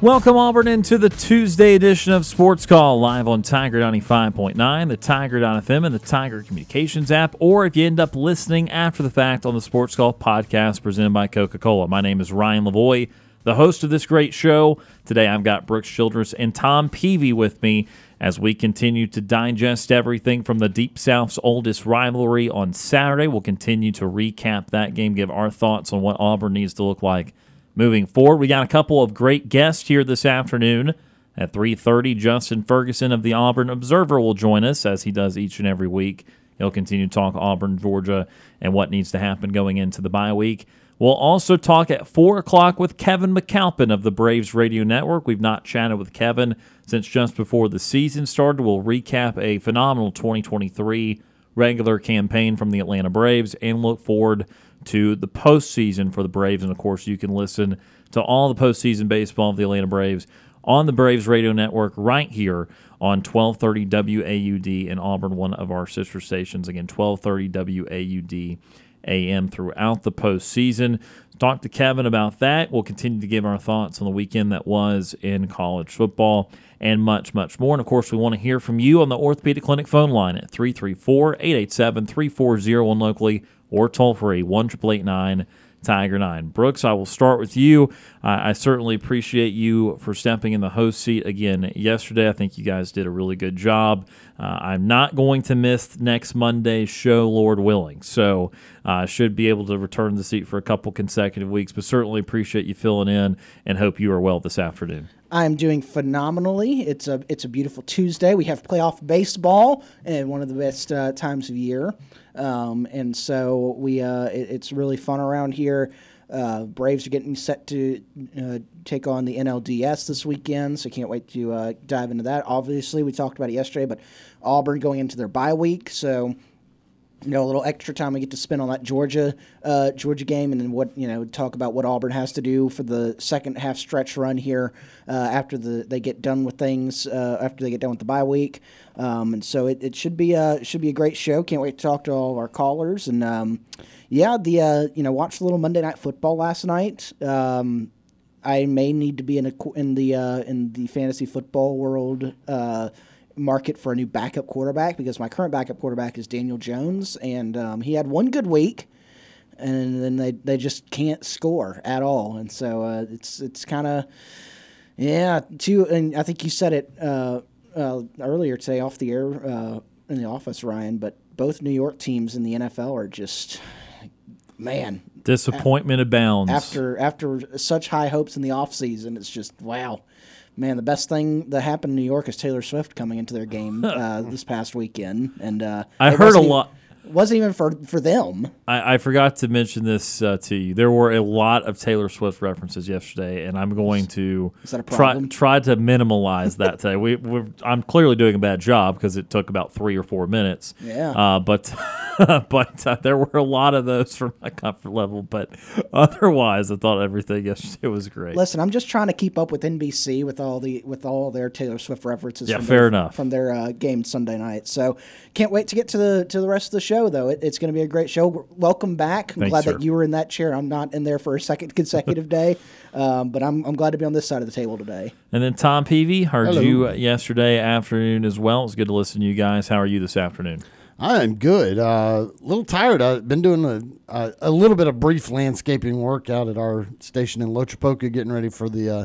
Welcome, Auburn, into the Tuesday edition of Sports Call, live on Tiger 95.9, the Tiger.fm, and the Tiger Communications app, or if you end up listening after the fact on the Sports Call podcast presented by Coca Cola. My name is Ryan Lavoie, the host of this great show. Today I've got Brooks Childress and Tom Peavy with me as we continue to digest everything from the Deep South's oldest rivalry on Saturday. We'll continue to recap that game, give our thoughts on what Auburn needs to look like moving forward. We got a couple of great guests here this afternoon. At 3:30, Justin Ferguson of the Auburn Observer will join us as he does each and every week. He'll continue to talk Auburn, Georgia, and what needs to happen going into the bye week. We'll also talk at 4 o'clock with Kevin McAlpin of the Braves Radio Network. We've not chatted with Kevin since just before the season started. We'll recap a phenomenal 2023 regular campaign from the Atlanta Braves and look forward to the postseason for the Braves. And of course, you can listen to all the postseason baseball of the Atlanta Braves on the Braves Radio Network right here on 1230 WAUD in Auburn, one of our sister stations. Again, 1230 WAUD AM throughout the postseason. Talk to Kevin about that. We'll continue to give our thoughts on the weekend that was in college football and much, much more. And of course, we want to hear from you on the Orthopedic Clinic phone line at 334 887 3401 locally or toll free 1 Tiger 9. Brooks, I will start with you. Uh, I certainly appreciate you for stepping in the host seat again yesterday. I think you guys did a really good job. Uh, I'm not going to miss next Monday's show, Lord willing. So I uh, should be able to return the seat for a couple consecutive weeks, but certainly appreciate you filling in and hope you are well this afternoon. I'm doing phenomenally. It's a it's a beautiful Tuesday. We have playoff baseball and one of the best uh, times of year. Um, and so we uh, it, it's really fun around here. Uh, Braves are getting set to uh, take on the NLDS this weekend, so I can't wait to uh, dive into that. Obviously, we talked about it yesterday, but Auburn going into their bye week, so you know, a little extra time we get to spend on that Georgia uh, Georgia game, and then what you know, talk about what Auburn has to do for the second half stretch run here uh, after the they get done with things uh, after they get done with the bye week. Um, and so it, it should be a should be a great show. Can't wait to talk to all of our callers. And um, yeah, the uh, you know watched a little Monday Night Football last night. Um, I may need to be in a in the uh, in the fantasy football world uh, market for a new backup quarterback because my current backup quarterback is Daniel Jones, and um, he had one good week, and then they they just can't score at all, and so uh, it's it's kind of yeah. Too, and I think you said it uh, uh, earlier today off the air uh, in the office, Ryan. But both New York teams in the NFL are just man disappointment abounds after after such high hopes in the offseason it's just wow man, the best thing that happened in New York is Taylor Swift coming into their game uh, this past weekend, and uh, I heard a lot wasn't even for for them. I, I forgot to mention this uh, to you. There were a lot of Taylor Swift references yesterday, and I'm going to try try to minimize that today. We I'm clearly doing a bad job because it took about three or four minutes. Yeah. Uh, but but uh, there were a lot of those for my comfort level. But otherwise, I thought everything yesterday was great. Listen, I'm just trying to keep up with NBC with all the with all their Taylor Swift references. Yeah, fair their, enough. From their uh, game Sunday night, so can't wait to get to the to the rest of the show show, though. It, it's going to be a great show. Welcome back. I'm Thanks, glad sir. that you were in that chair. I'm not in there for a second consecutive day, um, but I'm, I'm glad to be on this side of the table today. And then Tom Peavy, heard Hello. you yesterday afternoon as well. It's good to listen to you guys. How are you this afternoon? I am good. Uh, a little tired. I've been doing a, a, a little bit of brief landscaping work out at our station in Loachapoka, getting ready for the uh,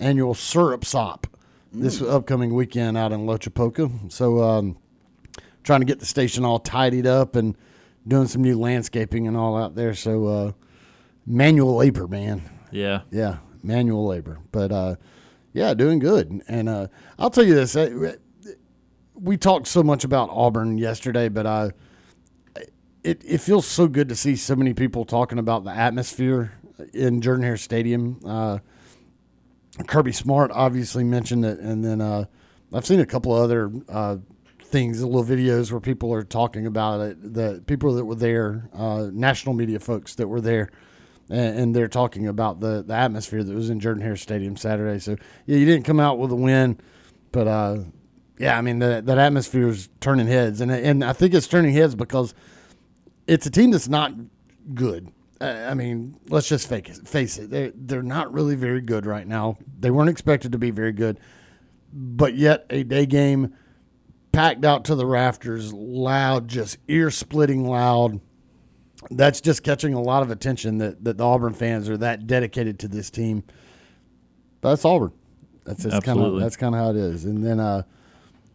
annual syrup sop this upcoming weekend out in Loachapoka. So, um, trying to get the station all tidied up and doing some new landscaping and all out there. So, uh, manual labor, man. Yeah. Yeah, manual labor. But uh, yeah, doing good. And uh, I'll tell you this: uh, we talked so much about Auburn yesterday, but I, it it feels so good to see so many people talking about the atmosphere in Jordan Hare Stadium. Uh, Kirby Smart obviously mentioned it, and then uh, I've seen a couple of other uh, things, little videos where people are talking about it. The people that were there, uh, national media folks that were there, and, and, they're talking about the, the atmosphere that was in Jordan Hare Stadium Saturday. So yeah, you didn't come out with a win, but uh, yeah, I mean that that atmosphere is turning heads, and and I think it's turning heads because it's a team that's not good. I mean, let's just fake it, face it. They're, they're not really very good right now. They weren't expected to be very good, but yet a day game packed out to the rafters, loud, just ear splitting loud. That's just catching a lot of attention that, that the Auburn fans are that dedicated to this team. But that's Auburn. That's just kind of that's kind of how it is. And then, uh,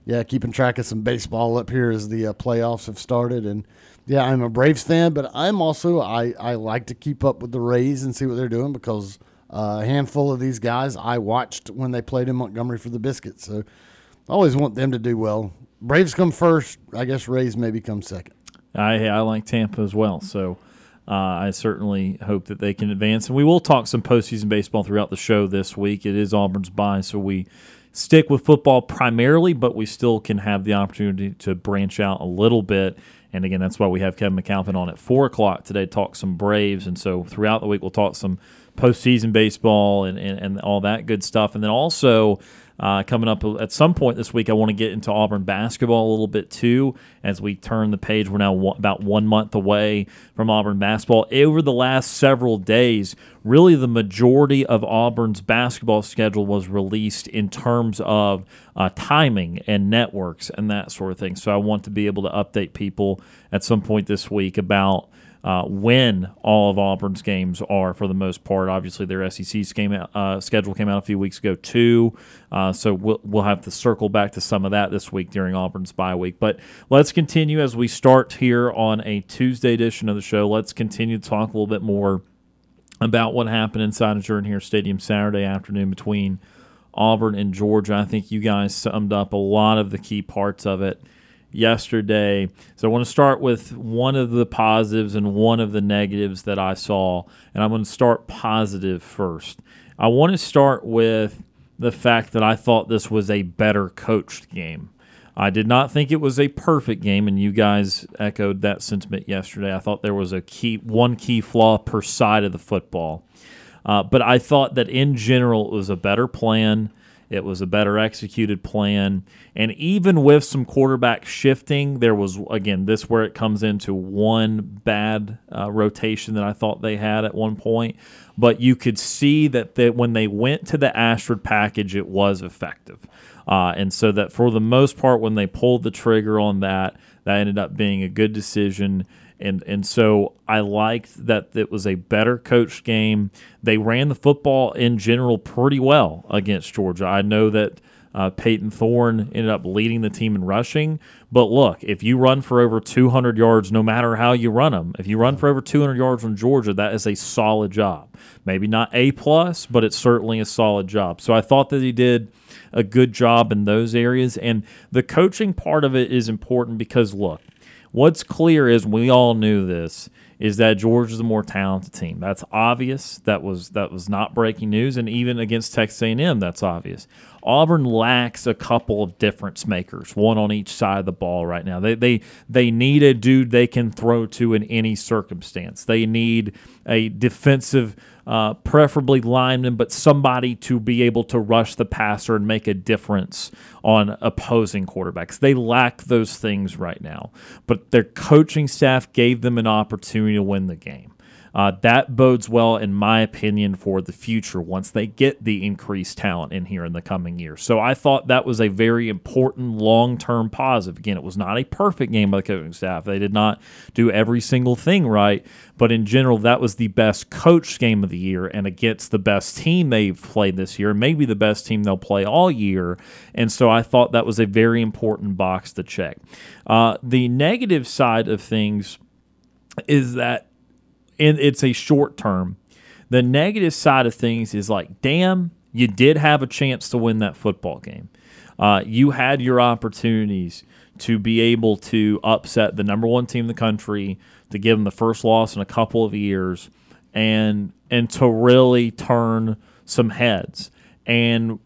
yeah, keeping track of some baseball up here as the uh, playoffs have started. And yeah, I'm a Braves fan, but I'm also I I like to keep up with the Rays and see what they're doing because uh, a handful of these guys I watched when they played in Montgomery for the Biscuits. So I always want them to do well. Braves come first. I guess Rays maybe come second. I I like Tampa as well. So. Uh, I certainly hope that they can advance. And we will talk some postseason baseball throughout the show this week. It is Auburn's bye, so we stick with football primarily, but we still can have the opportunity to branch out a little bit and again, that's why we have Kevin McAlpin on at four o'clock today to talk some Braves. And so throughout the week, we'll talk some postseason baseball and, and, and all that good stuff. And then also uh, coming up at some point this week, I want to get into Auburn basketball a little bit too as we turn the page. We're now about one month away from Auburn basketball. Over the last several days, really the majority of Auburn's basketball schedule was released in terms of uh, timing and networks and that sort of thing. So I want to be able to update people at some point this week about uh, when all of Auburn's games are for the most part. Obviously, their SEC game uh, schedule came out a few weeks ago too, uh, so we'll we'll have to circle back to some of that this week during Auburn's bye week. But let's continue as we start here on a Tuesday edition of the show. Let's continue to talk a little bit more about what happened inside of Jordan Hare Stadium Saturday afternoon between Auburn and Georgia. I think you guys summed up a lot of the key parts of it yesterday. So I want to start with one of the positives and one of the negatives that I saw. And I'm going to start positive first. I want to start with the fact that I thought this was a better coached game. I did not think it was a perfect game, and you guys echoed that sentiment yesterday. I thought there was a key one key flaw per side of the football. Uh, but I thought that in general it was a better plan. It was a better executed plan. And even with some quarterback shifting, there was, again, this where it comes into one bad uh, rotation that I thought they had at one point. But you could see that they, when they went to the Ashford package, it was effective. Uh, and so that for the most part, when they pulled the trigger on that, that ended up being a good decision and and so I liked that it was a better coached game. They ran the football in general pretty well against Georgia. I know that uh, Payton Thorne ended up leading the team in rushing, but look, if you run for over 200 yards, no matter how you run them, if you run for over 200 yards from Georgia, that is a solid job. Maybe not a plus, but it's certainly a solid job. So I thought that he did a good job in those areas, and the coaching part of it is important because look What's clear is we all knew this is that Georgia's a more talented team. That's obvious. That was that was not breaking news, and even against Texas A&M, that's obvious. Auburn lacks a couple of difference makers, one on each side of the ball right now. They they they need a dude they can throw to in any circumstance. They need a defensive uh, preferably lineman, but somebody to be able to rush the passer and make a difference on opposing quarterbacks. They lack those things right now, but their coaching staff gave them an opportunity to win the game. Uh, that bodes well, in my opinion, for the future once they get the increased talent in here in the coming years. So I thought that was a very important long term positive. Again, it was not a perfect game by the coaching staff. They did not do every single thing right, but in general, that was the best coach game of the year and against the best team they've played this year, maybe the best team they'll play all year. And so I thought that was a very important box to check. Uh, the negative side of things is that it's a short term. The negative side of things is like, damn, you did have a chance to win that football game. Uh, you had your opportunities to be able to upset the number one team in the country, to give them the first loss in a couple of years, and and to really turn some heads. And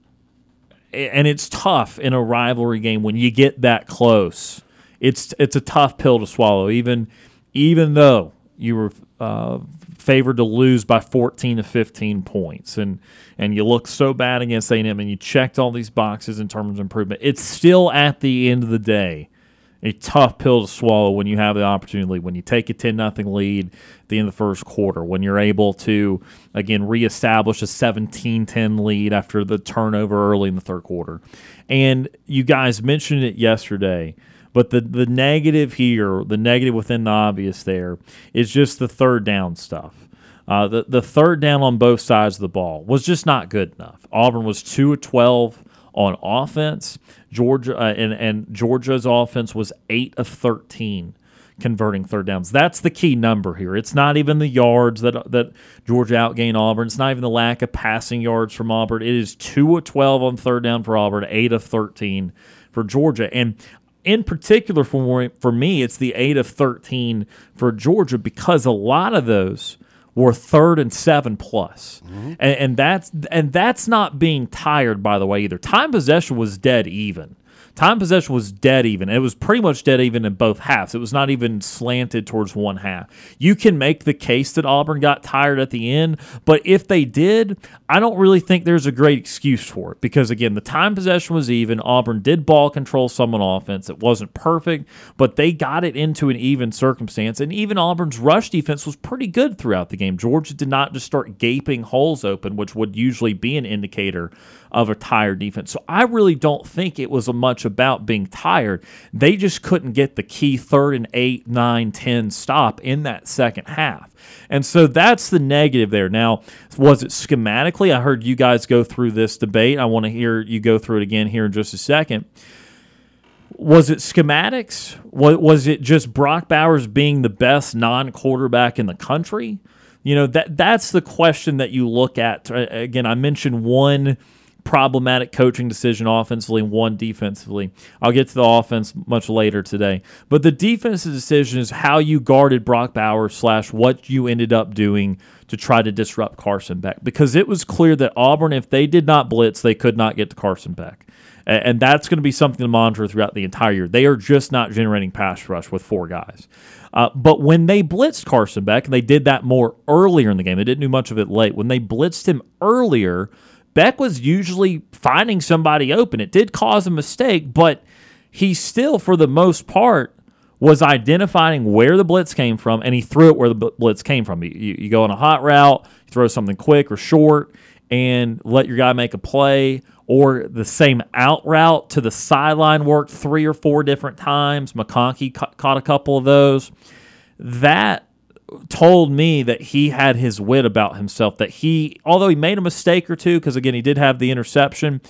and it's tough in a rivalry game when you get that close. It's it's a tough pill to swallow, even even though you were uh, favored to lose by 14 to 15 points, and and you look so bad against A&M, and you checked all these boxes in terms of improvement. It's still at the end of the day a tough pill to swallow when you have the opportunity when you take a 10 nothing lead at the end of the first quarter when you're able to again reestablish a 17-10 lead after the turnover early in the third quarter and you guys mentioned it yesterday but the the negative here the negative within the obvious there is just the third down stuff uh, the, the third down on both sides of the ball was just not good enough. Auburn was 2 of 12 on offense. Georgia uh, and, and Georgia's offense was 8 of 13 converting third downs. That's the key number here. It's not even the yards that that Georgia outgained Auburn. It's not even the lack of passing yards from Auburn. It is 2 of 12 on third down for Auburn, 8 of 13 for Georgia. And in particular for for me, it's the 8 of 13 for Georgia because a lot of those were third and seven plus. Mm-hmm. And, and that's and that's not being tired by the way either. Time possession was dead even. Time possession was dead even. It was pretty much dead even in both halves. It was not even slanted towards one half. You can make the case that Auburn got tired at the end, but if they did, I don't really think there's a great excuse for it because, again, the time possession was even. Auburn did ball control some on offense. It wasn't perfect, but they got it into an even circumstance. And even Auburn's rush defense was pretty good throughout the game. Georgia did not just start gaping holes open, which would usually be an indicator of a tired defense. So I really don't think it was much about being tired. They just couldn't get the key third and eight, nine, ten stop in that second half. And so that's the negative there. Now, was it schematically? I heard you guys go through this debate. I want to hear you go through it again here in just a second. Was it schematics? Was it just Brock Bowers being the best non quarterback in the country? You know, that that's the question that you look at. Uh, again, I mentioned one problematic coaching decision offensively and one defensively. I'll get to the offense much later today. But the defensive decision is how you guarded Brock Bowers slash what you ended up doing to try to disrupt Carson Beck. Because it was clear that Auburn, if they did not blitz, they could not get to Carson Beck. And that's going to be something to monitor throughout the entire year. They are just not generating pass rush with four guys. Uh, but when they blitzed Carson Beck, and they did that more earlier in the game, they didn't do much of it late. When they blitzed him earlier, Beck was usually finding somebody open. It did cause a mistake, but he still, for the most part, was identifying where the blitz came from, and he threw it where the blitz came from. You, you go on a hot route, you throw something quick or short, and let your guy make a play, or the same out route to the sideline worked three or four different times. McConkey ca- caught a couple of those. That told me that he had his wit about himself. That he, although he made a mistake or two, because again, he did have the interception,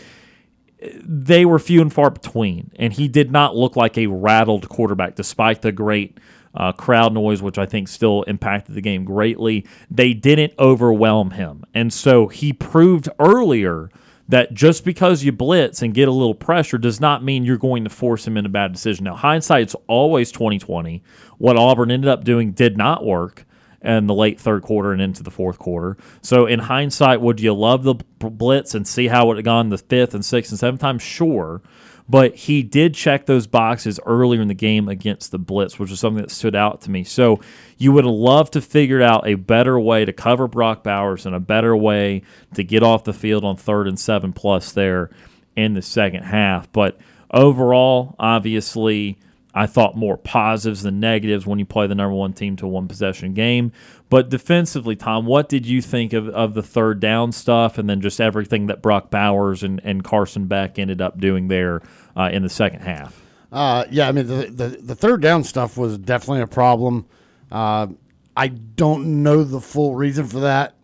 they were few and far between. And he did not look like a rattled quarterback, despite the great uh, crowd noise, which I think still impacted the game greatly. They didn't overwhelm him. And so he proved earlier that just because you blitz and get a little pressure does not mean you're going to force him into bad decision. Now, hindsight's always 2020. What Auburn ended up doing did not work in the late third quarter and into the fourth quarter. So, in hindsight, would you love the blitz and see how it had gone the fifth and sixth and seventh time? Sure but he did check those boxes earlier in the game against the blitz, which was something that stood out to me. So you would loved to figure out a better way to cover Brock Bowers and a better way to get off the field on third and seven plus there in the second half. But overall, obviously, I thought more positives than negatives when you play the number one team to one possession game. But defensively, Tom, what did you think of, of the third down stuff and then just everything that Brock Bowers and, and Carson Beck ended up doing there uh, in the second half? Uh, yeah, I mean, the, the, the, third down stuff was definitely a problem. Uh, I don't know the full reason for that.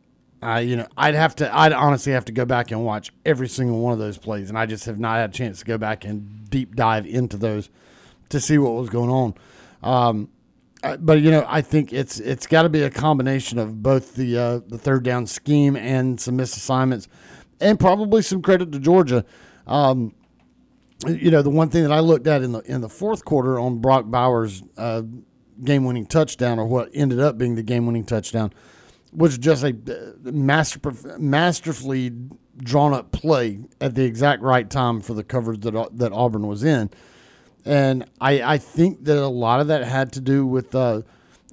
Uh, you know, I'd have to, I'd honestly have to go back and watch every single one of those plays, and I just have not had a chance to go back and deep dive into those to see what was going on. Um, but you know, I think it's it's got to be a combination of both the uh, the third down scheme and some missed assignments, and probably some credit to Georgia. Um, you know, the one thing that I looked at in the in the fourth quarter on Brock Bowers' uh, game winning touchdown, or what ended up being the game winning touchdown, was just a uh, master masterfully drawn up play at the exact right time for the coverage that that Auburn was in and I, I think that a lot of that had to do with uh,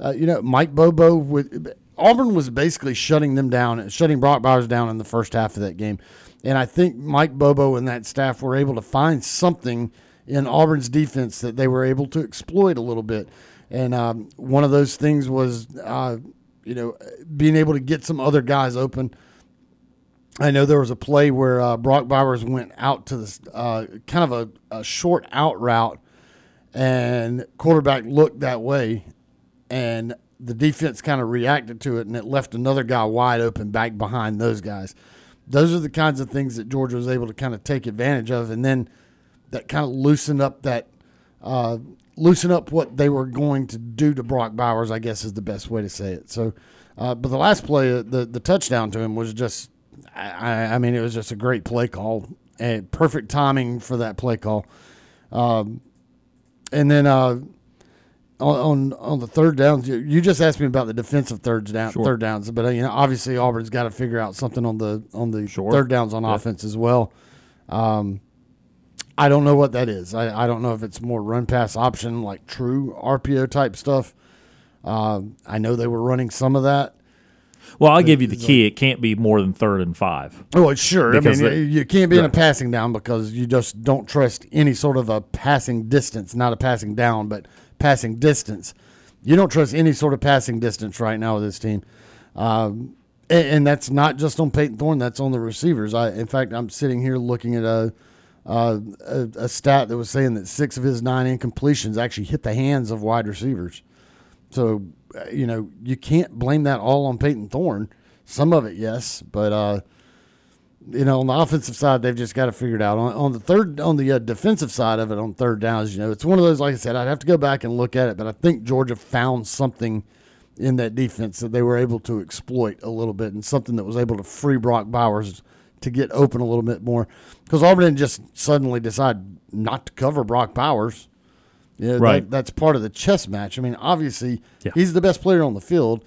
uh, you know Mike Bobo with Auburn was basically shutting them down, shutting Brock Bowers down in the first half of that game, and I think Mike Bobo and that staff were able to find something in Auburn's defense that they were able to exploit a little bit, and um, one of those things was uh, you know being able to get some other guys open. I know there was a play where uh, Brock Bowers went out to this uh, kind of a, a, short out route, and quarterback looked that way, and the defense kind of reacted to it, and it left another guy wide open back behind those guys. Those are the kinds of things that Georgia was able to kind of take advantage of, and then that kind of loosened up that uh, loosen up what they were going to do to Brock Bowers. I guess is the best way to say it. So, uh, but the last play, the the touchdown to him was just I, I mean, it was just a great play call and perfect timing for that play call. Um, and then uh, on, on the third downs, you, you, just asked me about the defensive third down sure. third downs, but uh, you know obviously Auburn's got to figure out something on the on the sure. third downs on yeah. offense as well. Um, I don't know what that is. I, I don't know if it's more run pass option like true RPO type stuff. Uh, I know they were running some of that. Well, I'll give you the key. It can't be more than third and five. Oh, sure. I mean, the, you can't be in a passing down because you just don't trust any sort of a passing distance, not a passing down, but passing distance. You don't trust any sort of passing distance right now with this team. Um, and, and, that's not just on Payton Thorne, that's on the receivers. I, in fact, I'm sitting here looking at a, a, a stat that was saying that six of his nine incompletions actually hit the hands of wide receivers. So uh, you know, you can't blame that all on Payton Thorne. Some of it, yes, but uh, you know, on the offensive side, they've just got to figure it out. On, on the third, on the uh, defensive side of it, on third downs, you know, it's one of those. Like I said, I'd have to go back and look at it, but I think Georgia found something in that defense that they were able to exploit a little bit, and something that was able to free Brock Bowers to get open a little bit more. Because Auburn didn't just suddenly decide not to cover Brock Bowers. Yeah, right. That, that's part of the chess match. I mean, obviously, yeah. he's the best player on the field.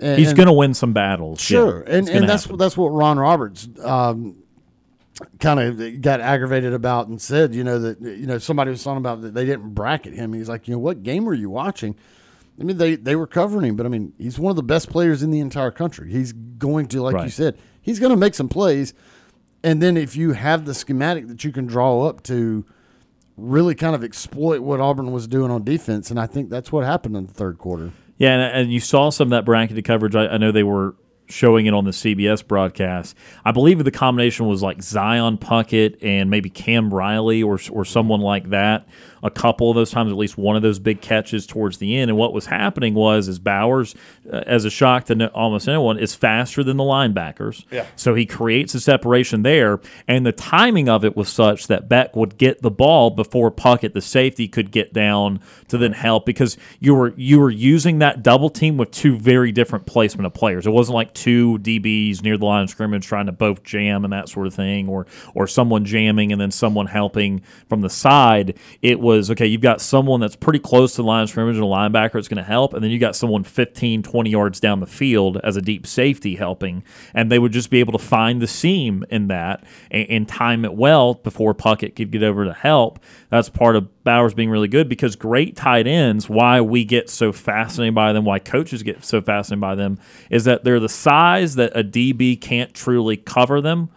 And, he's going to win some battles. Sure, yeah, and and that's happen. that's what Ron Roberts um, kind of got aggravated about and said, you know, that you know somebody was talking about that they didn't bracket him. He's like, you know, what game were you watching? I mean, they they were covering him, but I mean, he's one of the best players in the entire country. He's going to, like right. you said, he's going to make some plays, and then if you have the schematic that you can draw up to really kind of exploit what Auburn was doing on defense, and I think that's what happened in the third quarter. Yeah, and, and you saw some of that bracketed coverage. I, I know they were showing it on the CBS broadcast. I believe the combination was like Zion Puckett and maybe Cam Riley or or someone like that a couple of those times, at least one of those big catches towards the end. And what was happening was, is Bowers, uh, as a shock to no, almost anyone, is faster than the linebackers. Yeah. So he creates a separation there, and the timing of it was such that Beck would get the ball before Puckett, the safety, could get down to then help because you were you were using that double team with two very different placement of players. It wasn't like two DBs near the line of scrimmage trying to both jam and that sort of thing, or or someone jamming and then someone helping from the side. It was was okay, you've got someone that's pretty close to the line of scrimmage and a linebacker that's going to help, and then you got someone 15, 20 yards down the field as a deep safety helping, and they would just be able to find the seam in that and, and time it well before Puckett could get over to help. That's part of Bowers being really good because great tight ends, why we get so fascinated by them, why coaches get so fascinated by them, is that they're the size that a DB can't truly cover them,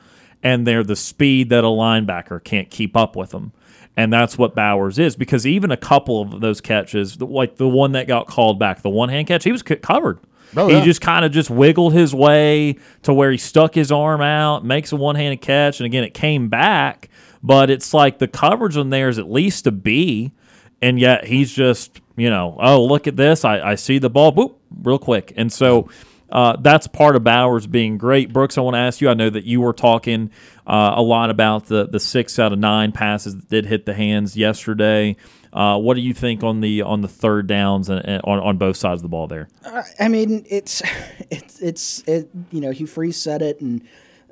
and they're the speed that a linebacker can't keep up with them and that's what Bowers is because even a couple of those catches, like the one that got called back, the one hand catch, he was covered. Oh, yeah. He just kind of just wiggled his way to where he stuck his arm out, makes a one handed catch, and again it came back, but it's like the coverage on there is at least a B, and yet he's just you know oh look at this I, I see the ball boop real quick, and so. Uh, that's part of Bowers being great. Brooks, I want to ask you. I know that you were talking uh, a lot about the the six out of nine passes that did hit the hands yesterday. Uh, what do you think on the on the third downs and, and on on both sides of the ball there? I mean, it's it's it's it, you know Hugh Freeze said it, and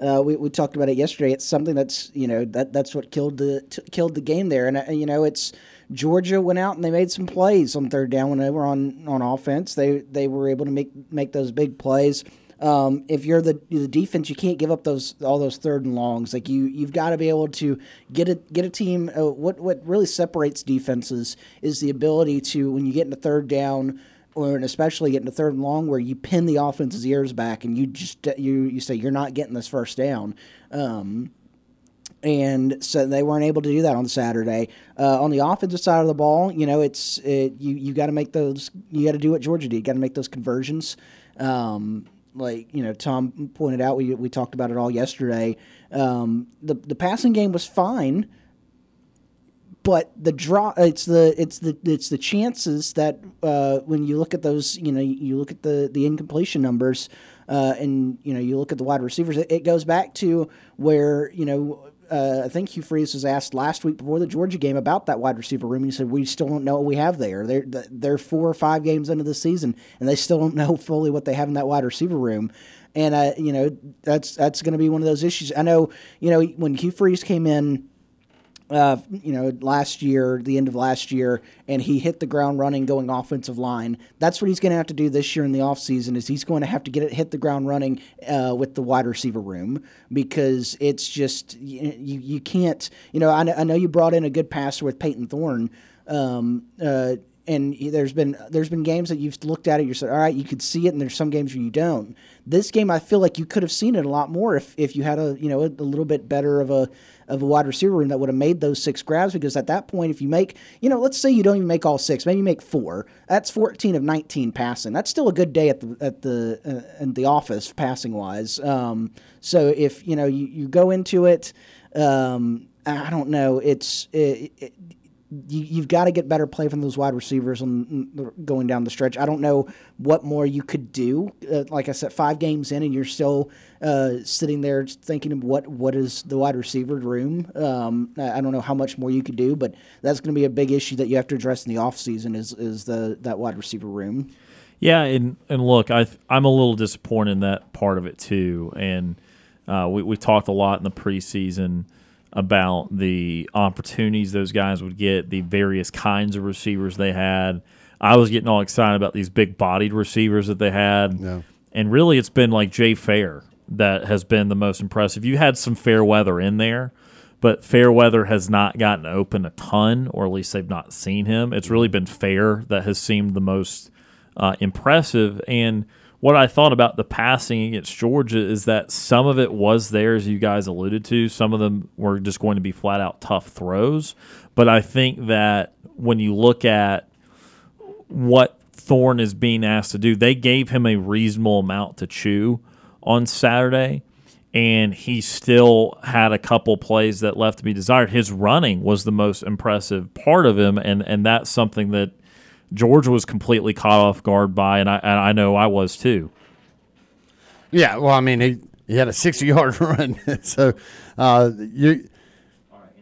uh, we we talked about it yesterday. It's something that's you know that that's what killed the t- killed the game there, and uh, you know it's Georgia went out and they made some plays on third down when they were on on offense. They they were able to make make those big plays. Um, if you're the the defense, you can't give up those all those third and longs. Like you, you've got to be able to get a get a team. Uh, what what really separates defenses is the ability to when you get into third down, or especially get into third and long, where you pin the offense's ears back and you just you you say you're not getting this first down. Um, and so they weren't able to do that on Saturday. Uh, on the offensive side of the ball, you know, it's it, you you got to make those. You got to do what Georgia did. Got to make those conversions. Um, like you know, Tom pointed out, we we talked about it all yesterday. Um, the the passing game was fine, but the draw it's the it's the it's the chances that uh, when you look at those, you know, you look at the the incompletion numbers. Uh, and you know you look at the wide receivers. It, it goes back to where you know uh, I think Hugh Freeze was asked last week before the Georgia game about that wide receiver room. and He said, "We still don't know what we have there. They're they're four or five games into the season, and they still don't know fully what they have in that wide receiver room." And uh, you know that's that's going to be one of those issues. I know you know when Hugh Freeze came in uh, you know, last year, the end of last year, and he hit the ground running going offensive line. That's what he's going to have to do this year in the offseason is he's going to have to get it hit the ground running uh, with the wide receiver room because it's just you you, can't you know I, I know you brought in a good passer with Payton Thorne. Um, uh, and there's been there's been games that you've looked at it, you said, all right, you could see it, and there's some games where you don't. This game, I feel like you could have seen it a lot more if, if you had a you know a, a little bit better of a of a wide receiver room that would have made those six grabs. Because at that point, if you make you know, let's say you don't even make all six, maybe you make four. That's 14 of 19 passing. That's still a good day at the at the uh, the office passing wise. Um, so if you know you, you go into it. Um, I don't know. It's it, it, you, have got to get better play from those wide receivers on, going down the stretch. I don't know what more you could do. Uh, like I said, five games in, and you're still uh, sitting there thinking what what is the wide receiver room. Um, I don't know how much more you could do, but that's going to be a big issue that you have to address in the offseason is is the that wide receiver room. Yeah, and and look, I I'm a little disappointed in that part of it too, and uh, we we talked a lot in the preseason about the opportunities those guys would get, the various kinds of receivers they had. I was getting all excited about these big bodied receivers that they had. Yeah. And really, it's been like Jay Fair that has been the most impressive. You had some Fairweather in there, but Fairweather has not gotten open a ton, or at least they've not seen him. It's really been Fair that has seemed the most uh, impressive. And what I thought about the passing against Georgia is that some of it was there, as you guys alluded to. Some of them were just going to be flat out tough throws. But I think that when you look at what Thorne is being asked to do, they gave him a reasonable amount to chew on Saturday. And he still had a couple plays that left to be desired. His running was the most impressive part of him, and, and that's something that Georgia was completely caught off guard by, and I and I know I was too. Yeah, well, I mean, he he had a sixty yard run, so uh, you.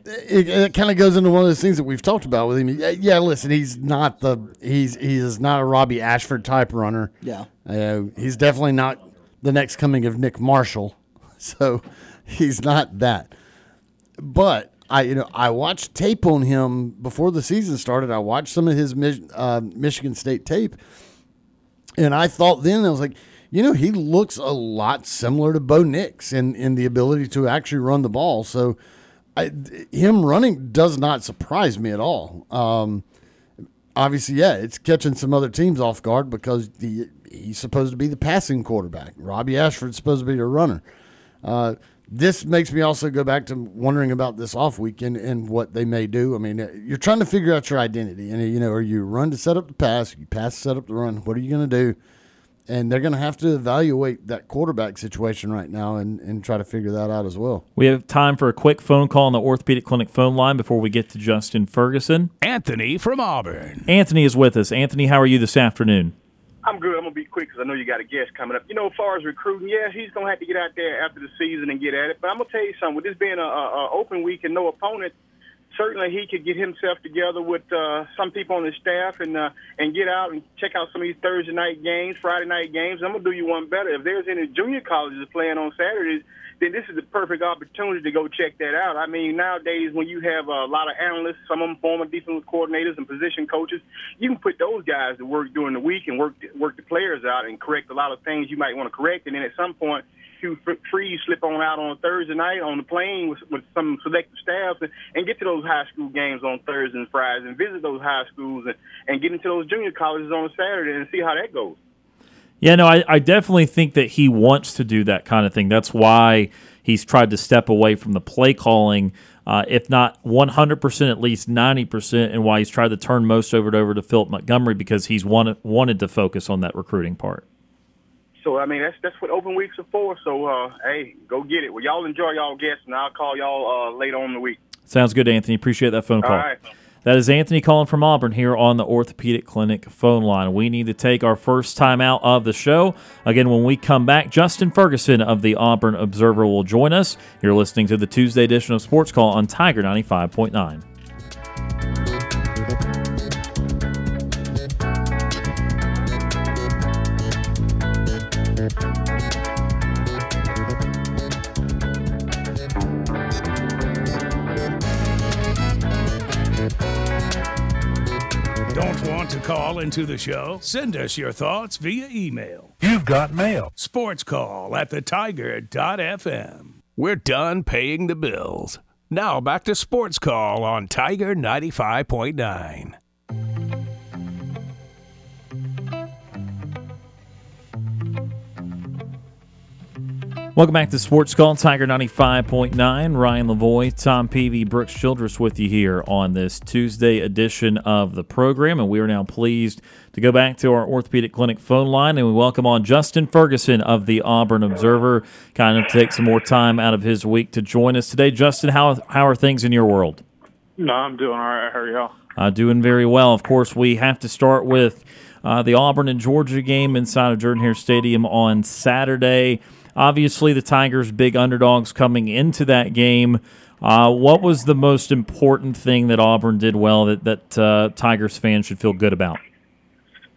It, it kind of goes into one of those things that we've talked about with him. Yeah, listen, he's not the he's he is not a Robbie Ashford type runner. Yeah, uh, he's definitely not the next coming of Nick Marshall, so he's not that. But I you know I watched tape on him before the season started. I watched some of his uh, Michigan State tape, and I thought then I was like, you know, he looks a lot similar to Bo Nix in in the ability to actually run the ball. So, I, him running does not surprise me at all. Um, obviously, yeah, it's catching some other teams off guard because the, he's supposed to be the passing quarterback. Robbie Ashford's supposed to be the runner. Uh, this makes me also go back to wondering about this off weekend and what they may do. I mean, uh, you're trying to figure out your identity, and you know, are you run to set up the pass? You pass to set up the run. What are you going to do? And they're going to have to evaluate that quarterback situation right now and, and try to figure that out as well. We have time for a quick phone call on the Orthopedic Clinic phone line before we get to Justin Ferguson. Anthony from Auburn. Anthony is with us. Anthony, how are you this afternoon? I'm good. I'm gonna be quick because I know you got a guest coming up. You know, as far as recruiting, yeah, he's gonna have to get out there after the season and get at it. But I'm gonna tell you something. With this being a, a, open week and no opponent, certainly he could get himself together with uh, some people on his staff and uh, and get out and check out some of these Thursday night games, Friday night games. I'm gonna do you one better. If there's any junior colleges playing on Saturdays, then this is the perfect opportunity to go check that out. I mean, nowadays when you have a lot of analysts, some of them former defensive coordinators and position coaches, you can put those guys to work during the week and work work the players out and correct a lot of things you might want to correct, and then at some point Hugh Freeze slip on out on Thursday night on the plane with, with some selective staff and, and get to those high school games on Thursdays and Fridays and visit those high schools and, and get into those junior colleges on Saturday and see how that goes. Yeah, no, I, I definitely think that he wants to do that kind of thing. That's why he's tried to step away from the play calling, uh, if not 100%, at least 90%, and why he's tried to turn most of it over to Philip Montgomery because he's wanted, wanted to focus on that recruiting part. So I mean that's that's what open weeks are for. So uh, hey, go get it. Well, y'all enjoy y'all guests, and I'll call y'all uh, later on in the week. Sounds good, Anthony. Appreciate that phone call. That is Anthony calling from Auburn here on the Orthopedic Clinic phone line. We need to take our first time out of the show. Again, when we come back, Justin Ferguson of the Auburn Observer will join us. You're listening to the Tuesday edition of Sports Call on Tiger 95.9. call into the show? Send us your thoughts via email. You've got mail. Sports call at the tiger.fm. We're done paying the bills. Now back to Sports Call on Tiger 95.9. Welcome back to Sports Call, Tiger 95.9. Ryan Lavoie, Tom Peavy, Brooks Childress with you here on this Tuesday edition of the program. And we are now pleased to go back to our orthopedic clinic phone line and we welcome on Justin Ferguson of the Auburn Observer. Kind of take some more time out of his week to join us today. Justin, how, how are things in your world? No, I'm doing all right. How are y'all? Uh, doing very well. Of course, we have to start with uh, the Auburn and Georgia game inside of Jordan Hare Stadium on Saturday. Obviously, the Tigers big underdogs coming into that game. Uh, what was the most important thing that Auburn did well that that uh, Tigers fans should feel good about?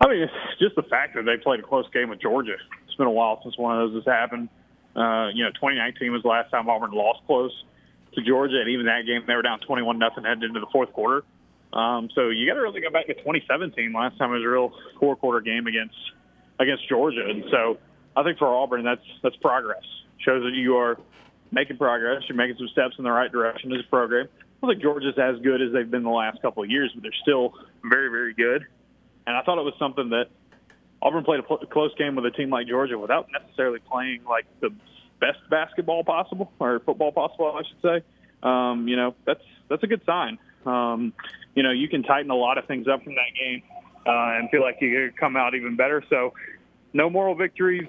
I mean, it's just the fact that they played a close game with Georgia. It's been a while since one of those has happened. Uh, you know, 2019 was the last time Auburn lost close to Georgia, and even that game they were down 21 nothing heading into the fourth quarter. Um, so you got to really go back to 2017. Last time it was a real four quarter game against against Georgia, and so I think for Auburn, that's that's progress. Shows that you are making progress. You're making some steps in the right direction as a program. I think Georgia's as good as they've been the last couple of years, but they're still very, very good. And I thought it was something that Auburn played a pl- close game with a team like Georgia without necessarily playing like the best basketball possible or football possible, I should say. Um, you know, that's that's a good sign. Um, you know, you can tighten a lot of things up from that game uh, and feel like you could come out even better. So, no moral victories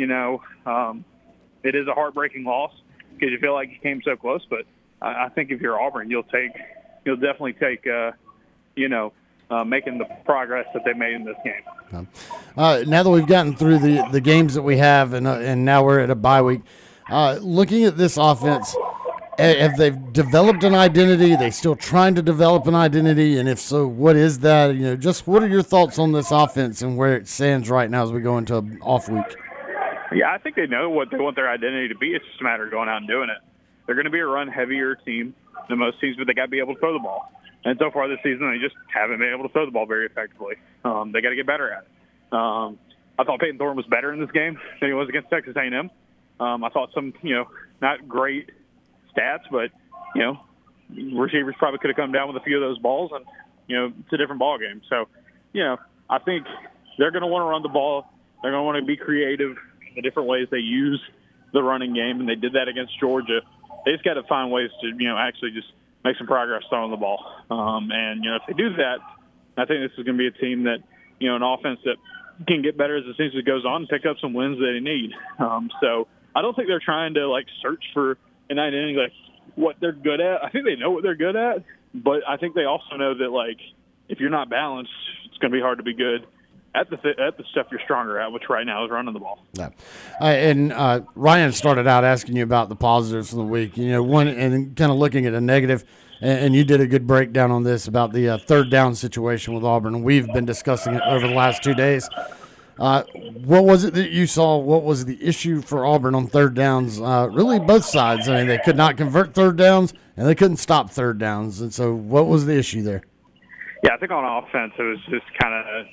you know, um, it is a heartbreaking loss because you feel like you came so close. But I, I think if you're Auburn, you'll take, you'll definitely take, uh, you know, uh, making the progress that they made in this game. Uh, now that we've gotten through the, the games that we have, and uh, and now we're at a bye week, uh, looking at this offense, have they developed an identity? Are they still trying to develop an identity, and if so, what is that? You know, just what are your thoughts on this offense and where it stands right now as we go into off week? Yeah, I think they know what they want their identity to be. It's just a matter of going out and doing it. They're going to be a run heavier team than most teams, but they got to be able to throw the ball. And so far this season, they just haven't been able to throw the ball very effectively. Um, they got to get better at it. Um, I thought Payton Thorne was better in this game than he was against Texas A&M. Um, I thought some, you know, not great stats, but you know, receivers probably could have come down with a few of those balls, and you know, it's a different ball game. So, you know, I think they're going to want to run the ball. They're going to want to be creative the different ways they use the running game, and they did that against Georgia. They just got to find ways to, you know, actually just make some progress throwing the ball. Um, and you know, if they do that, I think this is going to be a team that, you know, an offense that can get better as the season goes on and pick up some wins that they need. Um, so I don't think they're trying to like search for an identity like what they're good at. I think they know what they're good at, but I think they also know that like if you're not balanced, it's going to be hard to be good at the th- at the stuff you're stronger at, which right now is running the ball. Yeah. Uh, and uh, Ryan started out asking you about the positives of the week. You know, one and kind of looking at a and, and you did a good breakdown on this about the uh, third down situation with Auburn. We've been discussing it over the last two days. Uh, what was it that you saw? What was the issue for Auburn on third downs? Uh, really, both sides. I mean, they could not convert third downs, and they couldn't stop third downs. And so, what was the issue there? Yeah, I think on offense it was just kind of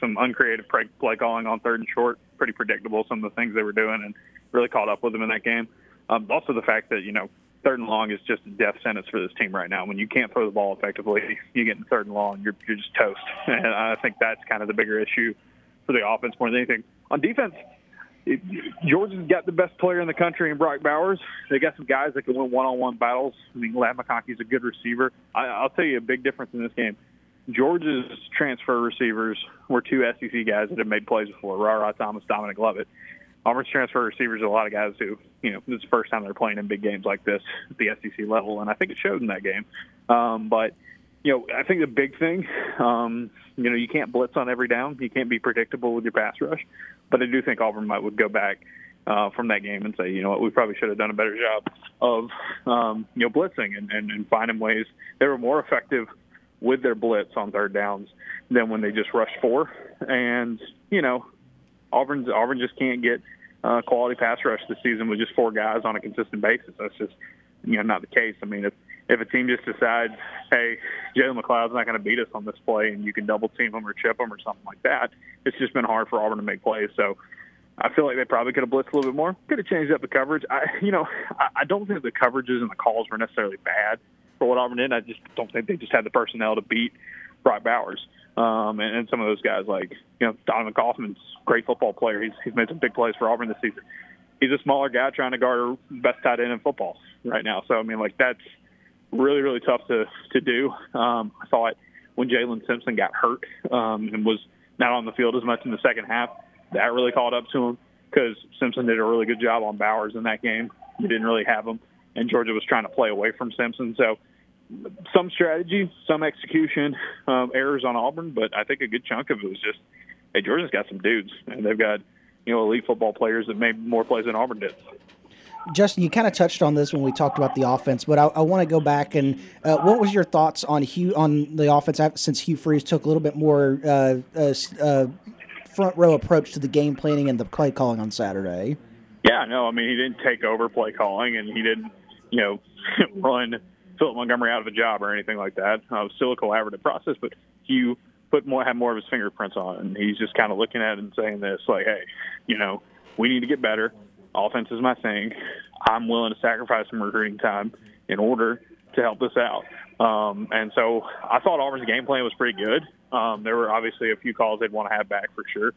some uncreative play calling on third and short. Pretty predictable some of the things they were doing, and really caught up with them in that game. Um, also, the fact that you know third and long is just a death sentence for this team right now. When you can't throw the ball effectively, you get in third and long, you're you're just toast. And I think that's kind of the bigger issue for the offense more than anything. On defense, it, Georgia's got the best player in the country in Brock Bowers. They got some guys that can win one-on-one battles. I mean, Ladd McConkey's a good receiver. I, I'll tell you a big difference in this game. Georgia's transfer receivers were two SEC guys that have made plays before: Ra Thomas, Dominic Lovett. Auburn's transfer receivers are a lot of guys who, you know, this is the first time they're playing in big games like this at the SEC level, and I think it showed in that game. Um, but you know, I think the big thing, um, you know, you can't blitz on every down. You can't be predictable with your pass rush. But I do think Auburn might would go back uh, from that game and say, you know what, we probably should have done a better job of, um, you know, blitzing and, and, and finding ways. They were more effective with their blitz on third downs than when they just rushed four. And you know, Auburn's Auburn just can't get uh, quality pass rush this season with just four guys on a consistent basis. That's just you know not the case. I mean, if if a team just decides, hey, Jalen McLeod's not going to beat us on this play, and you can double team him or chip him or something like that, it's just been hard for Auburn to make plays. So I feel like they probably could have blitzed a little bit more. Could have changed up the coverage. I, you know, I, I don't think the coverages and the calls were necessarily bad for what Auburn did. I just don't think they just had the personnel to beat Brock Bowers um, and, and some of those guys like you know Donovan Kaufman's great football player. He's he's made some big plays for Auburn this season. He's a smaller guy trying to guard best tight end in football right now. So I mean, like that's really, really tough to to do. Um, I thought when Jaylin Simpson got hurt um, and was not on the field as much in the second half, that really caught up to him because Simpson did a really good job on Bowers in that game. He didn't really have him, and Georgia was trying to play away from Simpson. So some strategy, some execution um, errors on Auburn, but I think a good chunk of it was just, hey, Georgia's got some dudes, and they've got you know elite football players that made more plays than Auburn did. Justin, you kind of touched on this when we talked about the offense, but I, I want to go back and uh, what was your thoughts on Hugh on the offense since Hugh Freeze took a little bit more uh, uh, uh, front row approach to the game planning and the play calling on Saturday? Yeah, no, I mean he didn't take over play calling and he didn't, you know, run Philip Montgomery out of a job or anything like that. Uh, still a collaborative process, but Hugh put more had more of his fingerprints on it, and he's just kind of looking at it and saying this like, hey, you know, we need to get better offense is my thing. I'm willing to sacrifice some recruiting time in order to help this out. Um, and so I thought Auburn's game plan was pretty good. Um, there were obviously a few calls they'd want to have back for sure,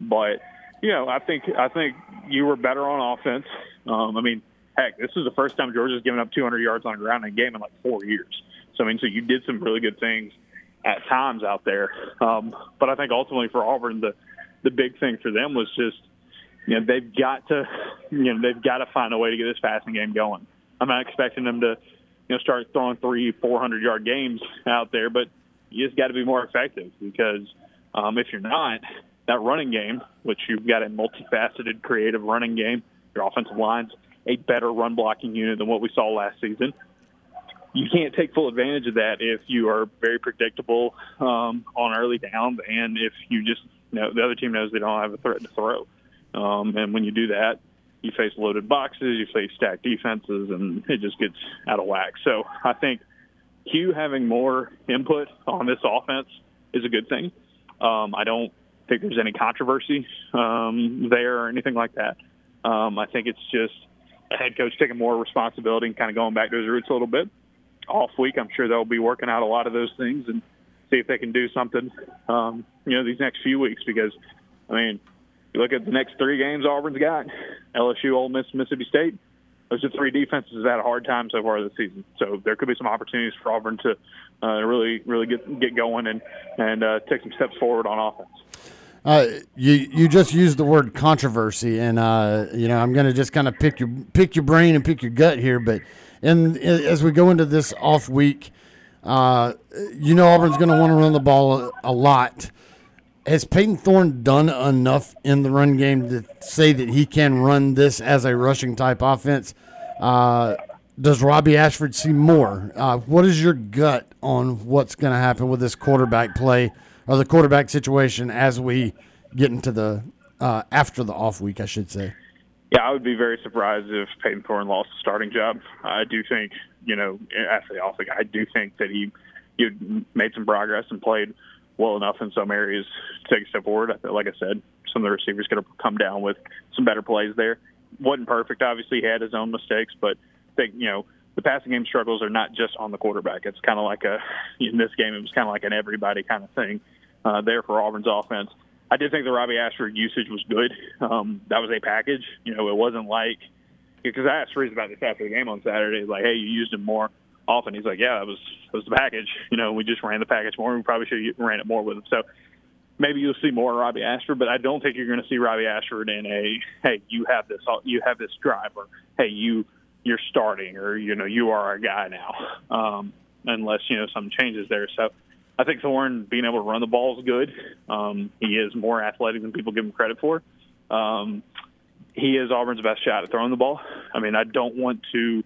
but you know I think I think you were better on offense. Um, I mean, heck, this is the first time Georgia's given up 200 yards on ground in a game in like four years. So I mean, so you did some really good things at times out there. Um, but I think ultimately for Auburn, the the big thing for them was just you know they've got to you know they've got to find a way to get this passing game going. I'm not expecting them to you know start throwing three, four hundred yard games out there, but you just got to be more effective because um, if you're not, that running game, which you've got a multifaceted, creative running game, your offensive line's a better run blocking unit than what we saw last season. You can't take full advantage of that if you are very predictable um, on early downs and if you just you know the other team knows they don't have a threat to throw. Um, and when you do that, you face loaded boxes, you face stacked defenses, and it just gets out of whack. So I think Hugh having more input on this offense is a good thing. Um, I don't think there's any controversy um, there or anything like that. Um, I think it's just a head coach taking more responsibility and kind of going back to his roots a little bit. Off week, I'm sure they'll be working out a lot of those things and see if they can do something, um, you know, these next few weeks. Because, I mean, you look at the next three games Auburn's got: LSU, Ole Miss, Mississippi State. Those are three defenses that had a hard time so far this season. So there could be some opportunities for Auburn to uh, really, really get get going and and uh, take some steps forward on offense. Uh, you you just used the word controversy, and uh, you know I'm going to just kind of pick your pick your brain and pick your gut here. But in, as we go into this off week, uh, you know Auburn's going to want to run the ball a, a lot has Payton Thorne done enough in the run game to say that he can run this as a rushing type offense? Uh, does Robbie Ashford see more? Uh, what is your gut on what's going to happen with this quarterback play or the quarterback situation as we get into the uh, after the off week, I should say? Yeah, I would be very surprised if Payton Thorne lost the starting job. I do think, you know, after the off week, I do think that he he made some progress and played well enough in some areas to take a step forward. Like I said, some of the receivers could have come down with some better plays there. wasn't perfect, obviously. He had his own mistakes, but I think you know the passing game struggles are not just on the quarterback. It's kind of like a in this game, it was kind of like an everybody kind of thing uh, there for Auburn's offense. I did think the Robbie Ashford usage was good. Um, that was a package. You know, it wasn't like because I asked Freeze about this after the game on Saturday. Like, hey, you used him more often. He's like, yeah, that was that was the package. You know, we just ran the package more. We probably should have ran it more with him. So maybe you'll see more Robbie Ashford, but I don't think you're going to see Robbie Ashford in a hey, you have this, you have this drive, or hey, you you're starting, or you know, you are our guy now. Um, unless you know some changes there. So I think Thorne being able to run the ball is good. Um, he is more athletic than people give him credit for. Um, he is Auburn's best shot at throwing the ball. I mean, I don't want to.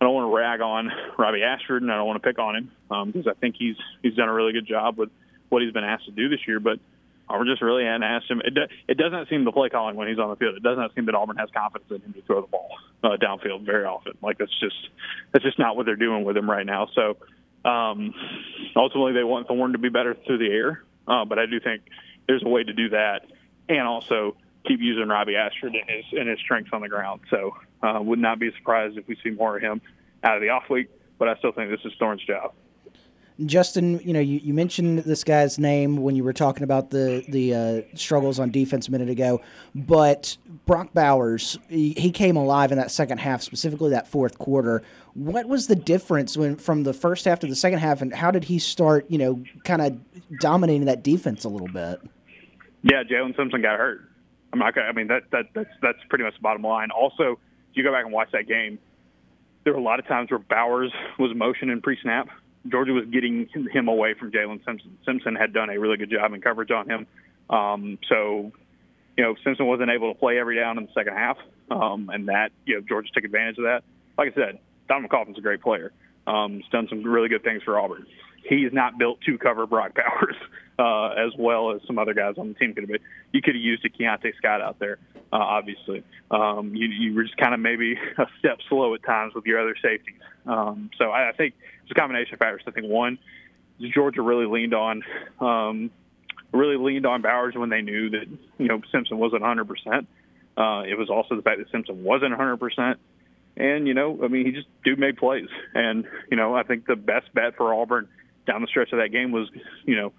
I don't want to rag on Robbie Ashford, and I don't want to pick on him um, because I think he's he's done a really good job with what he's been asked to do this year. But Auburn just really hadn't asked him. It, it doesn't seem the play calling when he's on the field. It does not seem that Auburn has confidence in him to throw the ball uh, downfield very often. Like that's just that's just not what they're doing with him right now. So um, ultimately, they want Thorne to be better through the air, uh, but I do think there's a way to do that, and also keep using Robbie Ashford and his and his strengths on the ground. So, uh, would not be surprised if we see more of him out of the off week. But I still think this is Thorne's job. Justin, you know, you, you mentioned this guy's name when you were talking about the the uh, struggles on defense a minute ago, but Brock Bowers, he, he, came alive in that second half, specifically that fourth quarter. What was the difference when from the first half to the second half, and how did he start, you know, kind of dominating that defense a little bit? Yeah, Jaylin Simpson got hurt. I'm not. I mean, that that that's that's pretty much the bottom line. Also, if you go back and watch that game, there were a lot of times where Bowers was motioning pre-snap Georgia was getting him away from Jaylin Simpson. Simpson had done a really good job in coverage on him. Um, so, you know, Simpson wasn't able to play every down in the second half, um, and that, you know, Georgia took advantage of that. Like I said, Donovan Kaufman's a great player. Um, he's done some really good things for Auburn. He's not built to cover Brock Bowers uh, as well as some other guys on the team could have been. You could have used a Keionte Scott out there, uh, obviously. Um, you, you were just kind of maybe a step slow at times with your other safeties. Um, so I, I think it's a combination of factors. I think one, Georgia really leaned on um, really leaned on Bowers when they knew that you know Simpson wasn't 100. Uh, It was also the fact that Simpson wasn't 100. percent And you know, I mean, he just dude made plays. And you know, I think the best bet for Auburn down the stretch of that game was you know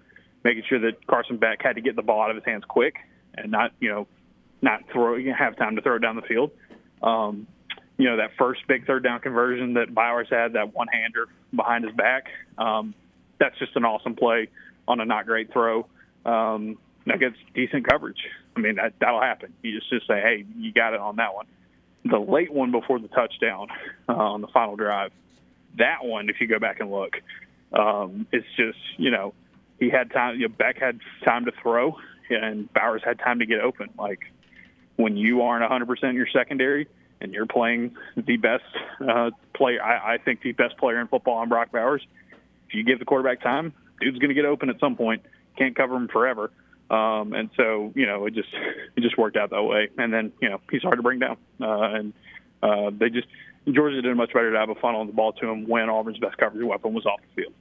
making sure that Carson Beck had to get the ball out of his hands quick and not you know not throw have time to throw it down the field. Um, you know that first big third down conversion that Bowers had, that one hander behind his back. Um, that's just an awesome play on a not great throw. Um, that gets decent coverage. I mean that that'll happen. You just just say, hey, you got it on that one. The late one before the touchdown uh, on the final drive, that one, if you go back and look, um, it's just you know he had time. You know, Beck had time to throw, and Bowers had time to get open. Like when you aren't 100% in your secondary and you're playing the best uh, player, I, I think the best player in football on Brock Bowers. If you give the quarterback time, dude's going to get open at some point. Can't cover him forever. Um, and so, you know, it just it just worked out that way. And then, you know, he's hard to bring down. Uh, and uh, they just Georgia did a much better job of funneling the ball to him when Auburn's best coverage weapon was off the field.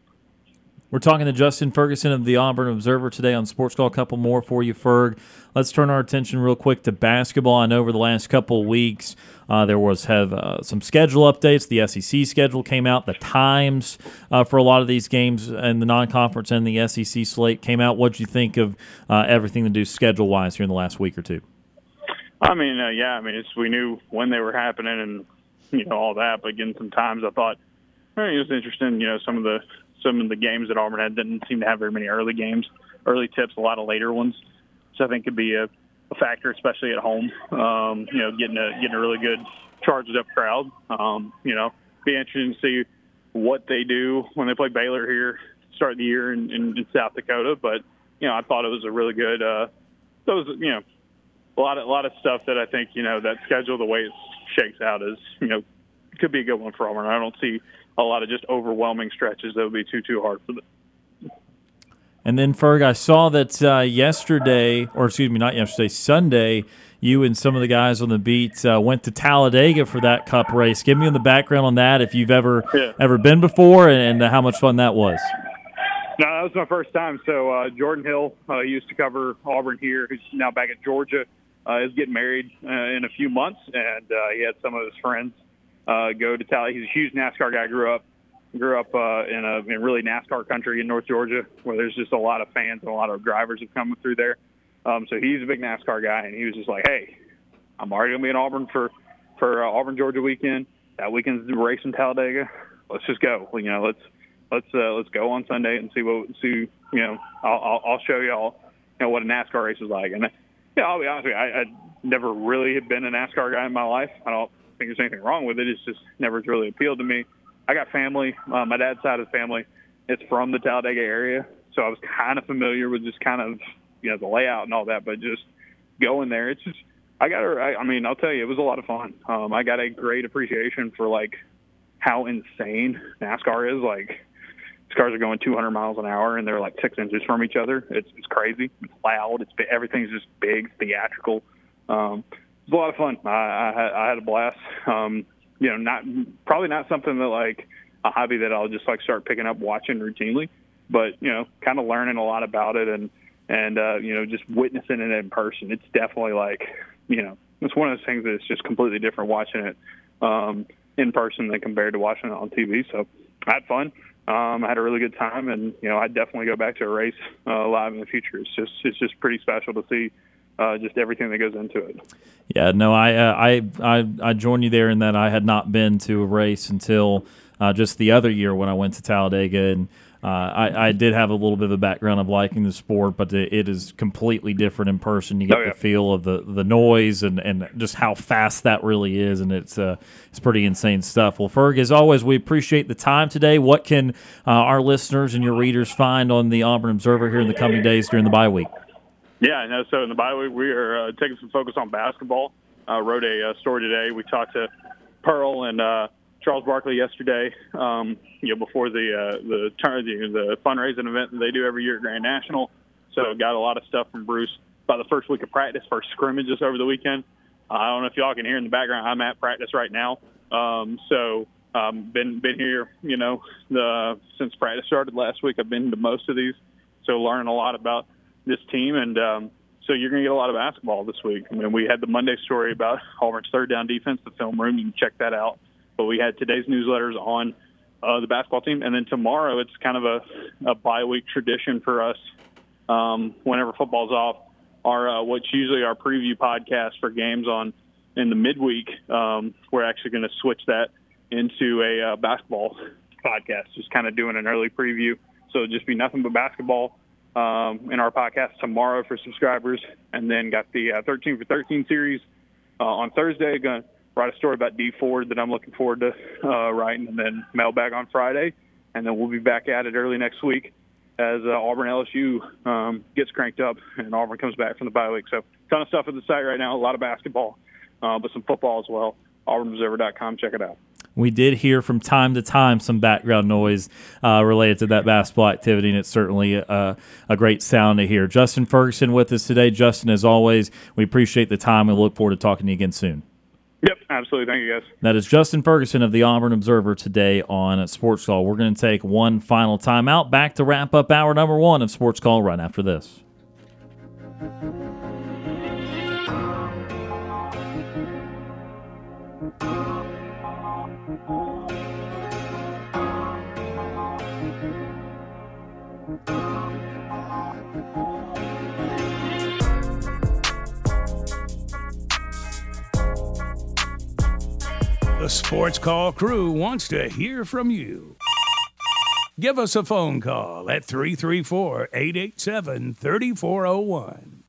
We're talking to Justin Ferguson of the Auburn Observer today on Sports Call. A couple more for you, Ferg. Let's turn our attention real quick to basketball. I know over the last couple weeks uh, there was have uh, some schedule updates. The SEC schedule came out. The times uh, for a lot of these games and the non-conference and the SEC slate came out. What do you think of uh, everything to do schedule wise here in the last week or two? I mean, uh, yeah, I mean, we knew when they were happening and you know all that, but again, sometimes I thought it was interesting. You know, some of the some of the games that Auburn had didn't seem to have very many early games, early tips, a lot of later ones. So I think could be a, a factor, especially at home. Um, you know, getting a getting a really good charged up crowd. Um, you know, be interesting to see what they do when they play Baylor here start the year in, in, in South Dakota. But you know, I thought it was a really good. Uh, those you know, a lot of a lot of stuff that I think you know that schedule the way it shakes out is you know could be a good one for Auburn. I don't see a lot of just overwhelming stretches that would be too too hard for them. And then Ferg, I saw that uh, yesterday, or excuse me, not yesterday, Sunday, you and some of the guys on the beat uh, went to Talladega for that Cup race. Give me the background on that, if you've ever Yeah. ever been before, and, and how much fun that was. No, that was my first time. So uh, Jordan Hill uh, used to cover Auburn here, who's now back at Georgia, uh, is getting married uh, in a few months, and uh, he had some of his friends uh, go to Talladega. He's a huge NASCAR guy. Grew up grew up uh, in a in really NASCAR country in North Georgia, where there's just a lot of fans and a lot of drivers have come through there. Um, so he's a big NASCAR guy, and he was just like, "Hey, I'm already gonna be in Auburn for for uh, Auburn Georgia weekend. That weekend's the race in Talladega. Let's just go. You know, let's let's uh, let's go on Sunday and see what see. You know, I'll I'll, I'll show y'all you know what a NASCAR race is like. And yeah, I'll be honest with you, I, I never really have been a NASCAR guy in my life. I don't think there's anything wrong with it. It's just never really appealed to me. I got family. Uh, my dad's side of the family, it's from the Talladega area, so I was kind of familiar with just kind of you know the layout and all that. But just going there, it's just I got. I, I mean, I'll tell you, it was a lot of fun. Um, I got a great appreciation for like how insane NASCAR is. Like these cars are going 200 miles an hour and they're like six inches from each other. It's it's crazy. It's loud. It's everything's just big, theatrical. Um, it was a lot of fun. I, I, had, I had a blast. Um, you know, not probably not something that like a hobby that I'll just like start picking up watching routinely, but you know, kind of learning a lot about it and and uh, you know, just witnessing it in person. It's definitely like you know, it's one of those things that's just completely different watching it um, in person than compared to watching it on TV. So I had fun. Um, I had a really good time, and you know, I'd definitely go back to a race uh, live in the future. It's just it's just pretty special to see uh, just everything that goes into it. Yeah, no, I, uh, I, I, I join you there in that I had not been to a race until uh, just the other year when I went to Talladega, and uh, I, I did have a little bit of a background of liking the sport, but it is completely different in person. You get Oh, yeah. the feel of the, the noise and, and just how fast that really is, and it's uh, it's pretty insane stuff. Well, Ferg, as always, we appreciate the time today. What can uh, our listeners and your readers find on the Auburn Observer here in the coming days during the bye week? Yeah, I know. So in the bye week, we are uh, taking some focus on basketball. Uh, wrote a uh, story today. We talked to Pearl and uh, Charles Barkley yesterday. Um, you know, before the uh, the turn the, the fundraising event that they do every year at Grand National. So got a lot of stuff from Bruce about the first week of practice, first scrimmages over the weekend. Uh, I don't know if y'all can hear in the background. I'm at practice right now. Um, so um, been been here, you know, the since practice started last week. I've been to most of these, so learning a lot about this team, and um, so you're going to get a lot of basketball this week. I mean, we had the Monday story about Auburn's third down defense, the film room. You can check that out. But we had today's newsletters on uh, the basketball team, and then tomorrow it's kind of a, a bye week tradition for us. Um, whenever football's off, our uh, what's usually our preview podcast for games on in the midweek, um, we're actually going to switch that into a uh, basketball podcast, just kind of doing an early preview. So it'll just be nothing but basketball um, in our podcast tomorrow for subscribers, and then got the uh, 13 for 13 series uh, on Thursday. Going to write a story about Dee Ford that I'm looking forward to uh, writing, and then mailbag on Friday, and then we'll be back at it early next week as uh, Auburn LSU um, gets cranked up and Auburn comes back from the bye week. So ton of stuff at the site right now, a lot of basketball, uh, but some football as well. AuburnObserver.com, check it out. We did hear from time to time some background noise uh, related to that basketball activity, and it's certainly a, a great sound to hear. Justin Ferguson with us today. Justin, as always, we appreciate the time We look forward to talking to you again soon. Yep, absolutely. Thank you, guys. That is Justin Ferguson of the Auburn Observer today on Sports Call. We're going to take one final timeout. Back to wrap up hour number one of Sports Call right after this. The Sports Call crew wants to hear from you. Give us a phone call at 334 887 3401.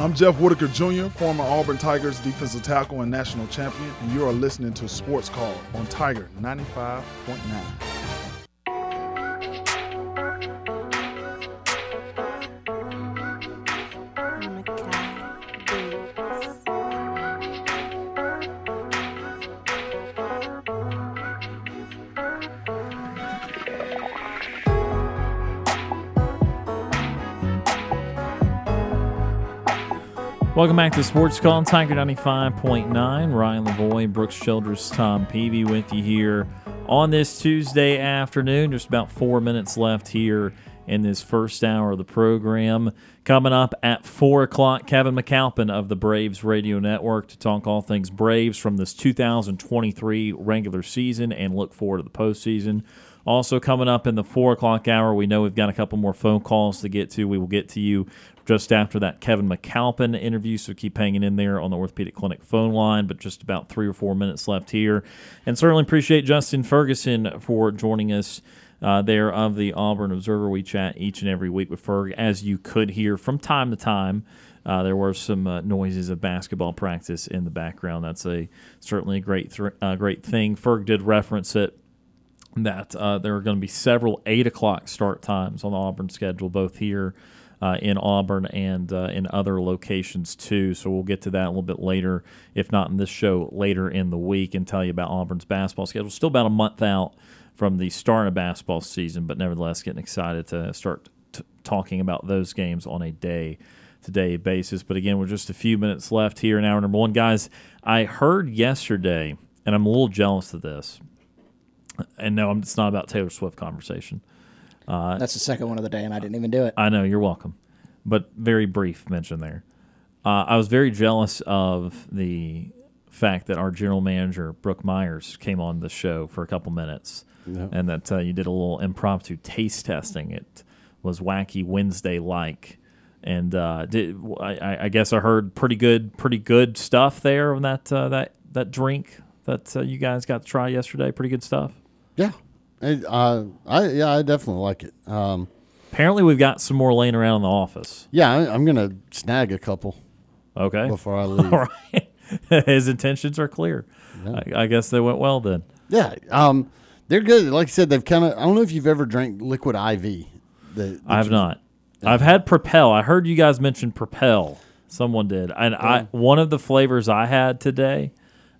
I'm Jeff Whitaker Jr., former Auburn Tigers defensive tackle and national champion, and you are listening to Sports Call on Tiger 95.9. Welcome back to Sports Call on Tiger 95.9. Ryan Lavoie, Brooks Childress, Tom Peavy with you here on this Tuesday afternoon. Just about four minutes left here in this first hour of the program. Coming up at 4 o'clock, Kevin McAlpin of the Braves Radio Network to talk all things Braves from this 2023 regular season and look forward to the postseason. Also, coming up in the 4 o'clock hour, we know we've got a couple more phone calls to get to. We will get to you just after that Kevin McAlpin interview, so keep hanging in there on the Orthopedic Clinic phone line, but just about three or four minutes left here. And certainly appreciate Justin Ferguson for joining us uh, there of the Auburn Observer. We chat each and every week with Ferg, as you could hear from time to time. Uh, there were some uh, noises of basketball practice in the background. That's a certainly a great th- uh, great thing. Ferg did reference it that uh, there are going to be several eight o'clock start times on the Auburn schedule, both here uh, in Auburn and uh, in other locations too. So we'll get to that a little bit later, if not in this show, later in the week, and tell you about Auburn's basketball schedule. Still about a month out from the start of basketball season, but nevertheless, getting excited to start t- talking about those games on a day to day basis. But again, we're just a few minutes left here in hour number one. Guys, I heard yesterday, and I'm a little jealous of this. And no, it's not about Taylor Swift conversation. Uh, That's the second one of the day, and I didn't even do it. I know, you're welcome. But very brief mention there. Uh, I was very jealous of the fact that our general manager, Brooke Myers, came on the show for a couple minutes and that uh, you did a little impromptu taste testing. It was wacky Wednesday like, and uh, did I, I, guess I heard pretty good, pretty good stuff there on that uh, that that drink that uh, you guys got to try yesterday. Pretty good stuff. Yeah, it, uh, I yeah, I definitely like it. Um, Apparently, we've got some more laying around in the office. Yeah, I, am gonna snag a couple. Okay. Before I leave. All right. His intentions are clear. I, I, guess they went well then. Yeah. Um, they're good. Like I said, they've kind of. I don't know if you've ever drank liquid IV. The, I have not. I've had Propel. I heard you guys mention Propel. Someone did, and. I one of the flavors I had today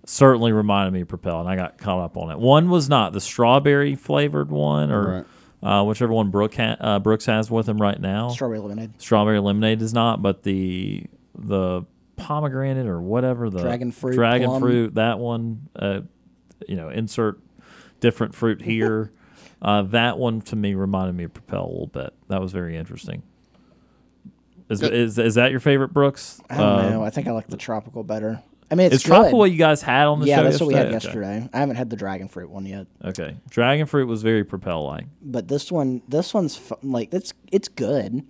certainly reminded me of Propel, and I got caught up on it. One was not the strawberry flavored one, or right. uh, whichever one Brooke ha- uh, Brooks has with him right now. Strawberry lemonade. Strawberry lemonade is not, but the the pomegranate or whatever the dragon fruit, dragon plum. fruit, that one. Uh, you know, insert different fruit here. uh, that one to me reminded me of Propel a little bit. That was very interesting. Is, is, is that your favorite, Brooks? I don't uh, know. I think I like the tropical better. I mean, it's is tropical what you guys had on the yeah, show? Yeah, that's yesterday? what we had yesterday. Okay. I haven't had the dragon fruit one yet. Okay, dragon fruit was very Propel like. But this one, this one's fun. like it's it's good.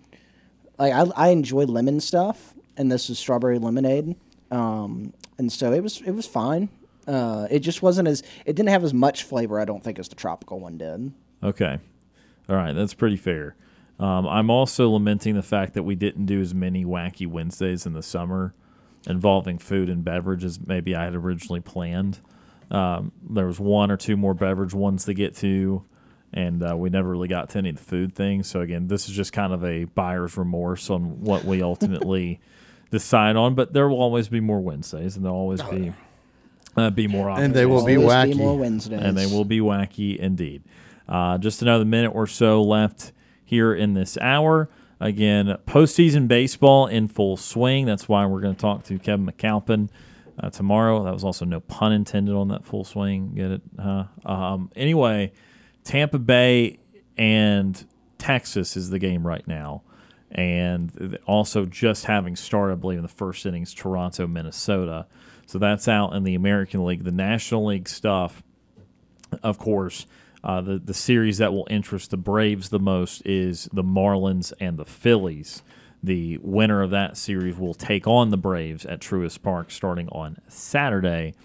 Like I I enjoy lemon stuff, and this is strawberry lemonade. Um, and so it was it was fine. Uh, it just wasn't as it didn't have as much flavor. I don't think as the tropical one did. Okay, all right, that's pretty fair. Um, I'm also lamenting the fact that we didn't do as many wacky Wednesdays in the summer involving food and beverages maybe I had originally planned. Um, there was one or two more beverage ones to get to, and uh, we never really got to any of the food things. So again, this is just kind of a buyer's remorse on what we ultimately decide on. But there will always be more Wednesdays, and there'll always be uh, be more often. And they will be wacky. Be more Wednesdays. And they will be wacky indeed. Uh, just another minute or so left here in this hour. Again, postseason baseball in full swing. That's why we're going to talk to Kevin McAlpin uh, tomorrow. That was also no pun intended on that full swing. Get it? Huh? Um, anyway, Tampa Bay and Texas is the game right now. And also just having started, I believe, in the first innings, Toronto, Minnesota. So that's out in the American League. The National League stuff, of course, uh, the the series that will interest the Braves the most is the Marlins and the Phillies. The winner of that series will take on the Braves at Truist Park starting on Saturday,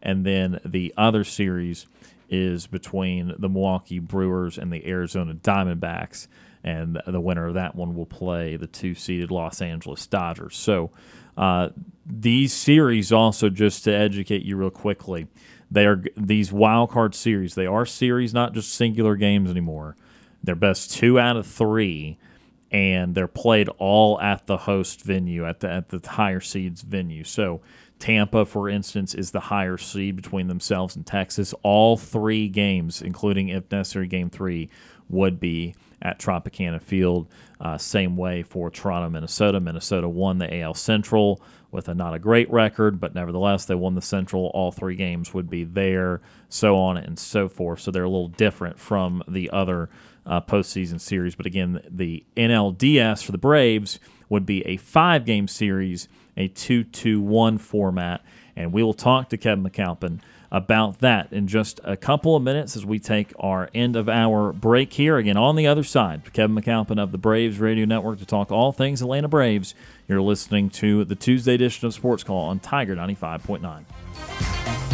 and then the other series is between the Milwaukee Brewers and the Arizona Diamondbacks, and the winner of that one will play the two-seeded Los Angeles Dodgers. So uh, these series also, just to educate you real quickly, they are these wild card series. They are series, not just singular games anymore. They're best two out of three, and they're played all at the host venue at the at the higher seeds venue. So Tampa, for instance, is the higher seed between themselves and Texas. All three games, including if necessary, game three, would be at Tropicana Field. Uh, same way for Toronto, Minnesota. Minnesota won the AL Central with a not a great record, but nevertheless they won the Central. All three games would be there, so on and so forth. So they're a little different from the other uh, postseason series. But again, the NLDS for the Braves would be a five game series, a 2 2 1 format. And we will talk to Kevin McAlpin about that in just a couple of minutes as we take our end of hour break here. Again, on the other side, Kevin McAlpin of the Braves Radio Network to talk all things Atlanta Braves. You're listening to the Tuesday edition of Sports Call on Tiger 95.9.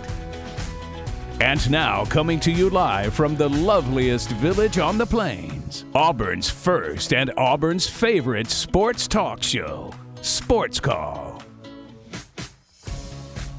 And now, coming to you live from the loveliest village on the plains, Auburn's first and Auburn's favorite sports talk show, Sports Call.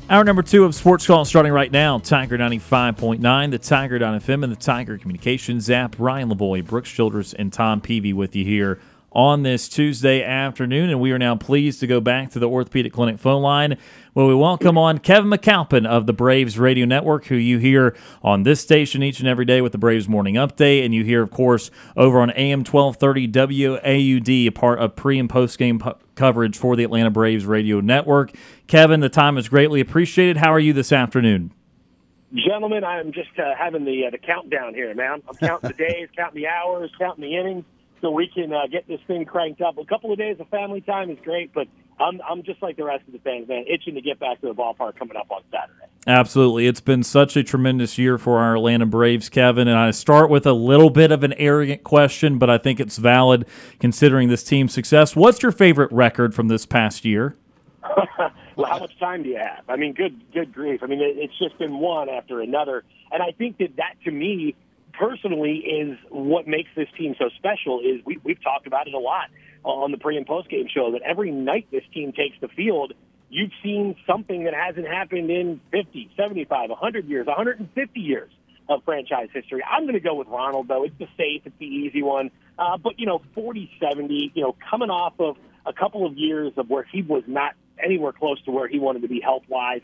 Hour number two of Sports Call starting right now. Tiger 95.9, the Tiger.fm, and the Tiger Communications app. Ryan Lavoie, Brooks Childress, and Tom Peavy with you here on this Tuesday afternoon. And we are now pleased to go back to the Orthopedic Clinic phone line where we welcome on Kevin McAlpin of the Braves Radio Network, who you hear on this station each and every day with the Braves Morning Update. And you hear, of course, over on AM 1230 WAUD, a part of pre and post game coverage for the Atlanta Braves Radio Network. Kevin, the time is greatly appreciated. How are you this afternoon? Gentlemen, I'm just uh, having the uh, the countdown here, man. I'm counting the days, counting the hours, counting the innings, so we can uh, get this thing cranked up. A couple of days of family time is great, but I'm I'm just like the rest of the fans, man, itching to get back to the ballpark coming up on Saturday. Absolutely. It's been such a tremendous year for our Atlanta Braves, Kevin. And I start with a little bit of an arrogant question, but I think it's valid considering this team's success. What's your favorite record from this past year? well, how much time do you have? I mean, good good grief. I mean, it, it's just been one after another, and I think that that to me personally is what makes this team so special. Is we, we've talked about it a lot on the pre and post game show that every night this team takes the field, you've seen something that hasn't happened in 50, 75, 100 years, 150 years of franchise history. I'm going to go with Ronald, though. It's the safe, it's the easy one. Uh, but, you know, 40 70, you know, coming off of a couple of years of where he was not anywhere close to where he wanted to be health wise.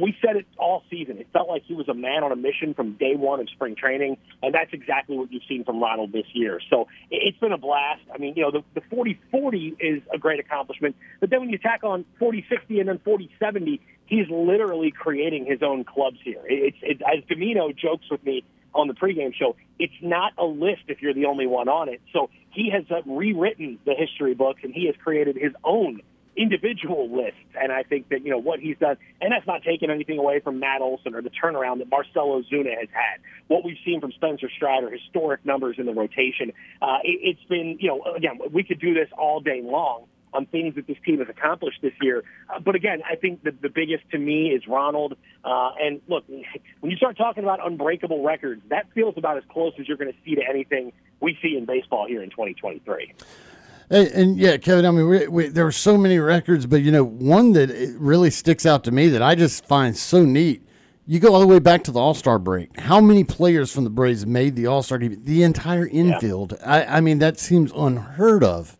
We said it all season. It felt like he was a man on a mission from day one of spring training, and that's exactly what you've seen from Ronald this year. So it's been a blast. I mean, you know, the, the 40-40 is a great accomplishment, but then when you tack on 40-60 and then 40-70, he's literally creating his own clubs here. It's it, as Domino jokes with me on the pregame show, it's not a list if you're the only one on it. So he has uh, rewritten the history books and he has created his own individual lists. And I think that, you know, what he's done, and that's not taking anything away from Matt Olson or the turnaround that Marcell Ozuna has had. What we've seen from Spencer Strider, historic numbers in the rotation. Uh, it, it's been, you know, again, we could do this all day long on things that this team has accomplished this year. Uh, but again, I think the, the biggest to me is Ronald. Uh, and look, when you start talking about unbreakable records, that feels about as close as you're going to see to anything we see in baseball here in 2023. And, and yeah, Kevin, I mean, we, we, there were so many records, but you know, one that really sticks out to me that I just find so neat. You go all the way back to the All Star break. How many players from the Braves made the All Star team? The entire infield. Yeah. I, I mean, that seems unheard of.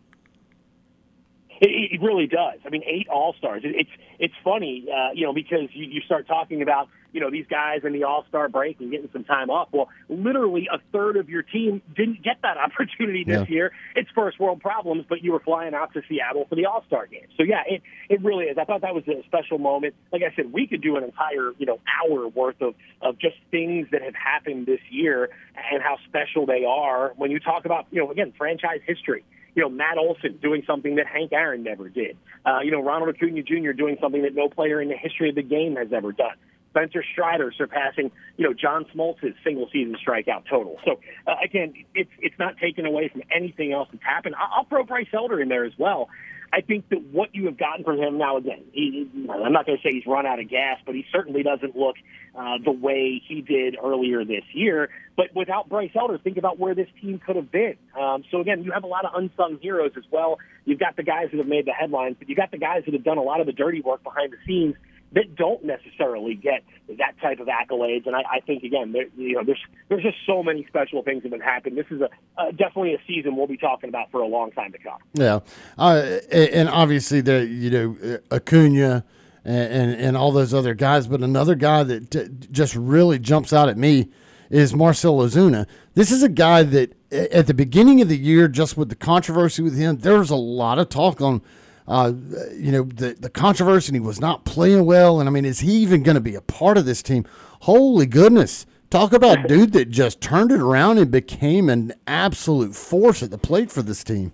It, it really does. I mean, eight All Stars. It, it's it's funny, uh, you know, because you, you start talking about you know these guys in the All Star break and getting some time off. Well, literally a third of your team didn't get that opportunity this Yeah. year. It's first world problems, but you were flying out to Seattle for the All Star game. So yeah, it it really is. I thought that was a special moment. Like I said, we could do an entire you know hour worth of of just things that have happened this year and how special they are. When you talk about you know again franchise history you know, Matt Olson doing something that Hank Aaron never did. Uh, you know, Ronald Acuna Jr. doing something that no player in the history of the game has ever done. Spencer Strider surpassing, you know, John Smoltz's single season strikeout total. So uh, again, it's it's not taken away from anything else that's happened. I'll, I'll throw Bryce Elder in there as well. I think that what you have gotten from him now, again, he, I'm not going to say he's run out of gas, but he certainly doesn't look uh, the way he did earlier this year. But without Bryce Elder, think about where this team could have been. Um, so again, you have a lot of unsung heroes as well. You've got the guys that have made the headlines, but you got the guys that have done a lot of the dirty work behind the scenes that don't necessarily get that type of accolades. And I, I think again, there, you know, there's there's just so many special things that have happened. This is a uh, definitely a season we'll be talking about for a long time to come. Yeah, uh, and obviously the you know uh, Acuna and, and and all those other guys, but another guy that t- just really jumps out at me is Marcell Ozuna. This is a guy that at the beginning of the year, just with the controversy with him, there was a lot of talk on. Uh, you know the the controversy and he was not playing well and I mean is he even going to be a part of this team holy goodness talk about a dude that just turned it around and became an absolute force at the plate for this team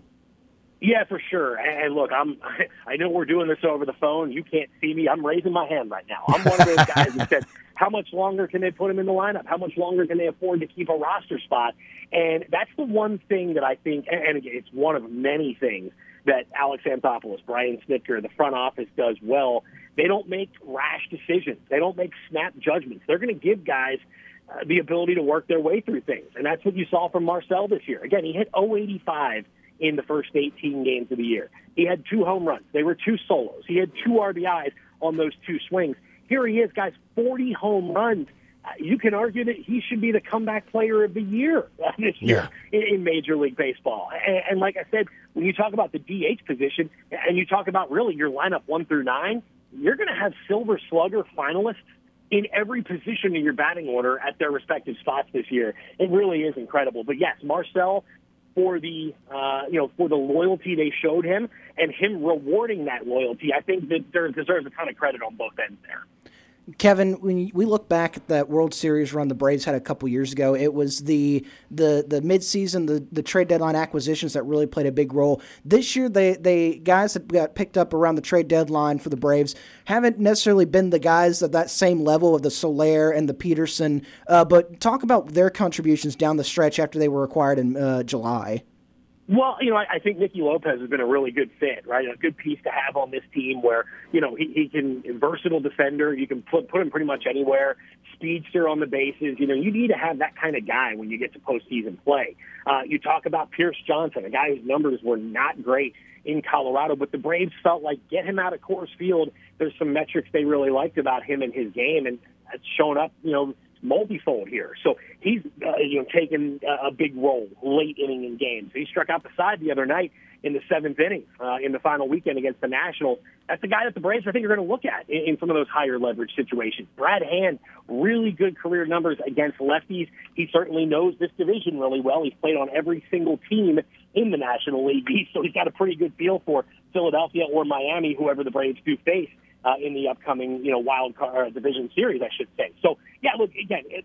Yeah, for sure. And look, I'm I know we're doing this over the phone. You can't see me. I'm raising my hand right now. I'm one of those guys who said, how much longer can they put him in the lineup? How much longer can they afford to keep a roster spot? And that's the one thing that I think, and and again, it's one of many things that Alex Anthopoulos, Brian Snitker, the front office does well. They don't make rash decisions. They don't make snap judgments. They're going to give guys uh, the ability to work their way through things. And that's what you saw from Marcell this year. Again, he hit 085 in the first 18 games of the year. He had two home runs. They were two solos. He had two RBIs on those two swings. Here he is, guys, 40 home runs. You can argue that he should be the comeback player of the year this year in, in Major League Baseball. And, and like I said, when you talk about the DH position and you talk about really your lineup one through nine, you're going to have Silver Slugger finalists in every position in your batting order at their respective spots this year. It really is incredible. But yes, Marcell for the uh, you know for the loyalty they showed him and him rewarding that loyalty, I think that there deserves a ton of credit on both ends there. Kevin, when we look back at that World Series run the Braves had a couple years ago, it was the the the midseason, the the trade deadline acquisitions that really played a big role. This year, they they guys that got picked up around the trade deadline for the Braves haven't necessarily been the guys of that same level of the Soler and the Pederson. Uh, but talk about their contributions down the stretch after they were acquired in uh, July. Well, you know, I, I think Nicky Lopez has been a really good fit, right? A good piece to have on this team where, you know, he, he can a versatile defender. You can put put him pretty much anywhere. Speedster on the bases. You know, you need to have that kind of guy when you get to postseason play. Uh, you talk about Pierce Johnson, a guy whose numbers were not great in Colorado, but the Braves felt like get him out of Coors Field. There's some metrics they really liked about him and his game, and it's shown up, you know, multifold here. So he's uh, you know taken a a big role late inning in games. He struck out the side the other night in the seventh inning uh, in the final weekend against the Nationals. That's the guy that the Braves I think are going to look at in, in some of those higher leverage situations. Brad Hand, really good career numbers against lefties. He certainly knows this division really well. He's played on every single team in the National League so he's got a pretty good feel for Philadelphia or Miami, whoever the Braves do face uh, in the upcoming, you know, wild card uh, division series, I should say. So, yeah, look again. It,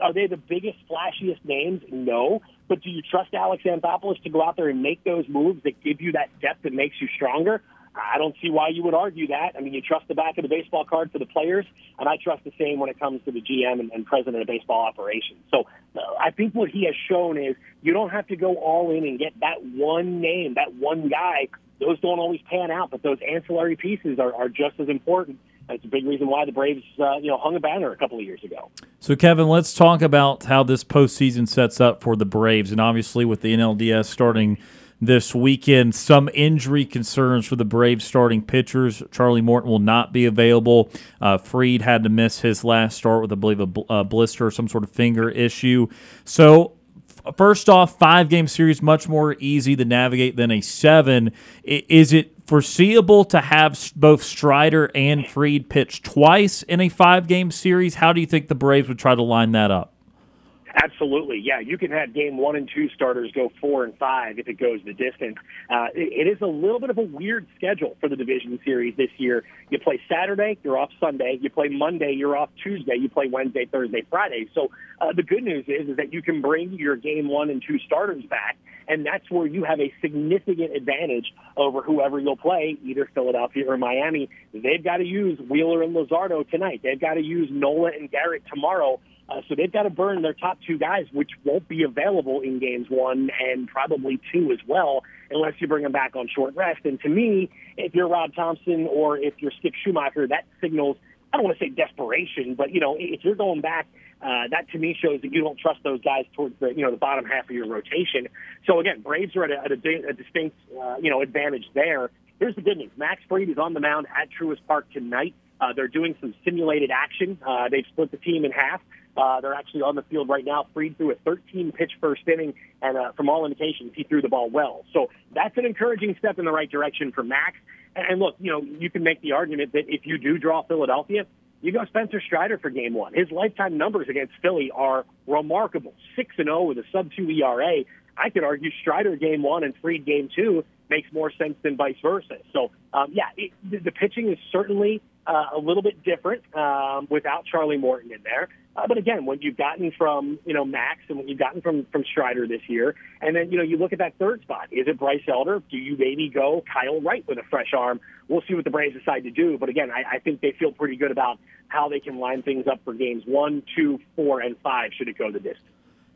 are they the biggest, flashiest names? No. But do you trust Alex Anthopoulos to go out there and make those moves that give you that depth that makes you stronger? I don't see why you would argue that. I mean, you trust the back of the baseball card for the players, and I trust the same when it comes to the GM and, and president of baseball operations. So uh, I think what he has shown is you don't have to go all in and get that one name, that one guy. Those don't always pan out, but those ancillary pieces are, are just as important. It's a big reason why the Braves, uh, you know, hung a banner a couple of years ago. So, Kevin, let's talk about how this postseason sets up for the Braves. And obviously, with the NLDS starting this weekend, some injury concerns for the Braves starting pitchers. Charlie Morton will not be available. Uh, Fried had to miss his last start with, I believe, a bl- a blister or some sort of finger issue. So, First off, five game series much more easy to navigate than a seven. Is it foreseeable to have both Strider and Fried pitch twice in a five game series? How do you think the Braves would try to line that up? Absolutely, yeah. You can have game one and two starters go four and five if it goes the distance. Uh, it, it is a little bit of a weird schedule for the division series this year. You play Saturday, you're off Sunday. You play Monday, you're off Tuesday. You play Wednesday, Thursday, Friday. So uh, the good news is is that you can bring your game one and two starters back, and that's where you have a significant advantage over whoever you'll play, either Philadelphia or Miami. They've got to use Wheeler and Luzardo tonight. They've got to use Nola and Garrett tomorrow uh, so they've got to burn their top two guys, which won't be available in games one and probably two as well, unless you bring them back on short rest. And to me, if you're Rob Thompson or if you're Skip Schumaker, that signals I don't want to say desperation, but you know, if you're going back, uh, that to me shows that you don't trust those guys towards the you know the bottom half of your rotation. So again, Braves are at a, at a, a distinct uh, you know advantage there. Here's the good news: Max Fried is on the mound at Truist Park tonight. Uh, they're doing some simulated action. Uh, they've split the team in half. Uh, they're actually on the field right now. Fried threw a 13 pitch first inning, and uh, from all indications, he threw the ball well. So that's an encouraging step in the right direction for Max. And, and look, you know, you can make the argument that if you do draw Philadelphia, you go Spencer Strider for game one. His lifetime numbers against Philly are remarkable 6 and 0 with a sub 2 ERA. I could argue Strider game one and Fried game two makes more sense than vice versa. So, um, yeah, it, the, the pitching is certainly uh, a little bit different um, without Charlie Morton in there. Uh, but again, what you've gotten from you know Max and what you've gotten from from Strider this year, and then you know you look at that third spot. Is it Bryce Elder? Do you maybe go Kyle Wright with a fresh arm? We'll see what the Braves decide to do. But again, I, I think they feel pretty good about how they can line things up for games one, two, four, and five. Should it go the distance?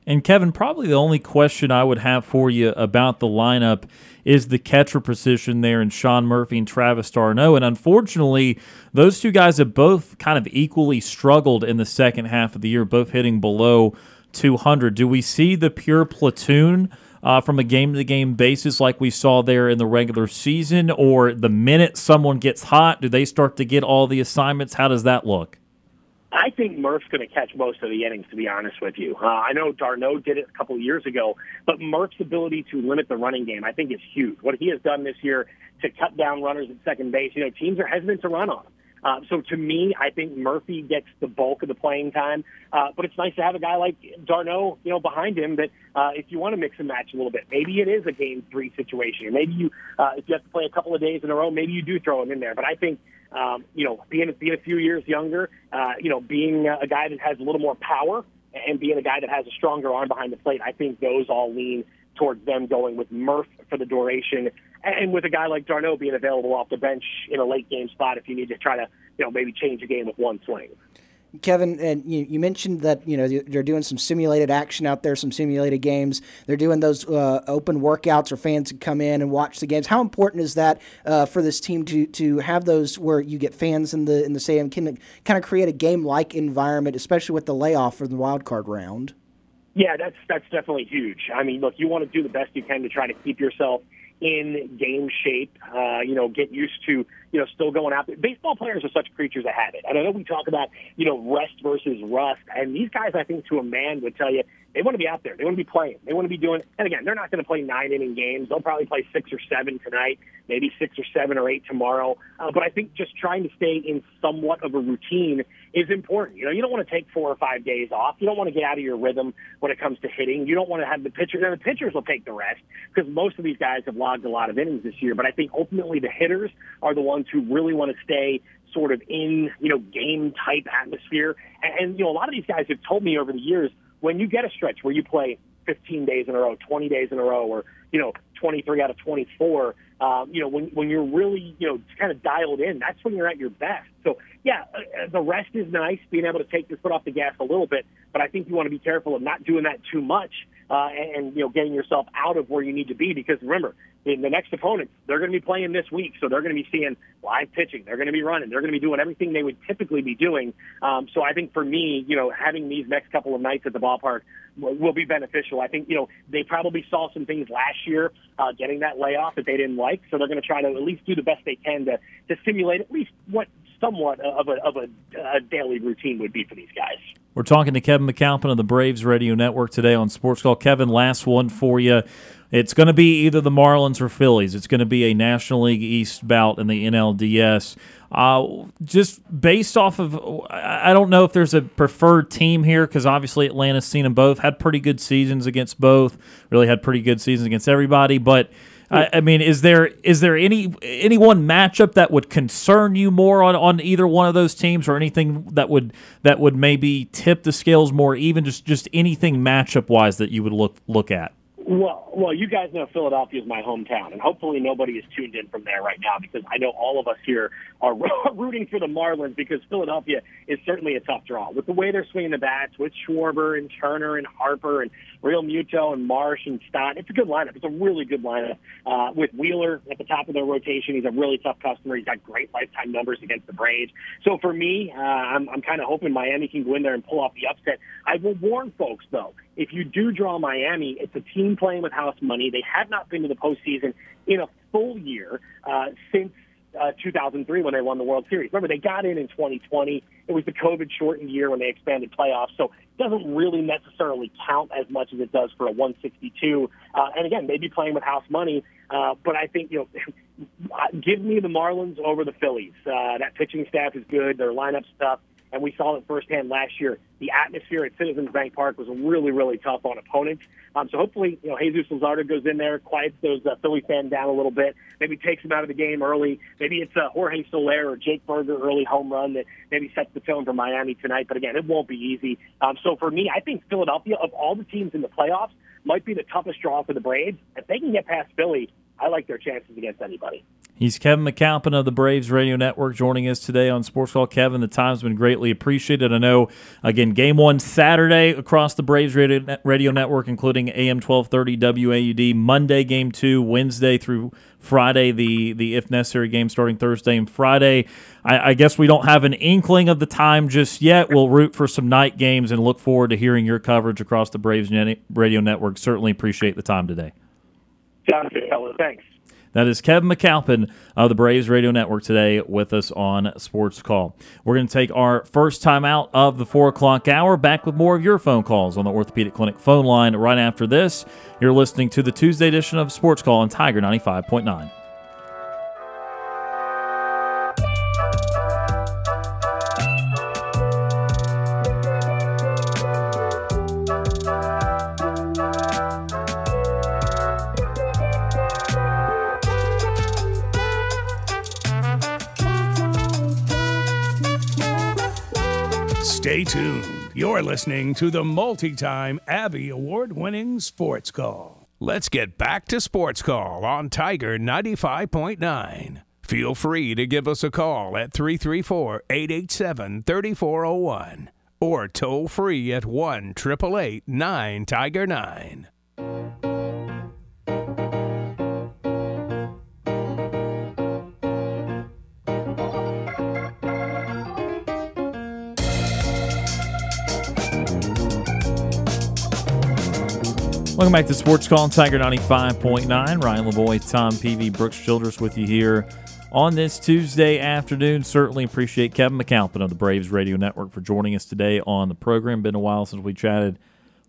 And Kevin, probably the only question I would have for you about the lineup is the catcher position there in Sean Murphy and Travis d'Arnaud. And unfortunately, those two guys have both kind of equally struggled in the second half of the year, both hitting below 200. Do we see the pure platoon uh, from a game to game basis like we saw there in the regular season? Or the minute someone gets hot, do they start to get all the assignments? How does that look? I think Murph's going to catch most of the innings, to be honest with you. Uh, I know d'Arnaud did it a couple of years ago, but Murph's ability to limit the running game, I think, is huge. What he has done this year to cut down runners at second base, you know, teams are hesitant to run on him. Uh, so to me, I think Murphy gets the bulk of the playing time. Uh, but it's nice to have a guy like d'Arnaud, you know, behind him. That uh, if you want to mix and match a little bit, maybe it is a game three situation, maybe you, uh, if you have to play a couple of days in a row, maybe you do throw him in there. But I think um, you know, being being a few years younger, uh, you know, being a guy that has a little more power and being a guy that has a stronger arm behind the plate, I think those all lean towards them going with Murph for the duration, and with a guy like d'Arnaud being available off the bench in a late game spot if you need to try to, you know, maybe change the game with one swing. Kevin, and you, you, mentioned that you know they're doing some simulated action out there, some simulated games. They're doing those uh, open workouts where fans can come in and watch the games. How important is that uh, for this team to to have those where you get fans in the in the stadium, can kind of create a game like environment, especially with the layoff for the wild card round? Yeah, that's that's definitely huge. I mean, look, you want to do the best you can to try to keep yourself in game shape. Uh, you know, get used to you know still going out there. Baseball players are such creatures of habit. And I know we talk about you know rest versus rust, and these guys, I think, to a man, would tell you they want to be out there. They want to be playing. They want to be doing. And again, they're not going to play nine inning games. They'll probably play six or seven tonight, maybe six or seven or eight tomorrow. Uh, but I think just trying to stay in somewhat of a routine is important. You know, you don't want to take four or five days off. You don't want to get out of your rhythm when it comes to hitting. You don't want to have the pitchers, and the pitchers will take the rest because most of these guys have logged a lot of innings this year. But I think ultimately the hitters are the ones who really want to stay sort of in, you know, game type atmosphere. And, and, you know, a lot of these guys have told me over the years when you get a stretch where you play 15 days in a row, 20 days in a row, or you know 23 out of 24, um, you know when when you're really you know kind of dialed in, that's when you're at your best. So yeah, uh, uh, the rest is nice, being able to take your foot off the gas a little bit, but I think you want to be careful of not doing that too much uh, and, you know getting yourself out of where you need to be because remember the next opponents they're going to be playing this week so they're going to be seeing live pitching they're going to be running they're going to be doing everything they would typically be doing um, so I think for me you know having these next couple of nights at the ballpark will, will be beneficial I think you know they probably saw some things last year uh, getting that layoff that they didn't like so they're going to try to at least do the best they can to to simulate at least what somewhat of a of a, a daily routine would be for these guys. We're talking to Kevin McAlpin of the Braves Radio Network today on Sports Call. Kevin, last one for you. It's going to be either the Marlins or Phillies. It's going to be a National League East bout in the NLDS. Uh, just based off of, I don't know if there's a preferred team here because obviously Atlanta's seen them both, had pretty good seasons against both, really had pretty good seasons against everybody. But I, I mean, is there is there any any one matchup that would concern you more on, on either one of those teams, or anything that would that would maybe tip the scales more even? Just just anything matchup wise that you would look look at. Well, well, you guys know Philadelphia is my hometown, and hopefully nobody is tuned in from there right now because I know all of us here are rooting for the Marlins because Philadelphia is certainly a tough draw with the way they're swinging the bats with Schwarber and Turner and Harper and Realmuto and Marsh and Stott. It's a good lineup. It's a really good lineup uh, with Wheeler at the top of their rotation. He's a really tough customer. He's got great lifetime numbers against the Braves. So for me, uh, I'm, I'm kind of hoping Miami can go in there and pull off the upset. I will warn folks though if you do draw Miami, it's a team playing with house money. They have not been to the postseason in a full year uh, since uh, 2003 when they won the World Series. Remember, they got in in 2020. It was the COVID shortened year when they expanded playoffs. So it doesn't really necessarily count as much as it does for a 162. Uh, and again, maybe playing with house money. Uh, but I think, you know, give me the Marlins over the Phillies. Uh, that pitching staff is good. Their lineup's tough and we saw it firsthand last year. The atmosphere at Citizens Bank Park was really, really tough on opponents. Um, so hopefully, you know, Jesus Luzardo goes in there, quiets those uh, Philly fans down a little bit, maybe takes them out of the game early. Maybe it's a Jorge Soler or Jake Burger early home run that maybe sets the tone for Miami tonight. But again, it won't be easy. Um, so for me, I think Philadelphia, of all the teams in the playoffs, might be the toughest draw for the Braves. If they can get past Philly, I like their chances against anybody. He's Kevin McAlpin of the Braves Radio Network joining us today on Sports Call. Kevin, the time's been greatly appreciated. I know, again, game one Saturday across the Braves Radio, Radio Network, including AM 1230 WAUD, Monday game two, Wednesday through Friday, the, the if necessary game starting Thursday and Friday. I, I guess we don't have an inkling of the time just yet. We'll root for some night games and look forward to hearing your coverage across the Braves Radio Network. Certainly appreciate the time today. Sounds good. Thanks. That is Kevin McAlpin of the Braves Radio Network today with us on Sports Call. We're going to take our first time out of the 4 o'clock hour. Back with more of your phone calls on the Orthopedic Clinic phone line right after this. You're listening to the Tuesday edition of Sports Call on Tiger 95.9. tuned. You're listening to the multi time Abby Award winning Sports Call. Let's get back to Sports Call on Tiger 95.9. Feel free to give us a call at 334 887 3401 or toll free at 1 888 9 Tiger 9. Welcome back to Sports Call on Tiger 95.9. Ryan Lavoie, Tom Peavy, Brooks Childress with you here on this Tuesday afternoon. Certainly appreciate Kevin McAlpin of the Braves Radio Network for joining us today on the program. Been a while since we chatted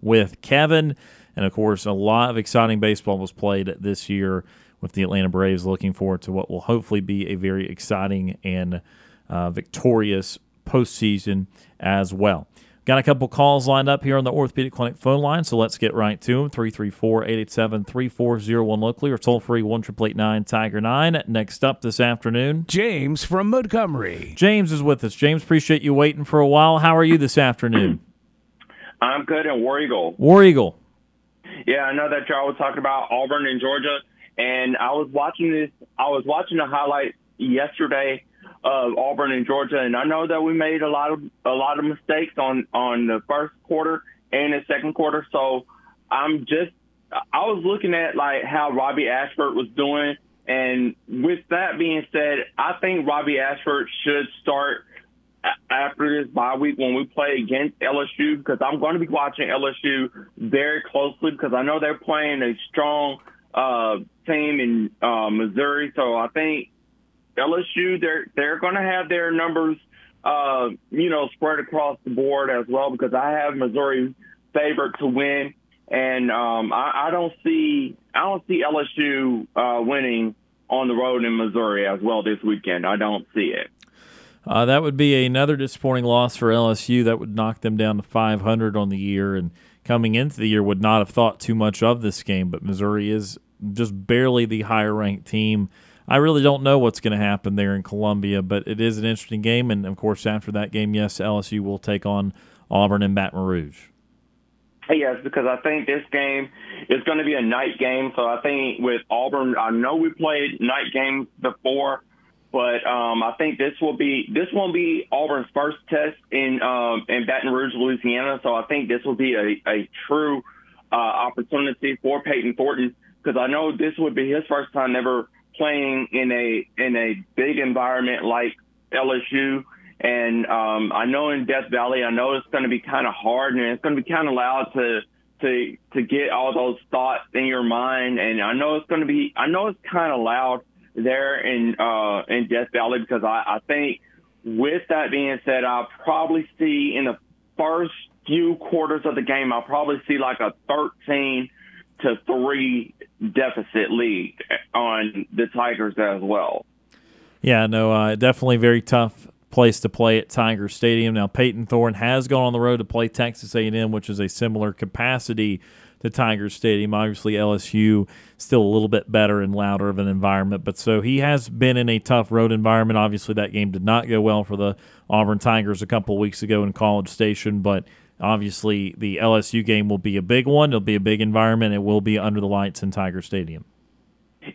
with Kevin. And of course, a lot of exciting baseball was played this year with the Atlanta Braves. Looking forward to what will hopefully be a very exciting and uh, victorious postseason as well. Got a couple calls lined up here on the Orthopedic Clinic phone line, so let's get right to them. 334 887 3401 locally or toll free 1 Tiger 9. Next up this afternoon, James from Montgomery. James is with us. James, appreciate you waiting for a while. How are you this afternoon? I'm good in War Eagle. War Eagle. Yeah, I know that y'all was talking about Auburn and Georgia, and I was watching this. I was watching the highlight yesterday of Auburn and Georgia, and I know that we made a lot of a lot of mistakes on on the first quarter and the second quarter. So I'm just I was looking at like how Robbie Ashford was doing, and with that being said, I think Robbie Ashford should start after this bye week when we play against LSU because I'm going to be watching LSU very closely because I know they're playing a strong uh, team in uh, Missouri. So I think LSU, they're they're going to have their numbers, uh, you know, spread across the board as well because I have Missouri favored to win. and um, I, I don't see I don't see LSU uh, winning on the road in Missouri as well this weekend. I don't see it. Uh, that would be another disappointing loss for LSU. That would knock them down to 500 on the year, and coming into the year would not have thought too much of this game. But Missouri is just barely the higher ranked team. I really don't know what's going to happen there in Columbia, but it is an interesting game. And of course, after that game, yes, LSU will take on Auburn and Baton Rouge. Yes, because I think this game is going to be a night game. So I think with Auburn, I know we played night games before, but um, I think this will be this won't be Auburn's first test in um, in Baton Rouge, Louisiana. So I think this will be a, a true uh, opportunity for Payton Thornton because I know this would be his first time ever playing in a in a big environment like LSU. And um, I know in Death Valley, I know it's going to be kind of hard and it's going to be kind of loud to to to get all those thoughts in your mind. And I know it's going to be, I know it's kind of loud there in uh, in Death Valley because I, I think with that being said, I'll probably see in the first few quarters of the game, I'll probably see like a 13 to three deficit lead on the Tigers as well. Yeah, no, uh, definitely very tough place to play at Tiger Stadium. Now, Payton Thorne has gone on the road to play Texas A&M, which is a similar capacity to Tiger Stadium. Obviously, LSU still a little bit better and louder of an environment, but so he has been in a tough road environment. Obviously, that game did not go well for the Auburn Tigers a couple weeks ago in College Station, but obviously the LSU game will be a big one. It'll be a big environment. It will be under the lights in Tiger Stadium.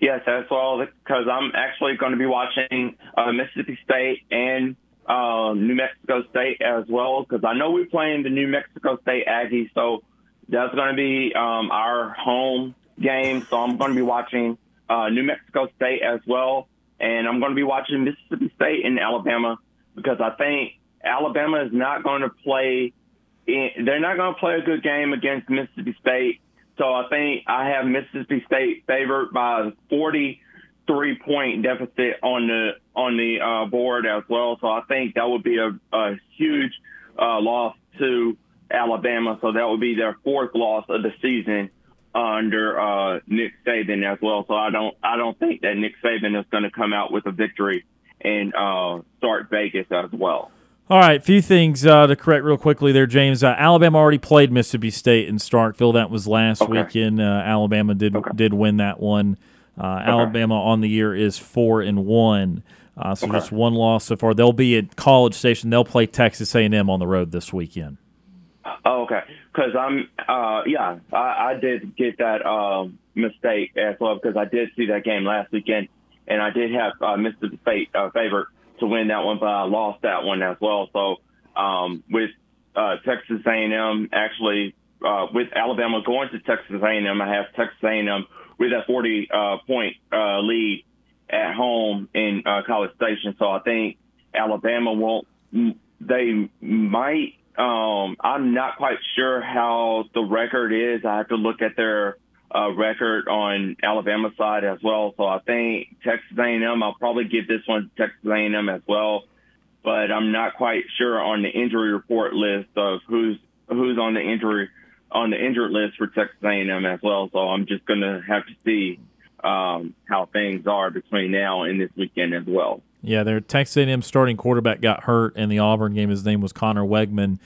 Yes, as well, because I'm actually going to be watching uh, Mississippi State and uh, New Mexico State as well, because I know we're playing the New Mexico State Aggies, so that's going to be um, our home game. So I'm going to be watching uh, New Mexico State as well, and I'm going to be watching Mississippi State and Alabama because I think Alabama is not going to play. They're not going to play a good game against Mississippi State. So I think I have Mississippi State favored by 40 three point deficit on the on the uh, board as well. So I think that would be a, a huge uh, loss to Alabama. So that would be their fourth loss of the season under uh, Nick Saban as well. So I don't I don't think that Nick Saban is going to come out with a victory and uh, start Vegas as well. All right, a few things uh, to correct real quickly there, James. Uh, Alabama already played Mississippi State in Starkville. That was last okay. weekend. Uh, Alabama did okay. did win that one. Uh, okay. Alabama on the year is four and one, uh, so just one loss so far. They'll be at College Station. They'll play Texas A&M on the road this weekend. Oh, okay. Because I'm, uh, yeah, I, I, did get that um, mistake as well because I did see that game last weekend, and I did have uh, Mississippi State uh, favorite to win that one, but I lost that one as well. So um, with uh, Texas A&M actually, uh, with Alabama going to Texas A&M, I have Texas A&M with a 40 uh, point uh, lead at home in uh, College Station. So I think Alabama won't. They might. Um, I'm not quite sure how the record is. I have to look at their uh, record on Alabama side as well. So I think Texas A&M. I'll probably give this one to Texas A&M as well, but I'm not quite sure on the injury report list of who's who's on the injury on the injured list for Texas A&M as well. So I'm just going to have to see um, how things are between now and this weekend as well. Yeah, their Texas A&M starting quarterback got hurt in the Auburn game. His name was Conner Weigman,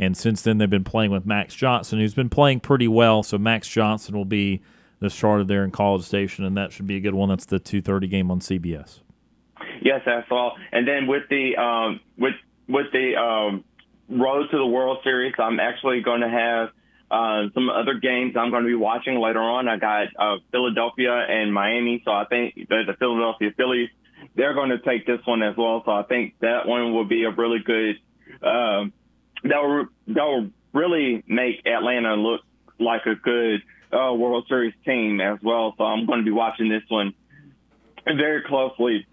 and since then they've been playing with Max Johnson, who's been playing pretty well. So Max Johnson will be the starter there in College Station, and that should be a good one. That's the 2:30 game on CBS. Yes, that's all. And then with the um, with with the um, road to the World Series, I'm actually going to have uh, some other games I'm going to be watching later on. I got uh, Philadelphia and Miami, so I think the, Philadelphia Phillies they're going to take this one as well. So I think that one will be a really good. Um, that will that will really make Atlanta look like a good uh, World Series team as well. So I'm going to be watching this one very closely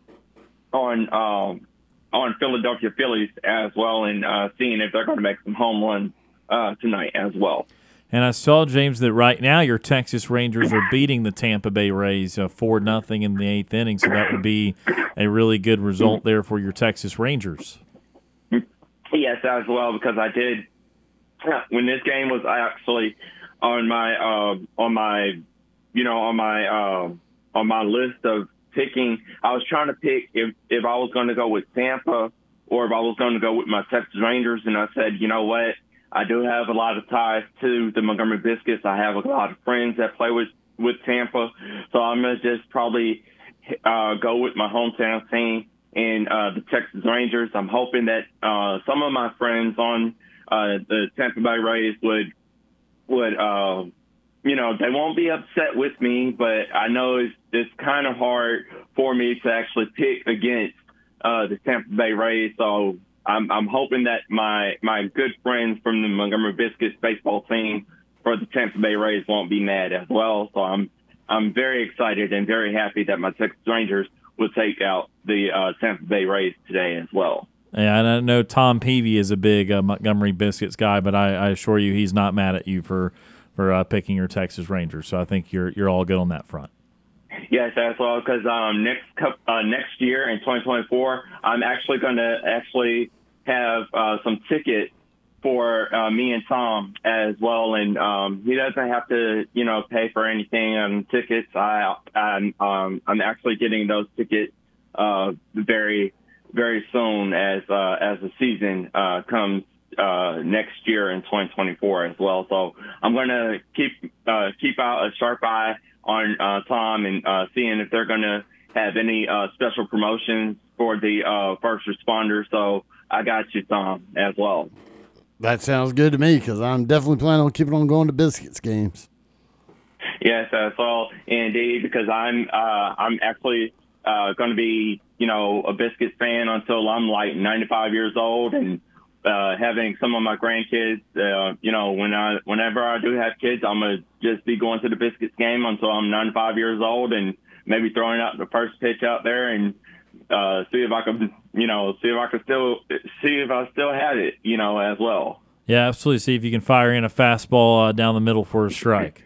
on um, on Philadelphia Phillies as well, and uh, seeing if they're going to make some home runs uh, tonight as well. And I saw James that right now your Texas Rangers are beating the Tampa Bay Rays uh, four nothing in the eighth inning, so that would be a really good result there for your Texas Rangers. Yes, as well because I did when this game was actually on my uh, on my you know on my uh, on my list of picking. I was trying to pick if if I was going to go with Tampa or if I was going to go with my Texas Rangers, and I said, you know what, I do have a lot of ties to the Montgomery Biscuits. I have a lot of friends that play with with Tampa, so I'm gonna just probably uh, go with my hometown team and uh, the Texas Rangers. I'm hoping that uh, some of my friends on uh, the Tampa Bay Rays would would uh, you know they won't be upset with me, but I know it's it's kind of hard for me to actually pick against uh, the Tampa Bay Rays. So I'm I'm hoping that my my good friends from the Montgomery Biscuits baseball team for the Tampa Bay Rays won't be mad as well. So I'm I'm very excited and very happy that my Texas Rangers will take out the uh, Tampa Bay Rays today as well. Yeah, and I know Tom Peavy is a big uh, Montgomery Biscuits guy, but I, I, assure you he's not mad at you for for uh, picking your Texas Rangers. So I think you're you're all good on that front. Yes, as well, because um, next uh, next year in 2024, I'm actually going to actually have uh, some tickets for uh, me and Tom as well, and um, he doesn't have to, you know, pay for anything on tickets. I, I'm, um, I'm actually getting those tickets uh, very, very soon as uh, as the season uh, comes uh, next year in 2024 as well. So I'm going to keep uh, keep out a sharp eye on uh, Tom and uh, seeing if they're going to have any uh, special promotions for the uh, first responders. So I got you, Tom, as well. That sounds good to me because I'm definitely planning on keeping on going to biscuits games. Yes, that's all indeed. Because I'm uh, I'm actually uh, going to be you know a biscuits fan until I'm like 95 years old, and uh, having some of my grandkids. Uh, you know, when I whenever I do have kids, I'm gonna just be going to the biscuits game until I'm 95 years old, and maybe throwing out the first pitch out there and uh, see if I can, you know, see if I can still see if I still had it, you know, as well. Yeah, absolutely. See if you can fire in a fastball uh, down the middle for a strike.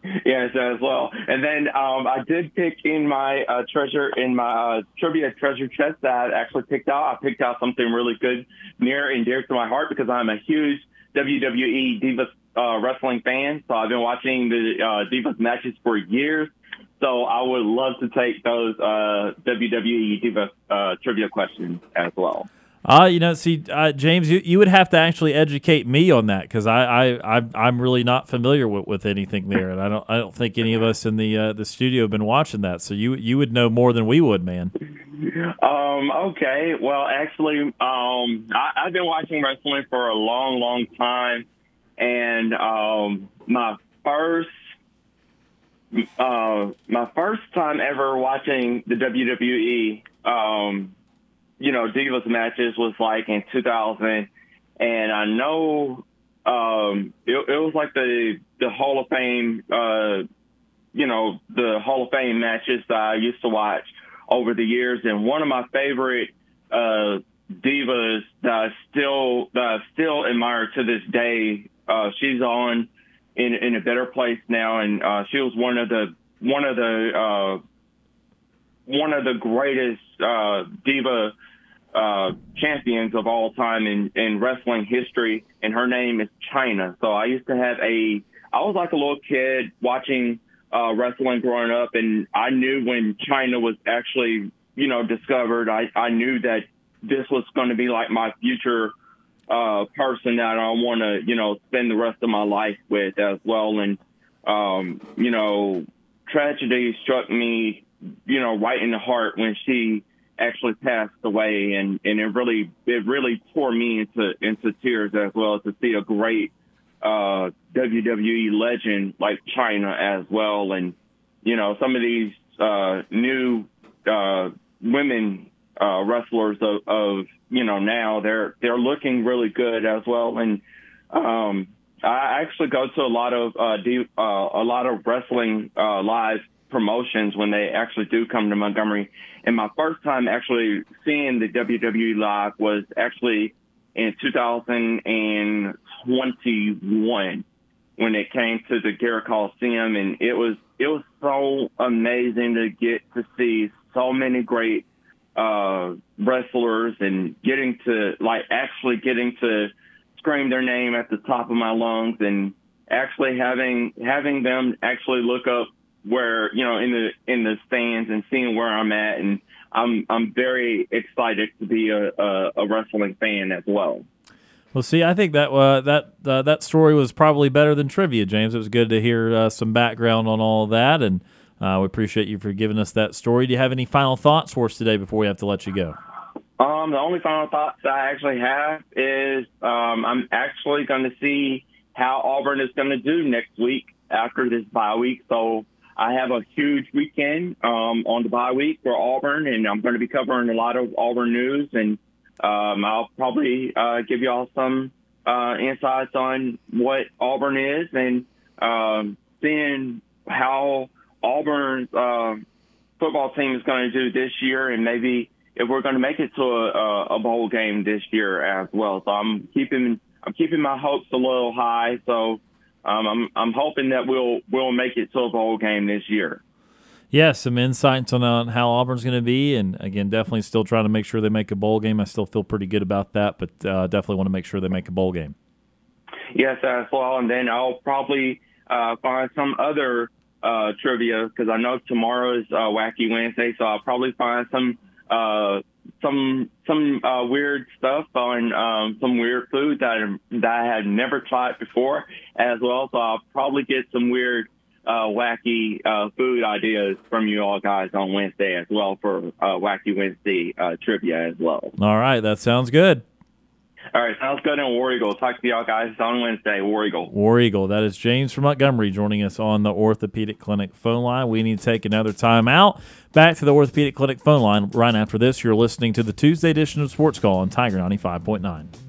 yes, as well. And then um, I did pick in my uh, treasure in my uh, trivia treasure chest that I actually picked out. I picked out something really good, near and dear to my heart because I'm a huge WWE Divas uh, wrestling fan. So I've been watching the uh, Divas matches for years. So I would love to take those uh, WWE uh, trivia questions as well. Uh, you know, see, uh, James, you, you would have to actually educate me on that because I, I, I, am really not familiar with, with anything there, and I don't, I don't think any of us in the uh, the studio have been watching that. So you, you would know more than we would, man. Um. Okay. Well, actually, um, I, I've been watching wrestling for a long, long time, and um, my first uh, my first time ever watching the WWE, um, you know, Divas matches was like in 2000, and I know um, it, it was like the the Hall of Fame, uh, you know, the Hall of Fame matches that I used to watch over the years, and one of my favorite uh, divas that I still that I still admire to this day. Uh, she's on in in a better place now, and uh, she was one of the one of the uh, one of the greatest uh, diva uh, champions of all time in, in wrestling history, and her name is Chyna. So I used to have a I was like a little kid watching uh, wrestling growing up, and I knew when Chyna was actually you know discovered, I I knew that this was going to be like my future uh, person that I want to, you know, spend the rest of my life with as well. And, um, you know, tragedy struck me, you know, right in the heart when she actually passed away. And, and it really, it really tore me into, into tears as well to see a great, uh, WWE legend like Chyna as well. And, you know, some of these, uh, new, uh, women, uh, wrestlers of, of you know now they're they're looking really good as well. And um, I actually go to a lot of uh, de- uh, a lot of wrestling uh, live promotions when they actually do come to Montgomery. And my first time actually seeing the WWE live was actually in 2021 when it came to the Garrett Coliseum, and it was it was so amazing to get to see so many great uh, wrestlers and getting to like actually getting to scream their name at the top of my lungs and actually having having them actually look up where you know in the in the stands and seeing where I'm at, and I'm I'm very excited to be a, a, a wrestling fan as well. Well, see, I think that uh, that uh, that story was probably better than trivia, James. It was good to hear uh, some background on all that, and uh, we appreciate you for giving us that story. Do you have any final thoughts for us today before we have to let you go? Um, the only final thoughts I actually have is um, I'm actually going to see how Auburn is going to do next week after this bye week. So I have a huge weekend um, on the bye week for Auburn, and I'm going to be covering a lot of Auburn news, and um, I'll probably uh, give you all some uh, insights on what Auburn is and um, seeing how Auburn's uh, football team is going to do this year, and maybe if we're going to make it to a, a bowl game this year as well. So I'm keeping I'm keeping my hopes a little high. So um, I'm I'm hoping that we'll we'll make it to a bowl game this year. Yeah, some insights on how Auburn's going to be, and again, definitely still trying to make sure they make a bowl game. I still feel pretty good about that, but uh, definitely want to make sure they make a bowl game. Yes, as well, and then I'll probably uh, find some other uh, trivia because I know tomorrow is uh, Wacky Wednesday, so I'll probably find some uh, some some uh, weird stuff on um, some weird food that that I had never tried before as well. So I'll probably get some weird, uh, wacky uh, food ideas from you all guys on Wednesday as well for uh, Wacky Wednesday uh, trivia as well. All right, that sounds good. All right, sounds good. And War Eagle. Talk to y'all guys on Wednesday. War Eagle. War Eagle. That is James from Montgomery joining us on the Orthopedic Clinic phone line. We need to take another time out. Back to the Orthopedic Clinic phone line right after this. You're listening to the Tuesday edition of Sports Call on Tiger 95.9.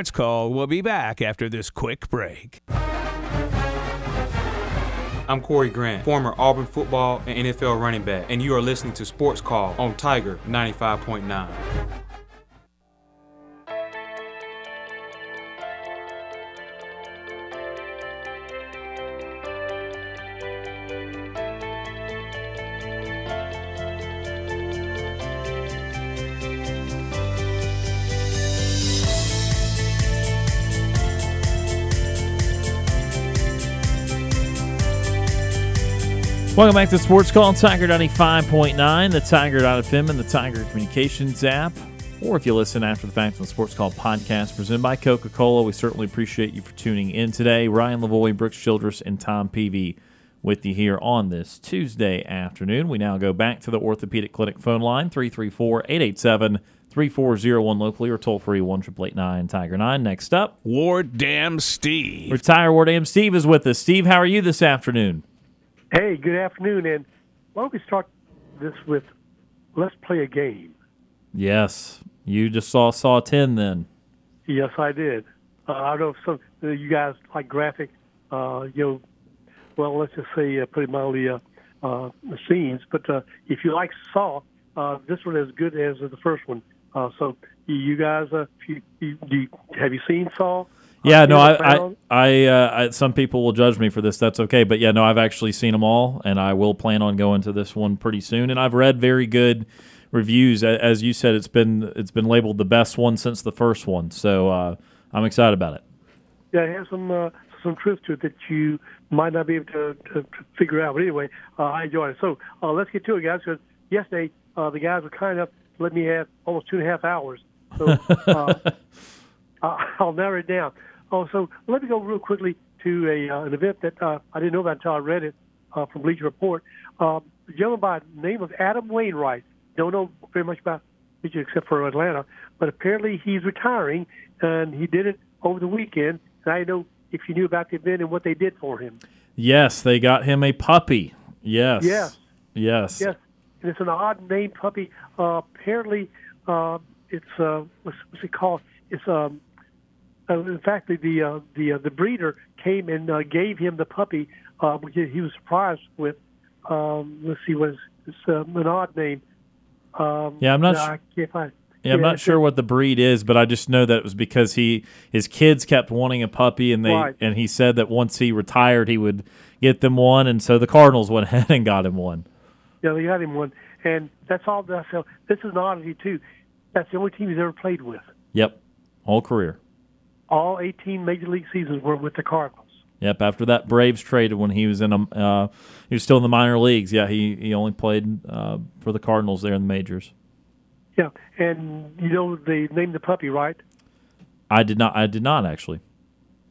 Sports Call We'll be back after this quick break. I'm Corey Grant, former Auburn football and NFL running back, and you are listening to Sports Call on Tiger 95.9. Welcome back to Sports Call on Tiger 95.9, the Tiger.fm, and the Tiger Communications app. Or if you listen after the fact on the Sports Call podcast presented by Coca Cola, we certainly appreciate you for tuning in today. Ryan Lavoie, Brooks Childress, and Tom Peavy with you here on this Tuesday afternoon. We now go back to the Orthopedic Clinic phone line 334 887 3401 locally or toll free 1 Tiger 9. Next up, Ward Dam Steve. Retire Ward Dam Steve is with us. Steve, how are you this afternoon? Hey, good afternoon. And why don't we start this with let's play a game? Yes. You just saw Saw 10 then. Yes, I did. Uh, I don't know if some uh, you guys like graphic, uh, you know, well, let's just say, uh, it mildly, uh, uh, scenes. But uh, if you like Saw, uh, this one is as good as the first one. Uh, so you guys, uh, if you, you, do you, have you seen Saw? Yeah, no, I, I, I, uh, I, some people will judge me for this. That's okay, but yeah, no, I've actually seen them all, and I will plan on going to this one pretty soon. And I've read very good reviews. As you said, it's been it's been labeled the best one since the first one, so uh, I'm excited about it. Yeah, it has some uh, some truth to it that you might not be able to, to, to figure out. But anyway, uh, I enjoyed it. So uh, let's get to it, guys. Because yesterday uh, the guys were kind enough to let me have almost two and a half hours. So uh, I'll narrow it down. Oh, so let me go real quickly to a uh, an event that uh, I didn't know about until I read it uh, from Bleacher Report. Um, a gentleman by the name of Adam Wainwright. Don't know very much about Bleacher except for Atlanta, but apparently he's retiring, and he did it over the weekend. And I know if you knew about the event and what they did for him. Yes, they got him a puppy. Yes. Yes. Yes. Yes, and it's an odd name puppy. Uh, apparently, uh, it's uh, what's, what's it called? It's um, Uh, in fact, the the uh, the, uh, the breeder came and uh, gave him the puppy, uh, he was surprised with. Um, let's see, was it's uh, an odd name. Um, Yeah, I'm not no, su- I can't find. Yeah, I'm not sure what the breed is, but I just know that it was because he his kids kept wanting a puppy, and they Right. and he said that once he retired, he would get them one, and so the Cardinals went ahead and got him one. Yeah, they got him one, and that's all. That, so this is an oddity too. That's the only team he's ever played with. Yep, whole career. All 18 major league seasons were with the Cardinals. Yep. After that Braves traded when he was in a uh, he was still in the minor leagues. Yeah, he he only played uh, for the Cardinals there in the majors. Yeah, and you know they named the puppy, right? I did not. I did not actually.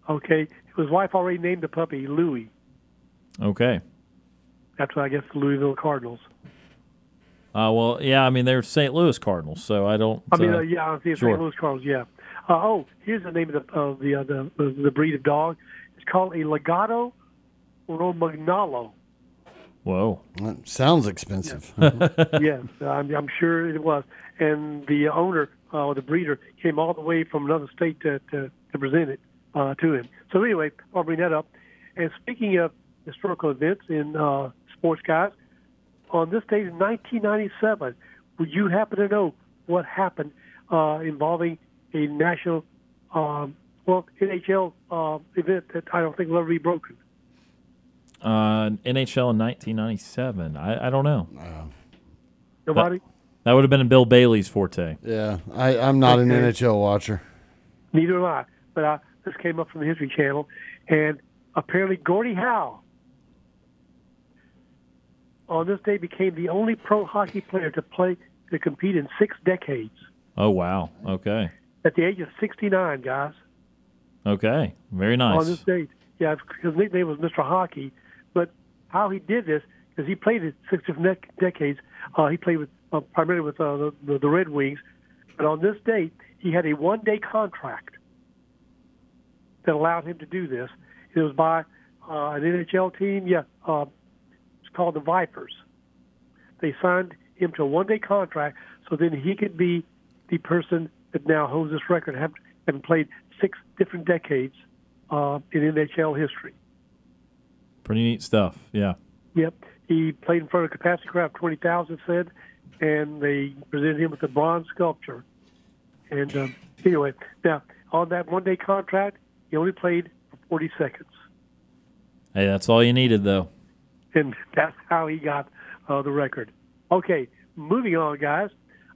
Okay, his wife already named the puppy Louis Okay. after I guess the Louisville Cardinals. Uh, well, yeah. I mean, they're St. Louis Cardinals, so I don't. I mean, uh, uh, yeah, the sure. St. Louis Cardinals. Yeah. Uh, oh, here's the name of the of the, uh, the the the breed of dog. It's called a Lagotto Romagnolo. Whoa. That sounds expensive. yes, I'm, I'm sure it was. And the owner, uh, or the breeder, came all the way from another state to, to, to present it uh, to him. So anyway, I'll bring that up. And speaking of historical events in uh, sports, guys, on this date in 1997, would you happen to know what happened uh, involving a national, um, well, NHL uh, event that I don't think will ever be broken? Uh, NHL in 1997. I, I don't know. Nobody? That would have been Bill Bailey's forte. yeah, I, I'm not an NHL watcher. Neither am I. But uh, this came up from the History Channel, and apparently Gordie Howe on this day became the only pro hockey player to play to compete in six decades Oh wow. Okay. At the age of 69, guys. Okay. Very nice. On this date, yeah, his nickname was Mr. Hockey. But how he did this because he played it six different decades. Uh, he played with uh, primarily with uh, the, the Red Wings, but on this date he had a one-day contract that allowed him to do this. It was by uh, an NHL team. Yeah, uh, it's called the Vipers. They signed him to a one-day contract so then he could be the person that now holds this record, have, having played six different decades uh, in NHL history. Pretty neat stuff. Yeah. Yep. He played in front of a capacity crowd of 20,000, said, and they presented him with a bronze sculpture. And um, anyway, now, on that one day contract, he only played for 40 seconds. Hey, that's all you needed though. And that's how he got uh, the record. Okay, moving on, guys.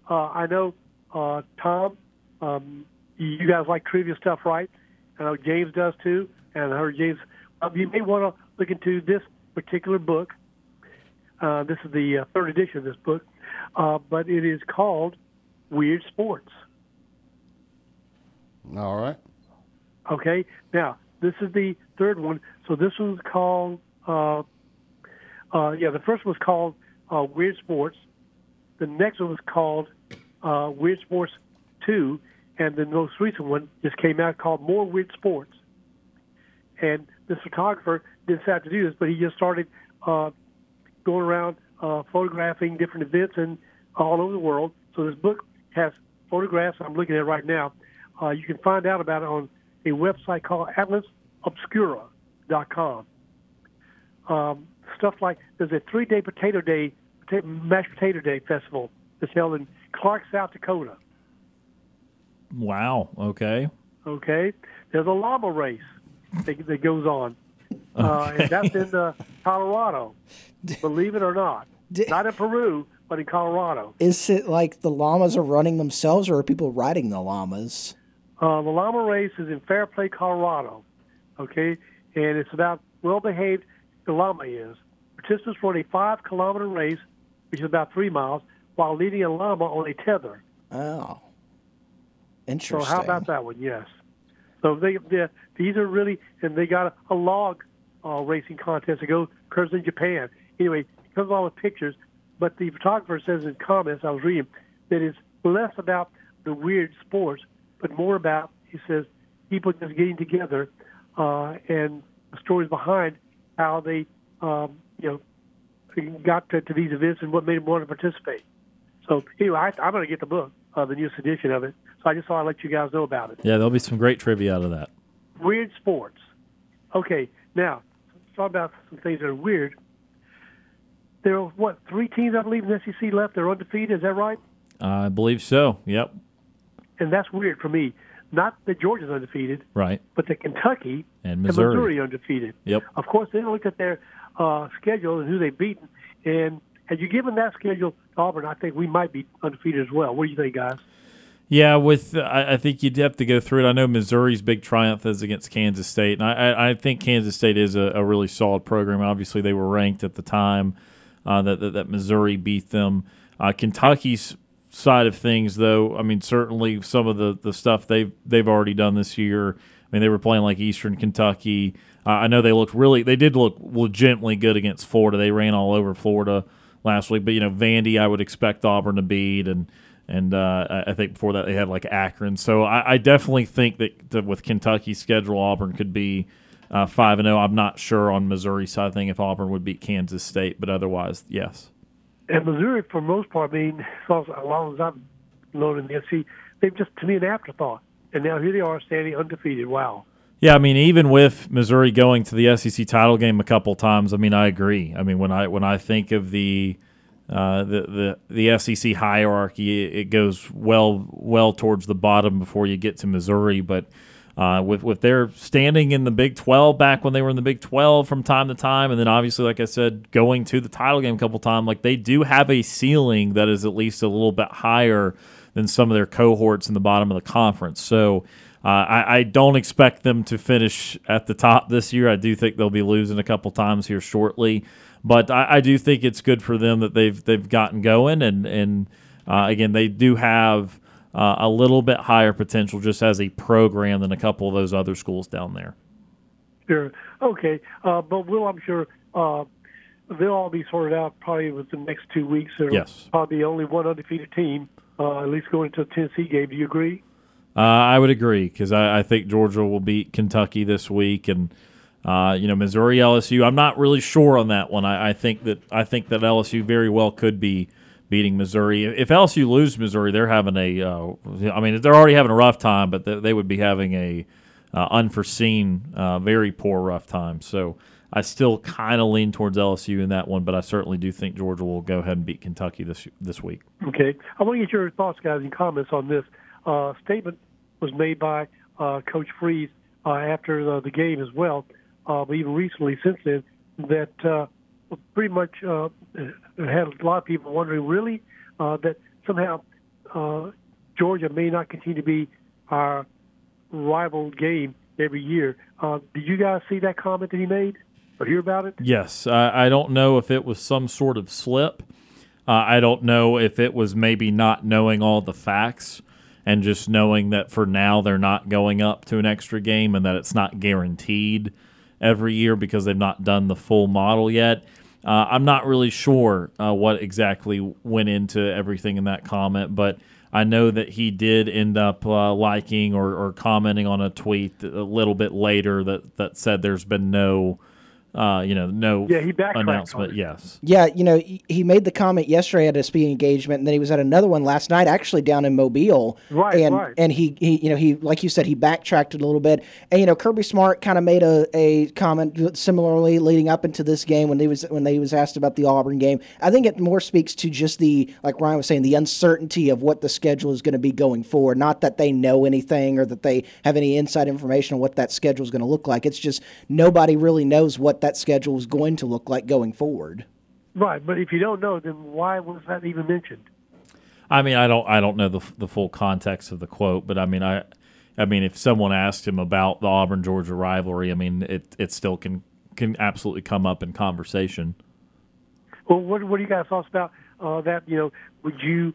Uh, I know, uh, Tom, um, you guys like trivia stuff, right? I know James does too. And I heard James, uh, you may want to look into this particular book. Uh, this is the uh, third edition of this book, uh, but it is called Weird Sports. All right. Okay. Now this is the third one. So this one's called. Uh, uh, yeah, the first one was called uh, Weird Sports. The next one was called uh, Weird Sports Two, and the most recent one just came out called More Weird Sports. And this photographer didn't out to do this, but he just started uh, going around uh, photographing different events and all over the world. So this book has photographs I'm looking at right now. Uh, you can find out about it on a website called AtlasObscura.com. Um, stuff like there's a three-day potato day, mashed potato day festival that's held in Clark, South Dakota. Wow. Okay. Okay, there's a llama race that, that goes on, uh, and that's in uh, Colorado. Believe it or not, not in Peru, but in Colorado. Is it like the llamas are running themselves, or are people riding the llamas? Uh, the llama race is in Fairplay, Colorado. Okay, and it's about well behaved. The llama is. Participants run a five kilometer race, which is about three miles, while leading a llama on a tether. Oh, So how about that one? Yes. So they, they these are really, and they got a, a log uh, racing contest that goes occurs in Japan. Anyway, it comes along with pictures, but the photographer says in comments I was reading that it's less about the weird sports, but more about he says people just getting together uh, and the stories behind how they um, you know got to, to these events and what made them want to participate. So anyway, I, I'm going to get the book. Uh, the newest edition of it. So I just thought I'd let you guys know about it. Yeah, there'll be some great trivia out of that. Weird sports. Okay, now talk about some things that are weird. There are what three teams I believe in the SEC left. They're undefeated. Is that right? I believe so. Yep. And that's weird for me. Not that Georgia's undefeated, Right. but that Kentucky And Missouri. undefeated. Yep. Of course, they looked at their uh, schedule and who they've beaten. And had you given that schedule Auburn, I think we might be undefeated as well. What do you think, guys? Yeah, with I, I think you'd have to go through it. I know Missouri's big triumph is against Kansas State, and I, I, think Kansas State is a, a really solid program. Obviously, they were ranked at the time uh, that, that that Missouri beat them. Uh, Kentucky's side of things, though, I mean, certainly some of the, the stuff they've they've already done this year. I mean, they were playing like Eastern Kentucky. Uh, I know they looked really, they did look legitimately good against Florida. They ran all over Florida last week, but you know, Vandy, I would expect Auburn to beat, and and uh, I- think before that they had like Akron. So I, I definitely think that, with Kentucky's schedule, Auburn could be uh, five and zero. I'm not sure on Missouri side thing if Auburn would beat Kansas State, but otherwise, yes. And Missouri, for most part, I mean, as long as I've known in the SEC, they've just to me an afterthought. And now here they are standing undefeated. Wow. Yeah, I mean, even with Missouri going to the SEC title game a couple times, I mean, I agree. I mean, when I when I think of the uh, the the the SEC hierarchy, it, goes well well towards the bottom before you get to Missouri. But uh, with with their standing in the Big Twelve back when they were in the Big Twelve from time to time, and then obviously, like I said, going to the title game a couple times, like they do have a ceiling that is at least a little bit higher than some of their cohorts in the bottom of the conference. So. Uh, I, I don't expect them to finish at the top this year. I do think they'll be losing a couple times here shortly, but I, I do think it's good for them that they've they've gotten going, and and uh, again they do have uh, a little bit higher potential just as a program than a couple of those other schools down there. Sure. Okay. Uh, but Will, I'm sure uh, they'll all be sorted out probably within the next two weeks. Yes. probably only one undefeated team, uh, at least going to the Tennessee game. Do you agree? Uh, I would agree because I, I think Georgia will beat Kentucky this week, and uh, you know Missouri LSU. I'm not really sure on that one. I, I think that I think that LSU very well could be beating Missouri. If LSU loses Missouri, they're having a. Uh, I mean, they're already having a rough time, but they, they would be having a uh, unforeseen, uh, very poor rough time. So I still kind of lean towards LSU in that one, but I certainly do think Georgia will go ahead and beat Kentucky this this week. Okay. I want to get your thoughts, guys, and comments on this. Uh, statement was made by uh, Coach Freeze uh, after the, the game as well, uh, but even recently since then, that uh, pretty much uh, had a lot of people wondering, really, uh, that somehow uh, Georgia may not continue to be our rival game every year. Uh, did you guys see that comment that he made or hear about it? Yes, I, I don't know if it was some sort of slip. Uh, I don't know if it was maybe not knowing all the facts and just knowing that for now they're not going up to an extra game and that it's not guaranteed every year because they've not done the full model yet. Uh, I'm not really sure uh, what exactly went into everything in that comment, but I know that he did end up uh, liking or, or commenting on a tweet a little bit later that, that said there's been no, uh, you know, no Yeah, he backtracked on announcement. it. Yes. Yeah, you know, he- he made the comment yesterday at a speaking engagement, and then he was at another one last night, actually down in Mobile. Right, and, right. And he, he, you know, he, like you said, he backtracked a little bit, and you know, Kirby Smart kind of made a, a comment similarly leading up into this game when he was when they was asked about the Auburn game. I think it more speaks to just the, like Ryan was saying, the uncertainty of what the schedule is going to be going forward. Not that they know anything or that they have any inside information on what that schedule is going to look like. It's just nobody really knows what that schedule is going to look like going forward. Right, but if you don't know, then why was that even mentioned? I mean, I don't, I don't know the the full context of the quote, but I mean, I, I mean, if someone asked him about the Auburn Georgia rivalry, I mean, it it still can can absolutely come up in conversation. Well, what what do you guys thoughts about uh, that? You know, would you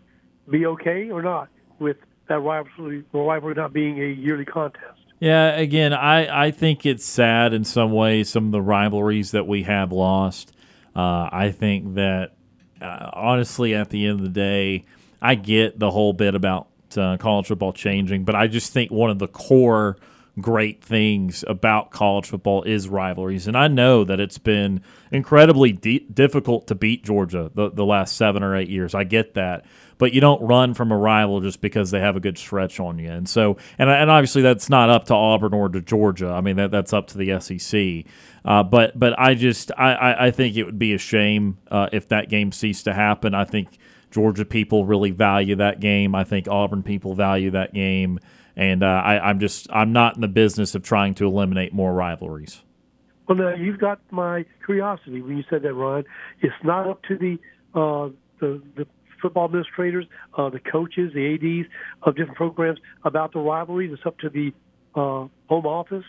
be okay or not with that rivalry rivalry not being a yearly contest? Yeah, again, I, I think it's sad in some ways, some of the rivalries that we have lost. Uh, I think that, uh, honestly, at the end of the day, I get the whole bit about uh, college football changing, but I just think one of the core great things about college football is rivalries. And I know that it's been incredibly difficult to beat Georgia the, the last seven or eight years. I get that. But you don't run from a rival just because they have a good stretch on you. And so, and, and obviously that's not up to Auburn or to Georgia. I mean, that, that's up to the SEC. Uh, but but I just I, I, I, think it would be a shame uh, if that game ceased to happen. I think Georgia people really value that game. I think Auburn people value that game. And uh, I, I'm just I'm not in the business of trying to eliminate more rivalries. Well, now you've got my curiosity when you said that, Ron. It's not up to the uh, the, the football administrators, uh, the coaches, the ads of different programs about the rivalries. It's up to the uh, home office.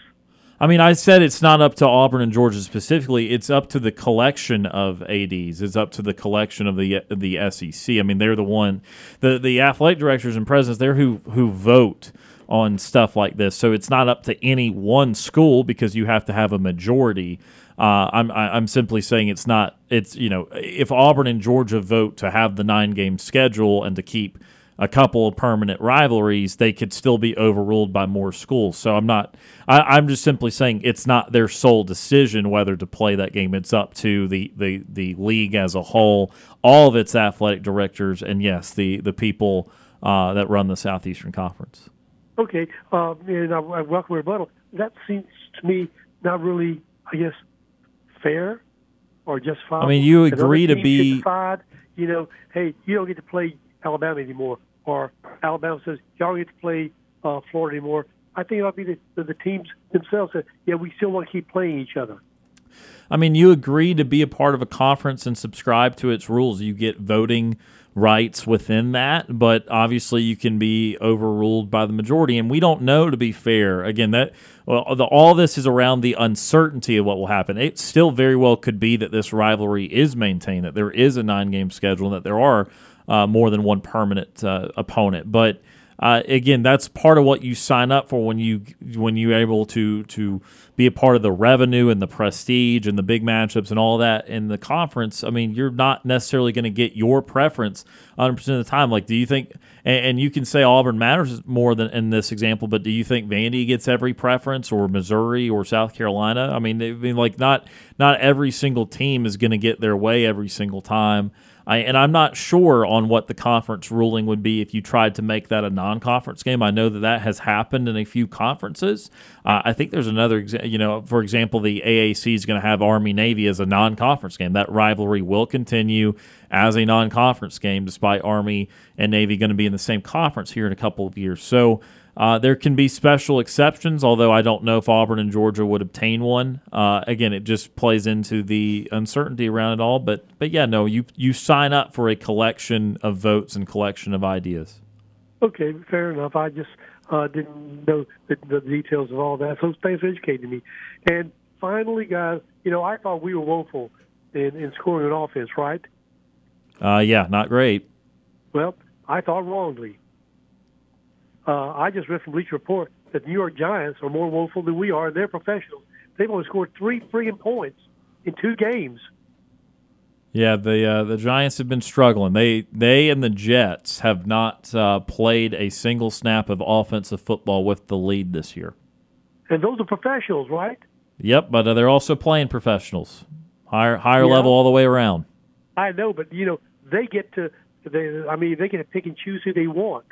I mean, I said it's not up to Auburn and Georgia specifically. It's up to the collection of ads. It's up to the collection of the the SEC. I mean, they're the one, the the athletic directors and presidents. They're who who vote on stuff like this. So it's not up to any one school because you have to have a majority. Uh, I'm I'm simply saying it's not. It's you know if Auburn and Georgia vote to have the nine game schedule and to keep a couple of permanent rivalries, they could still be overruled by more schools. So I'm not. I, am just simply saying it's not their sole decision whether to play that game. It's up to the the the league as a whole, all of its athletic directors, and yes, the the people uh, that run the Southeastern Conference. Okay, uh, and I, I welcome rebuttal. That seems to me not really, I guess, fair or justified. I mean, you agree to be. Decide, you know, hey, you don't get to play Alabama anymore, or Alabama says y'all don't get to play uh, Florida anymore. I think it ought to be the, the, the teams themselves that, yeah, we still want to keep playing each other. I mean, you agree to be a part of a conference and subscribe to its rules. You get voting rights within that, but obviously you can be overruled by the majority. And we don't know, to be fair. Again, that well, the, all this is around the uncertainty of what will happen. It still very well could be that this rivalry is maintained, that there is a nine-game schedule, and that there are uh, more than one permanent uh, opponent. But uh, again, that's part of what you sign up for when you when you're able to to be a part of the revenue and the prestige and the big matchups and all that in the conference. I mean, you're not necessarily going to get your preference 100 percent of the time. Like, do you think? And, and, you can say Auburn matters more than in this example, but do you think Vandy gets every preference or Missouri or South Carolina? I mean, I mean, like not not every single team is going to get their way every single time. I, and I'm not sure on what the conference ruling would be if you tried to make that a non-conference game. I know that that has happened in a few conferences. Uh, I think there's another, you know, for example, the AAC is going to have Army Navy as a non-conference game. That rivalry will continue as a non-conference game, despite Army and Navy going to be in the same conference here in a couple of years. So uh, there can be special exceptions, although I don't know if Auburn and Georgia would obtain one. Uh, again, it just plays into the uncertainty around it all. But but yeah, no, you you sign up for a collection of votes and collection of ideas. Okay, fair enough. I just uh, didn't know the, the, details of all that, so thanks for educating me. And finally, guys, you know, I thought we were woeful in, in scoring an offense, right? Uh, yeah, not great. Well, I thought wrongly. Uh, I just read from Bleacher Report that the New York Giants are more woeful than we are. They're professionals. They've only scored three freaking points in two games. Yeah, the uh, the Giants have been struggling. They they and the Jets have not uh, played a single snap of offensive football with the lead this year. And those are professionals, right? Yep, but uh, they're also playing professionals, higher higher yeah. level all the way around. I know, but you know they get to. They, I mean, they get to pick and choose who they want.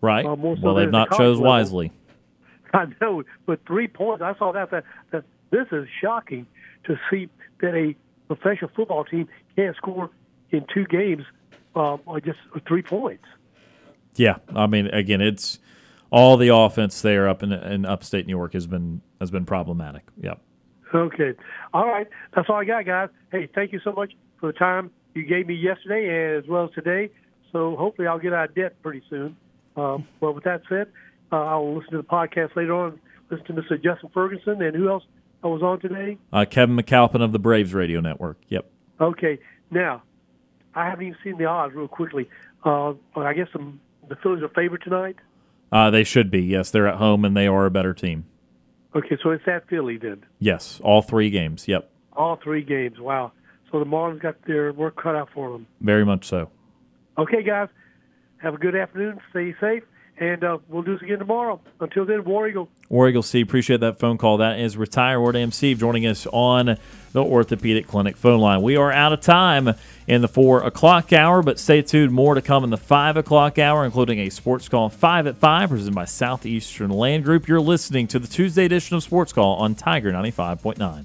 Right. Uh, so well, they've not chose level. wisely. I know, but three points. I saw that, that that this is shocking to see that a professional football team can't score in two games um, just three points. Yeah, I mean, again, it's all the offense there up in, in upstate New York has been has been problematic. Yep. Okay. All right. That's all I got, guys. Hey, thank you so much for the time you gave me yesterday as well as today. So hopefully I'll get out of debt pretty soon. Um, well, with that said, uh, I'll listen to the podcast later on. Listen to Mr. Justin Ferguson and who else I was on today? Uh, Kevin McAlpin of the Braves Radio Network. Yep. Okay. Now, I haven't even seen the odds real quickly. Uh, I guess the, the Phillies are favored tonight. Uh, they should be. Yes, they're at home and they are a better team. Okay, so it's at Philly then. Yes, all three games. Yep. All three games. Wow. So the Marlins got their work cut out for them. Very much so. Okay, guys. Have a good afternoon. Stay safe. and uh, we'll do this again tomorrow. Until then, War Eagle. War Eagle C, appreciate that phone call. That is retired Ward MC joining us on the Orthopedic Clinic phone line. We are out of time in the four o'clock hour, but stay tuned. More to come in the five o'clock hour, including a sports call five at five, presented by Southeastern Land Group. You're listening to the Tuesday edition of Sports Call on Tiger 95.9.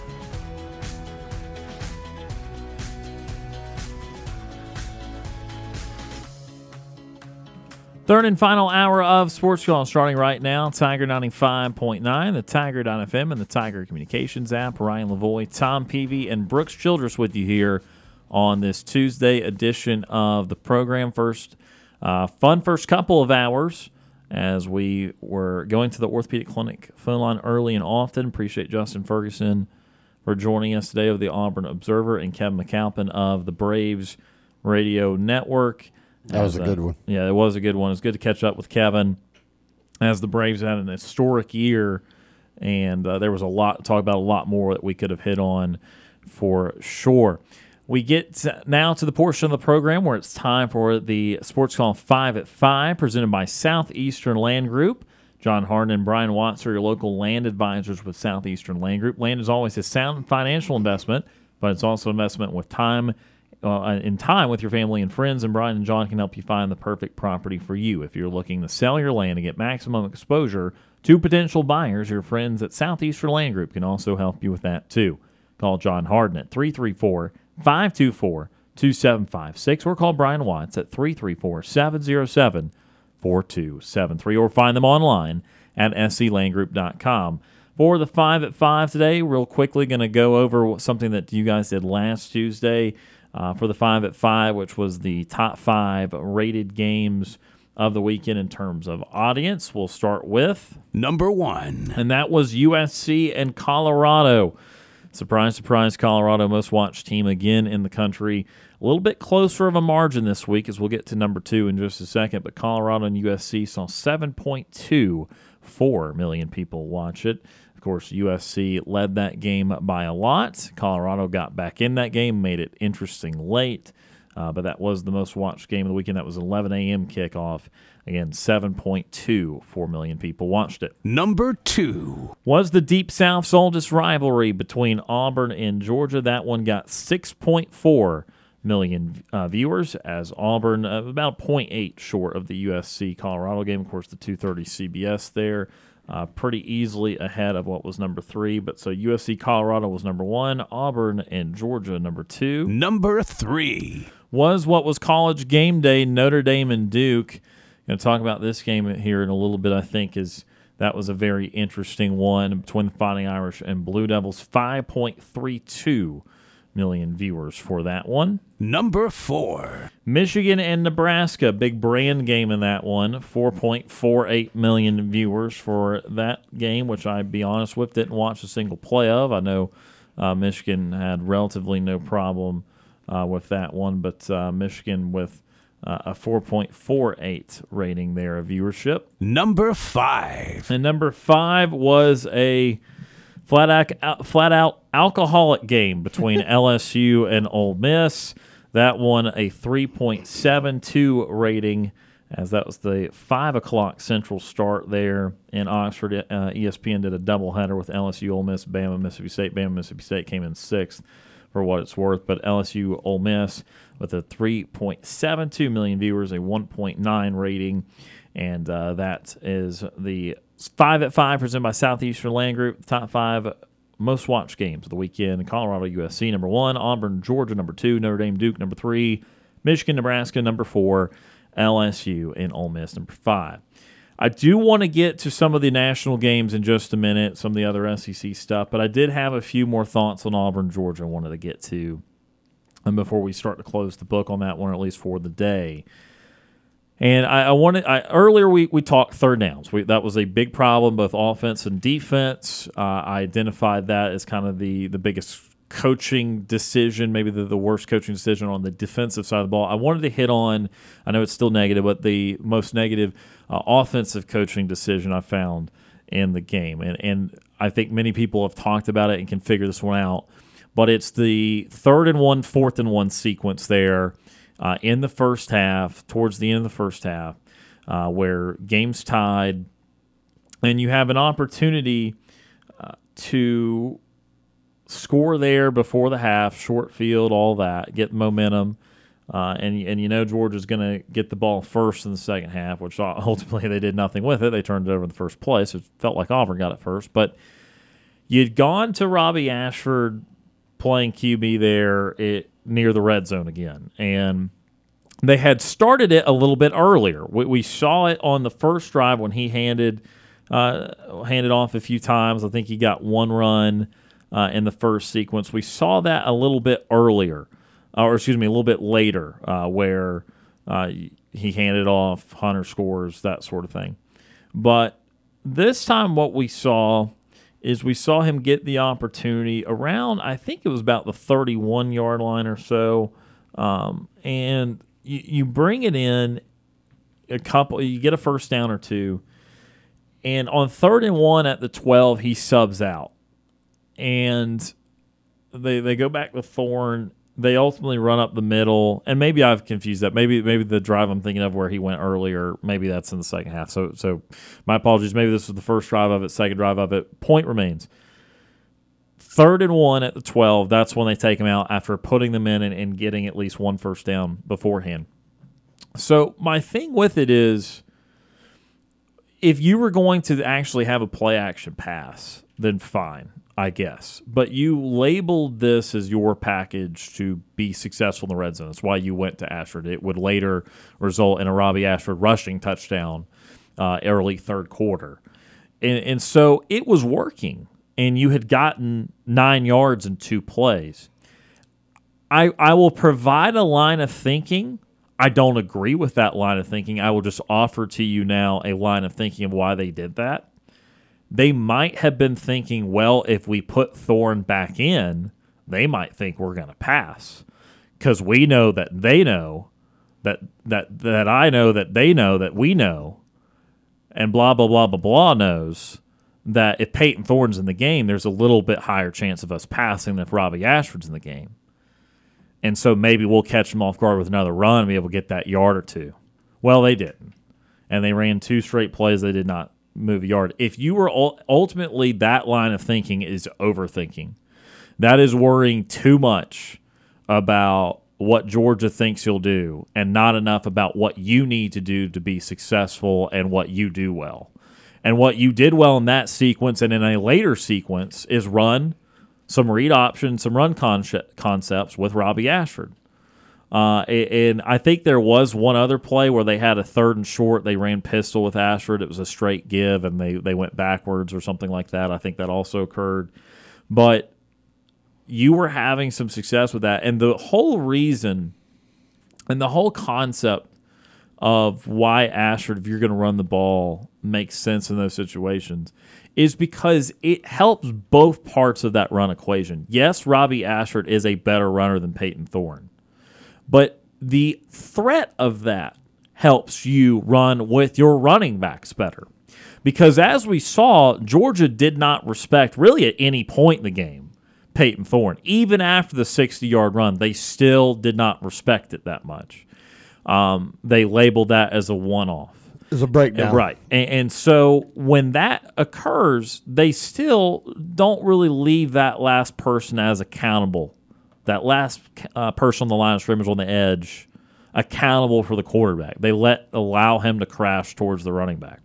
Third and final hour of Sports Call starting right now. Tiger 95.9, the Tiger.fm, and the Tiger Communications app. Ryan Lavoie, Tom Peavy, and Brooks Childress with you here on this Tuesday edition of the program. First, uh, fun first couple of hours as we were going to the Orthopedic Clinic phone line early and often. Appreciate Justin Ferguson for joining us today of the Auburn Observer and Kevin McAlpin of the Braves Radio Network. That was As, a uh, good one. Yeah, it was a good one. It's good to catch up with Kevin as the Braves had an historic year, and uh, there was a lot to talk about, a lot more that we could have hit on for sure. We get now to the portion of the program where it's time for the Sports Call 5 at 5, presented by Southeastern Land Group. John Harden and Brian Watts are your local land advisors with Southeastern Land Group. Land is always a sound financial investment, but it's also investment with time uh, in time with your family and friends, and Brian and John can help you find the perfect property for you. If you're looking to sell your land and get maximum exposure to potential buyers, your friends at Southeastern Land Group can also help you with that too. Call John Harden at 334 524 2756 or call Brian Watts at 334 707 4273 or find them online at sclandgroup.com. For the 5 at 5 today, real quickly going to go over something that you guys did last Tuesday uh, for the 5 at 5, which was the top five rated games of the weekend in terms of audience. We'll start with number one, and that was USC and Colorado. Surprise, surprise, Colorado most watched team again in the country. A little bit closer of a margin this week as we'll get to number two in just a second, but Colorado and USC saw 7.24 million people watch it. Of course, USC led that game by a lot. Colorado got back in that game, made it interesting late, uh, but that was the most watched game of the weekend. That was 11 a.m. kickoff. Again, 7.24 million people watched it. Number two was the Deep South's oldest rivalry between Auburn and Georgia. That one got 6.4 million uh, viewers, as Auburn uh, about 0.8 short of the USC Colorado game. Of course, the 2:30 CBS there. Uh, pretty easily ahead of what was number three. But so USC Colorado was number one, Auburn and Georgia number two. Number three was what was college game day, Notre Dame and Duke. Going to talk about this game here in a little bit. I think is that was a very interesting one between the Fighting Irish and Blue Devils. Five point three two million viewers for that one. Number four. Michigan and Nebraska, big brand game in that one. 4.48 million viewers for that game, which I be honest with, didn't watch a single play of. I know uh, Michigan had relatively no problem uh, with that one, but uh, Michigan with uh, a 4.48 rating there of viewership. Number five. And number five was a flat out, flat out alcoholic game between LSU and Ole Miss. That won a 3.72 rating, as that was the five o'clock Central start there in Oxford. Uh, ESPN did a doubleheader with LSU, Ole Miss, Bama, Mississippi State. Bama, Mississippi State came in sixth for what it's worth, but LSU, Ole Miss with a 3.72 million viewers, a 1.9 rating, and uh, that is the five at five presented by Southeastern Land Group. Top five most watched games of the weekend. Colorado USC number one, Auburn Georgia number two, Notre Dame Duke number three, Michigan Nebraska number four, LSU and Ole Miss number five. I do want to get to some of the national games in just a minute, some of the other SEC stuff, but I did have a few more thoughts on Auburn Georgia I wanted to get to, and before we start to close the book on that one, at least for the day. And I, I wanted I, earlier we, we talked third downs. We, that was a big problem, both offense and defense. Uh, I identified that as kind of the the biggest coaching decision, maybe the, the worst coaching decision on the defensive side of the ball. I wanted to hit on. I know it's still negative, but the most negative uh, offensive coaching decision I found in the game, and and I think many people have talked about it and can figure this one out. But it's the third and one, fourth and one sequence there uh, in the first half, towards the end of the first half, uh, where game's tied, and you have an opportunity uh, to score there before the half, short field, all that, get momentum. Uh, and and you know Georgia's going to get the ball first in the second half, which ultimately they did nothing with it. They turned it over in the first place. It felt like Auburn got it first, but you'd gone to Robbie Ashford playing QB there it, near the red zone again, and they had started it a little bit earlier. We, we saw it on the first drive when he handed uh, handed off a few times. I think he got one run uh, in the first sequence. We saw that a little bit earlier, uh, or excuse me, a little bit later, uh, where uh, he handed off Hunter scores that sort of thing. But this time, what we saw is we saw him get the opportunity around. I think it was about the 31 yard line or so. Um, and you, you bring it in a couple, you get a first down or two, and on third and one at the 12, he subs out. And they, they go back to Thorne. They ultimately run up the middle, and maybe I've confused that. Maybe maybe the drive I'm thinking of where he went earlier, maybe that's in the second half. So so my apologies. Maybe this was the first drive of it, second drive of it. Point remains third and one at the 12, that's when they take him out after putting them in and, and, getting at least one first down beforehand. So, my thing with it is if you were going to actually have a play action pass, then fine, I guess. But you labeled this as your package to be successful in the red zone. That's why you went to Ashford. It would later result in a Robbie Ashford rushing touchdown uh, early third quarter. And, and so it was working and you had gotten nine yards in two plays. I, I will provide a line of thinking. I don't agree with that line of thinking. I will just offer to you now a line of thinking of why they did that. They might have been thinking, well, if we put Thorne back in, they might think we're going to pass because we know that they know that that that I know that they know that we know, and blah blah blah blah blah knows that if Payton Thorne's in the game, there's a little bit higher chance of us passing than if Robbie Ashford's in the game. And so maybe we'll catch them off guard with another run and be able to get that yard or two. Well, they didn't. And they ran two straight plays. They did not move a yard. If you were ultimately that line of thinking is overthinking, that is worrying too much about what Georgia thinks you'll do and not enough about what you need to do to be successful and what you do well. And what you did well in that sequence and in a later sequence is run some read options, some run concepts with Robbie Ashford. Uh, and I think there was one other play where they had a third and short. They ran pistol with Ashford. It was a straight give, and they, they went backwards or something like that. I think that also occurred. But you were having some success with that. And the whole reason and the whole concept of why Ashford, if you're going to run the ball, makes sense in those situations is because it helps both parts of that run equation. Yes, Robbie Ashford is a better runner than Payton Thorne, but the threat of that helps you run with your running backs better. Because as we saw, Georgia did not respect really at any point in the game Payton Thorne. Even after the 60 yard run, they still did not respect it that much. Um, they labeled that as a one off. It's a breakdown. Right. And, and so when that occurs, they still don't really leave that last person as accountable. That last uh, person on the line of scrimmage on the edge accountable for the quarterback. They let allow him to crash towards the running back.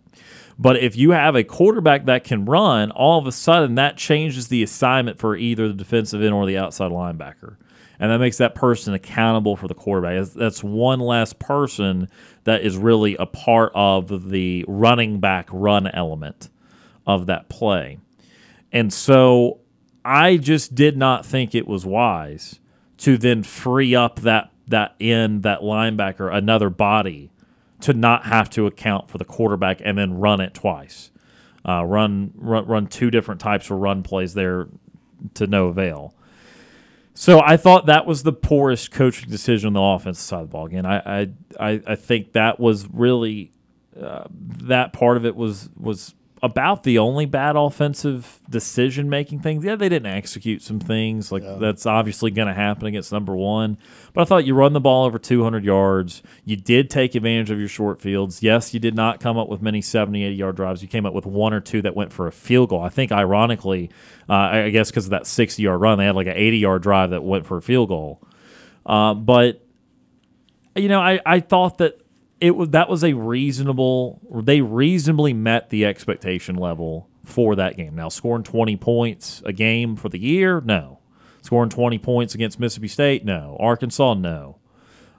But if you have a quarterback that can run, all of a sudden that changes the assignment for either the defensive end or the outside linebacker. And that makes that person accountable for the quarterback. That's one less person that is really a part of the running back run element of that play. And so I just did not think it was wise to then free up that that end, that linebacker, another body to not have to account for the quarterback and then run it twice. Uh, run, run run two different types of run plays there to no avail. So I thought that was the poorest coaching decision on the offensive side of the ball. Again, I I, I think that was really uh, that part of it was was about the only bad offensive decision making things. Yeah, they didn't execute some things like yeah. that's obviously going to happen against number one. But I thought you run the ball over 200 yards. You did take advantage of your short fields. Yes, you did not come up with many 70, 80 yard drives. You came up with one or two that went for a field goal. I think, ironically, uh, I guess because of that 60 yard run, they had like an 80 yard drive that went for a field goal. Uh, but you know, I, I thought that it was that was a reasonable. They reasonably met the expectation level for that game. Now, scoring twenty points a game for the year, no. Scoring twenty points against Mississippi State, no. Arkansas, no.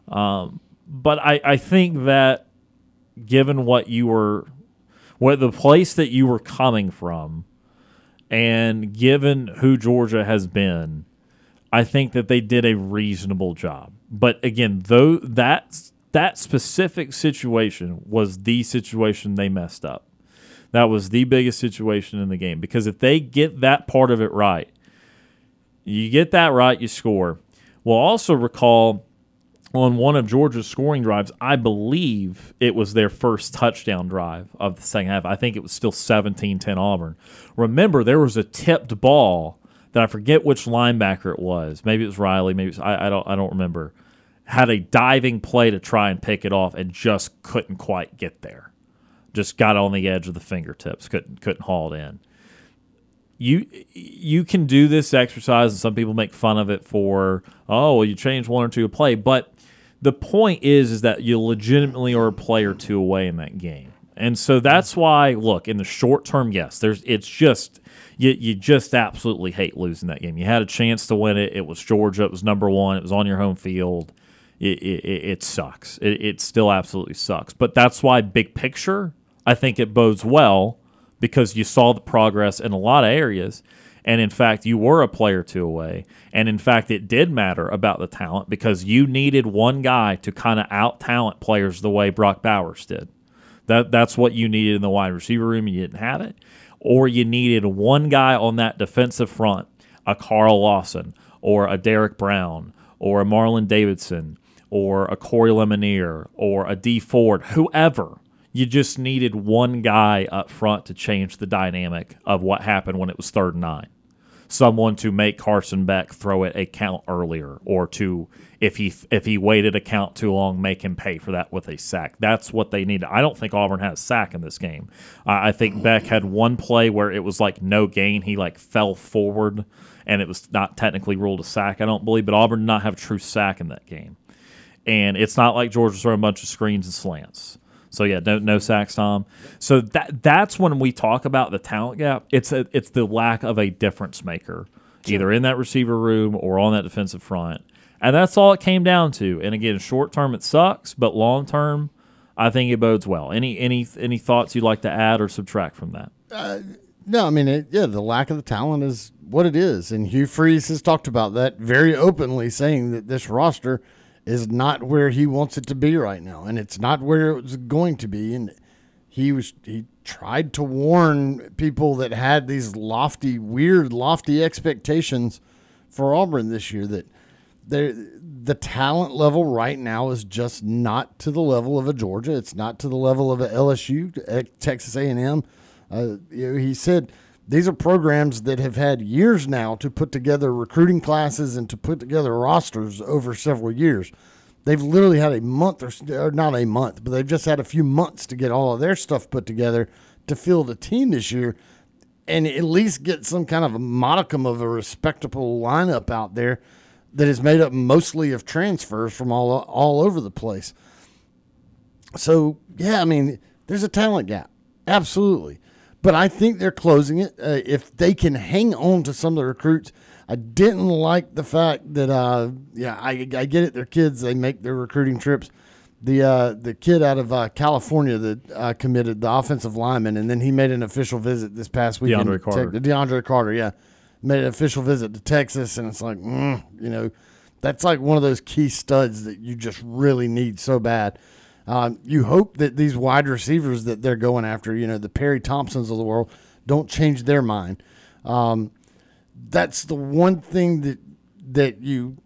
Um, but I, I think that given what you were, what the place that you were coming from, and given who Georgia has been, I think that they did a reasonable job. But again, though that's that specific situation was the situation they messed up. That was the biggest situation in the game because if they get that part of it right, you get that right, you score. We'll also recall on one of Georgia's scoring drives, I believe it was their first touchdown drive of the second half. I think it was still 17 10 Auburn. Remember, there was a tipped ball that I forget which linebacker it was. Maybe it was Riley. Maybe was, I, I, don't I don't remember had a diving play to try and pick it off and just couldn't quite get there. Just got on the edge of the fingertips, couldn't couldn't haul it in. You you can do this exercise, and some people make fun of it for oh well you change one or two play, but the point is is that you legitimately are a play or two away in that game. And so that's why, look, in the short term, yes, there's it's just you, you just absolutely hate losing that game. You had a chance to win it. It was Georgia. It was number one. It was on your home field it, it, it sucks. It, it still absolutely sucks. But that's why, big picture, I think it bodes well because you saw the progress in a lot of areas. And in fact, you were a player two away. And in fact, it did matter about the talent because you needed one guy to kind of out talent players the way Brock Bowers did. That that's what you needed in the wide receiver room, and you didn't have it. Or you needed one guy on that defensive front, a Carl Lawson or a Derrick Brown or a Marlon Davidson or a Corey Lemonier or a Dee Ford, whoever. You just needed one guy up front to change the dynamic of what happened when it was third and nine. Someone to make Carson Beck throw it a count earlier, or to if he if he waited a count too long, make him pay for that with a sack. That's what they needed. I don't think Auburn had a sack in this game. Uh, I think Beck had one play where it was like no gain. He like fell forward, and it was not technically ruled a sack. I don't believe, but Auburn did not have true sack in that game and it's not like Georgia's throwing a bunch of screens and slants. So yeah, no no sacks, Tom. So that that's when we talk about the talent gap. It's a, it's the lack of a difference maker, sure. either in that receiver room or on that defensive front, and that's all it came down to. And again, short term it sucks, but long term, I think it bodes well. Any any any thoughts you'd like to add or subtract from that? Uh, no, I mean, it, yeah, the lack of the talent is what it is, and Hugh Freeze has talked about that very openly, saying that this roster is not where he wants it to be right now, and it's not where it was going to be. And he was he tried to warn people that had these lofty, weird, lofty expectations for Auburn this year that the talent level right now is just not to the level of a Georgia. It's not to the level of a LSU, Texas A&M. Uh, you know, he said these are programs that have had years now to put together recruiting classes and to put together rosters over several years. They've literally had a month or, or not a month, but they've just had a few months to get all of their stuff put together to field a team this year and at least get some kind of a modicum of a respectable lineup out there that is made up mostly of transfers from all all over the place. So yeah, I mean, there's a talent gap, absolutely, but I think they're closing it uh, if they can hang on to some of the recruits. I didn't like the fact that, uh, yeah, I, I get it. They're kids; they make their recruiting trips. The uh, the kid out of uh, California that uh, committed the offensive lineman, and then he made an official visit this past weekend. DeAndre Carter. Te- DeAndre Carter, yeah, made an official visit to Texas, and it's like, mm, you know, that's like one of those key studs that you just really need so bad. Um, you hope that these wide receivers that they're going after, you know, the Perry Thompsons of the world, don't change their mind. Um, that's the one thing that that you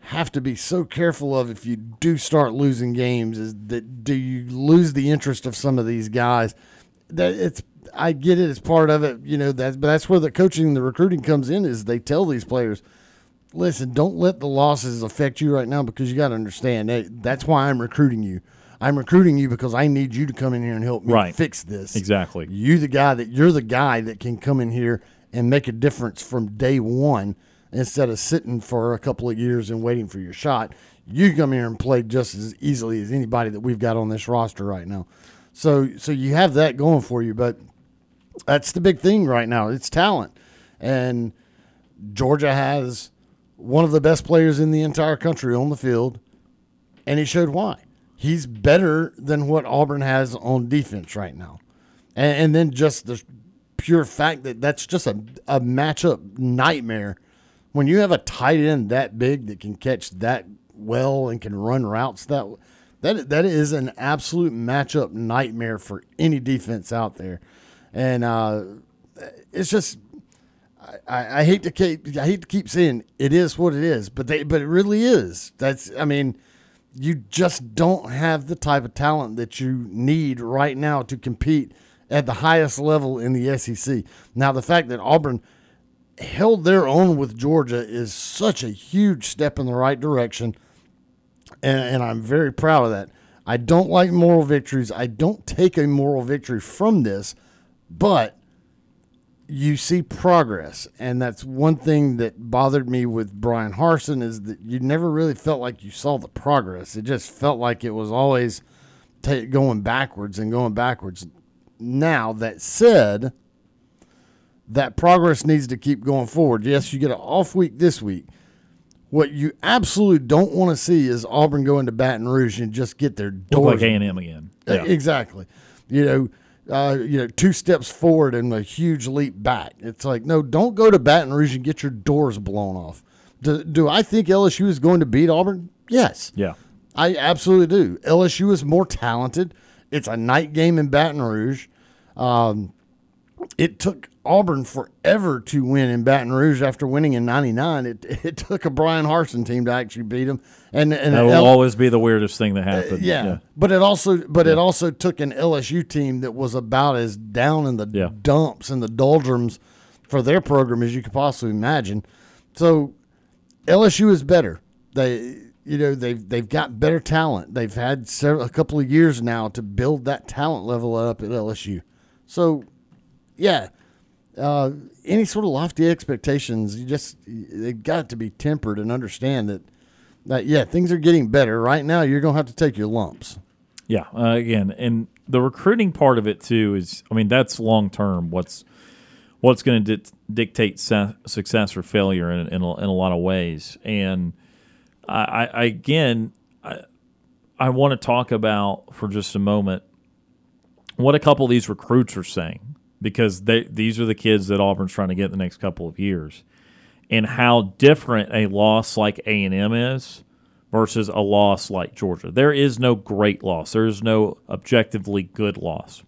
have to be so careful of if you do start losing games is that do you lose the interest of some of these guys that it's I get it as part of it you know that but that's where the coaching and the recruiting comes in is they tell these players listen don't let the losses affect you right now because you got to understand that that's why I'm recruiting you I'm recruiting you because I need you to come in here and help me Right. fix this Exactly. you the guy that you're the guy that can come in here and make a difference from day one instead of sitting for a couple of years and waiting for your shot. You come here and play just as easily as anybody that we've got on this roster right now. So so you have that going for you, but that's the big thing right now. It's talent. And Georgia has one of the best players in the entire country on the field, and he showed why. He's better than what Auburn has on defense right now. And, and then just the pure fact that that's just a, a matchup nightmare. When you have a tight end that big that can catch that well and can run routes that that that is an absolute matchup nightmare for any defense out there. And uh, it's just I, I hate to keep I hate to keep saying it is what it is, but they but it really is. That's I mean, you just don't have the type of talent that you need right now to compete at the highest level in the SEC. Now the fact that Auburn held their own with Georgia is such a huge step in the right direction, and, and I'm very proud of that. I don't like moral victories. I don't take a moral victory from this, but you see progress and that's one thing that bothered me with Bryan Harsin is that you never really felt like you saw the progress it just felt like it was always ta going backwards and going backwards now that said that progress needs to keep going forward yes you get an off week this week what you absolutely don't want to see is auburn go into baton rouge and just get their Look doors like A and M again. uh, Yeah. Exactly. You know, uh, you know, two steps forward and a huge leap back. It's like, no, don't go to Baton Rouge and get your doors blown off. Do, do I think LSU is going to beat Auburn? Yes. Yeah. I absolutely do. LSU is more talented. It's a night game in Baton Rouge. Um, it took Auburn forever to win in Baton Rouge after winning in '99. It, it took a Bryan Harsin team to actually beat them, and and That will L- always be the weirdest thing that happened. yeah. but it also but it also took an LSU team that was about as down in the Yeah. dumps and the doldrums for their program as you could possibly imagine. So LSU is better. They you know they've they've got better talent. They've had several, a couple of years now to build that talent level up at LSU. So yeah, uh, any sort of lofty expectations, you just they've got to be tempered and understand that that yeah things are getting better. Right now, you're gonna have to take your lumps. Yeah, uh, again, and the recruiting part of it too is, I mean, that's long term. What's what's going to di- dictate success or failure in in a, in a lot of ways. And I I- again, I, I want to talk about for just a moment what a couple of these recruits are saying because they these are the kids that Auburn's trying to get in the next couple of years, and how different a loss like A and M is versus a loss like Georgia. There is no great loss. There is no objectively good loss.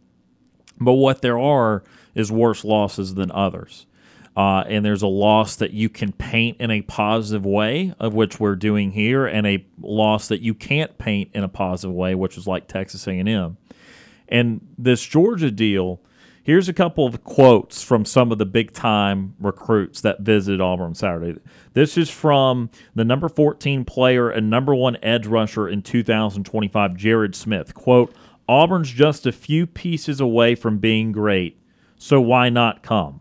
But what there are is worse losses than others. uh, and there's a loss that you can paint in a positive way, of which we're doing here, and a loss that you can't paint in a positive way, which is like Texas A&M. And this Georgia deal, here's a couple of quotes from some of the big time recruits that visited Auburn Saturday. This is from the number 14 player and number one edge rusher in 2025, Jared Smith. Quote, Auburn's just a few pieces away from being great, so why not come?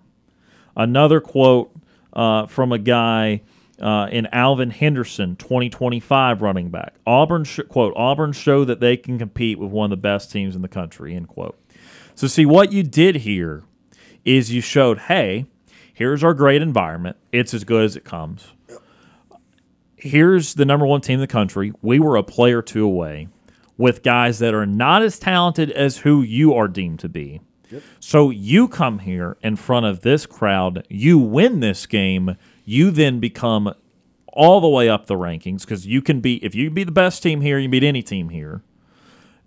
Another quote uh, from a guy uh, in Alvin Henderson, 2025 running back. Auburn sh- quote Auburn show that they can compete with one of the best teams in the country. End quote. So see what you did here is you showed, hey, here's our great environment. It's as good as it comes. Here's the number one team in the country. We were a player two away with guys that are not as talented as who you are deemed to be. So you come here in front of this crowd, you win this game, you then become all the way up the rankings because you can be if you be the best team here, you beat any team here,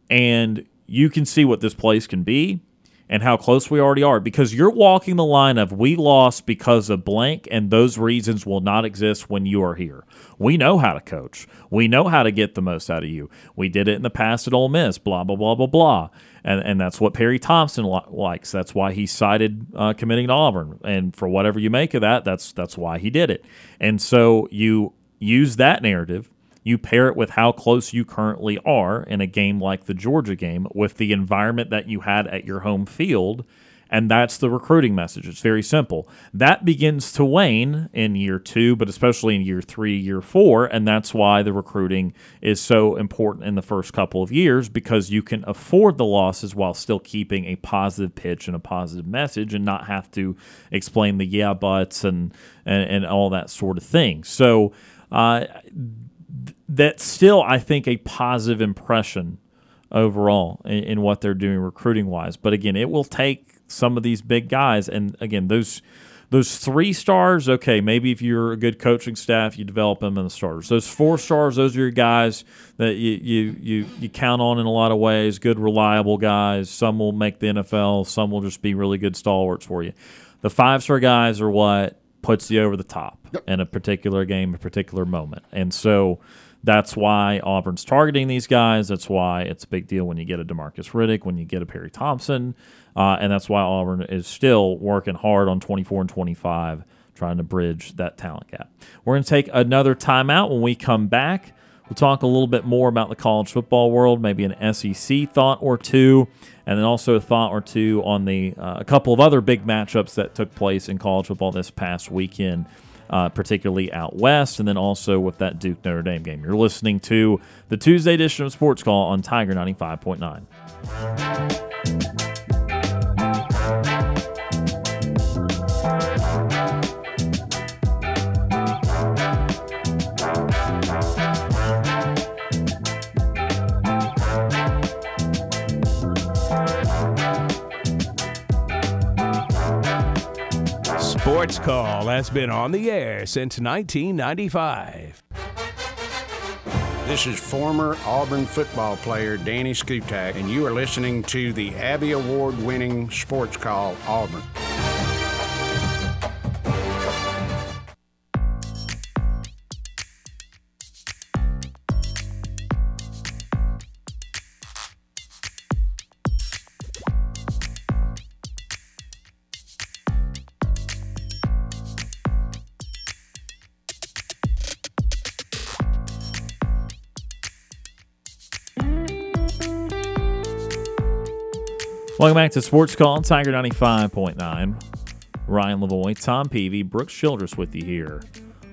and you can see what this place can be and how close we already are because you're walking the line of we lost because of blank and those reasons will not exist when you are here. We know how to coach. We know how to get the most out of you. We did it in the past at Ole Miss, blah, blah, blah, blah, blah and and that's what Perry Thompson li- likes. That's why he cited uh, committing to Auburn, and for whatever you make of that, that's that's why he did it. And so you use that narrative, you pair it with how close you currently are in a game like the Georgia game, with the environment that you had at your home field, and that's the recruiting message. It's very simple. That begins to wane in year two, but especially in year three, year four. And that's why the recruiting is so important in the first couple of years because you can afford the losses while still keeping a positive pitch and a positive message and not have to explain the yeah buts and, and, and all that sort of thing. So, uh, that's still, I think, a positive impression overall in, in, what they're doing recruiting wise. But again, it will take some of these big guys. And again, those those three stars, okay, maybe if you're a good coaching staff, you develop them in the starters. Those four stars, those are your guys that you you you, you count on in a lot of ways. Good, reliable guys. Some will make the NFL. Some will just be really good stalwarts for you. The five star guys are what puts you over the top yep. in a particular game, a particular moment, and so that's why Auburn's targeting these guys. That's why it's a big deal when you get a Demarcus Riddick, when you get a Perry Thompson, uh, and that's why Auburn is still working hard on 24 and 25, trying to bridge that talent gap. We're going to take another timeout. When we come back, we'll talk a little bit more about the college football world, maybe an SEC thought or two, and then also a thought or two on the uh, a couple of other big matchups that took place in college football this past weekend. Uh, particularly out west, and then also with that Duke Notre Dame game. You're listening to the Tuesday edition of Sports Call on Tiger 95.9. Sports Call has been on the air since 1995. This is former Auburn football player Danny Skutak, and you are listening to the Abby Award winning Sports Call Auburn. Welcome back to Sports Call, Tiger 95.9. Ryan Lavoie, Tom Peavy, Brooks Childress with you here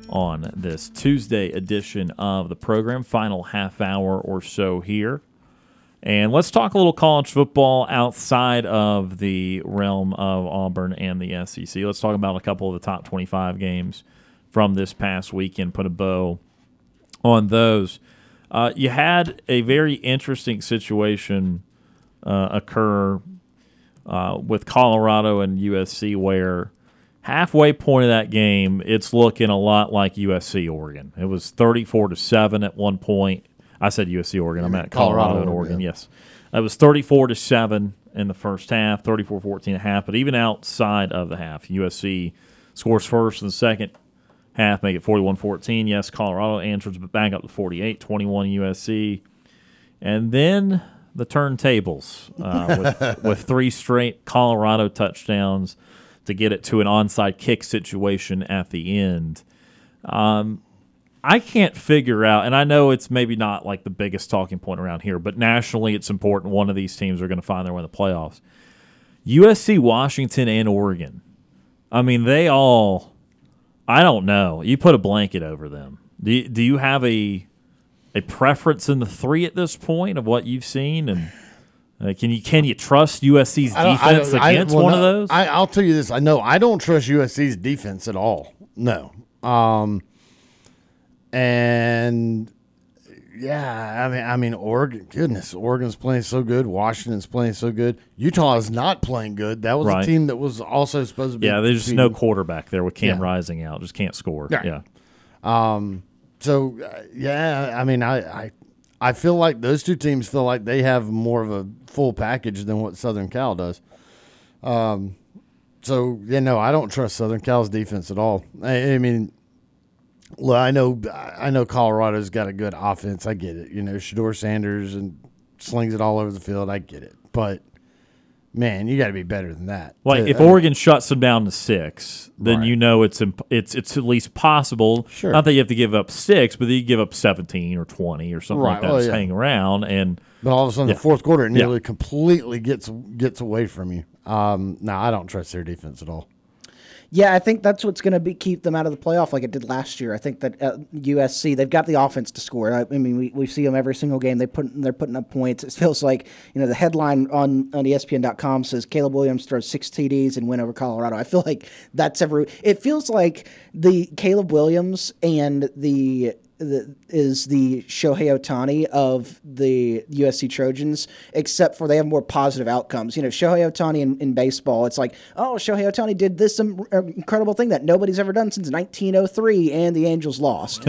on this Tuesday edition of the program. Final half hour or so here. And let's talk a little college football outside of the realm of Auburn and the SEC. Let's talk about a couple of the top 25 games from this past weekend, put a bow on those. Uh, you had a very interesting situation uh, occur uh, with Colorado and USC, where halfway point of that game, it's looking a lot like USC Oregon. It was 34 to 7 at one point. I said USC Oregon. I'm at Colorado, Colorado and Oregon. Yeah. Yes. It was 34 to 7 in the first half, 34 14 and a half. But even outside of the half, USC scores first in the second half, make it 41-14. Yes, Colorado answers but back up to 48, 21 USC. And then the turntables uh, with, with three straight Colorado touchdowns to get it to an onside kick situation at the end. Um, I can't figure out, and I know it's maybe not like the biggest talking point around here, but nationally it's important. One of these teams are going to find their way in the playoffs. USC, Washington, and Oregon. I mean, they all. I don't know. You put a blanket over them. Do you, do you have a a preference in the three at this point of what you've seen and? Uh, can you can you trust USC's I don't- defense I don't- I- against well, one of those? I, I'll tell you this. I know I don't trust USC's defense at all. No. Um, and yeah, I mean, I mean, Oregon. Goodness, Oregon's playing so good. Washington's playing so good. Utah is not playing good. That was Right. a team that was also supposed to be. yeah, there's just no quarterback there with Cam Yeah. Rising out. Just can't score. Yeah. Yeah. Um, so uh, yeah, I mean, I, I I feel like those two teams feel like they have more of a full package than what Southern Cal does. Um, so yeah, no, I don't trust Southern Cal's defense at all. I, I mean, well, I know I know Colorado's got a good offense. I get it. You know, Shedeur Sanders and slings it all over the field. I get it, but man, you got to be better than that. Like To- if I mean, Oregon shuts them down to six, then Right. you know it's imp- it's it's at least possible. Sure. Not that you have to give up six, but you give up seventeen or twenty or something like that. well, just yeah. hang around and. But all of a sudden, Yeah. the fourth quarter, it Yeah. nearly completely gets gets away from you. Um, no, I don't trust their defense at all. Yeah, I think that's what's going to be keep them out of the playoff, like it did last year. I think that uh, USC they've got the offense to score. I, I mean, we, we see them every single game. They put they're putting up points. It feels like you know the headline on on ESPN.com says Caleb Williams throws six TDs and win over Colorado. I feel like that's every. It feels like the Caleb Williams and the the, is the Shohei Ohtani of the USC Trojans, except for they have more positive outcomes. You know, Shohei Ohtani in, in baseball, it's like, oh, Shohei Ohtani did this um, incredible thing that nobody's ever done since 1903, and the Angels lost.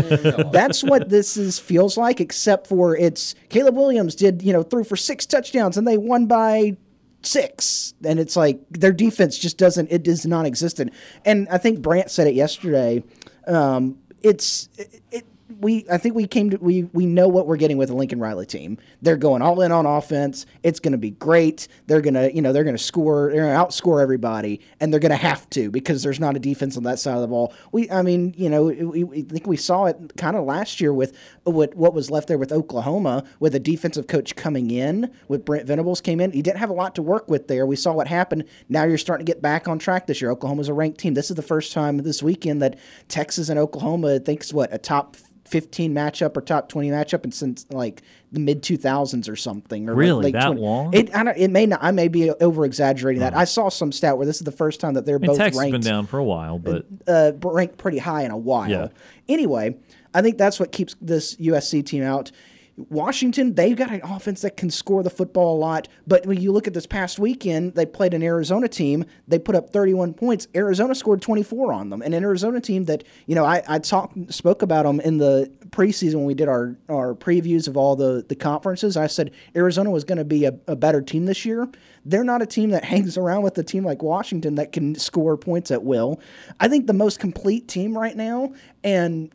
That's what this is feels like, except for it's Caleb Williams did you know threw for six touchdowns and they won by six and it's like their defense just doesn't it is non-existent and i think brant said it yesterday um, it's it, it we I think we came to we we know what we're getting with the Lincoln Riley team. They're going all in on offense. It's going to be great. They're going to you know they're going to score. They're going to outscore everybody, and they're going to have to because there's not a defense on that side of the ball. We I mean you know we, we think we saw it kind of last year with what what was left there with Oklahoma with a defensive coach coming in with Brent Venables came in. He didn't have a lot to work with there. We saw what happened. Now you're starting to get back on track this year. Oklahoma's a ranked team. This is the first time this weekend that Texas and Oklahoma think's what a top 15 matchup or top 20 matchup and since like the mid 2000s or something or Really? late That 20 long? it I don't, it may not I may be over exaggerating that I saw some stat where this is the first time that they're I mean, both Texas ranked been down for a while, but uh, ranked pretty high in a while. Yeah. Anyway, I think that's what keeps this USC team out. Washington, they've got an offense that can score the football a lot. But when you look at this past weekend, they played an Arizona team. They put up 31 points. Arizona scored 24 on them. And an Arizona team that, you know, I, I talk, spoke about them in the preseason when we did our, our previews of all the, the conferences. I said Arizona was going to be a, a better team this year. They're not a team that hangs around with a team like Washington that can score points at will. I think the most complete team right now, and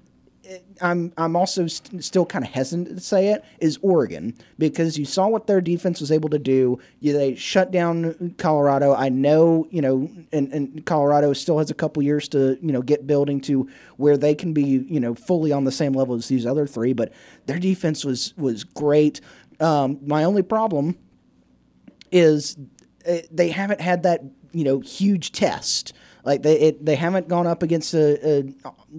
I'm I'm also st- still kind of hesitant to say it is Oregon because you saw what their defense was able to do. You, they shut down Colorado. I know you know, and, and Colorado still has a couple years to you know get building to where they can be you know fully on the same level as these other three. But their defense was was great. Um, my only problem is uh, they haven't had that you know huge test. Like they it, they haven't gone up against a, a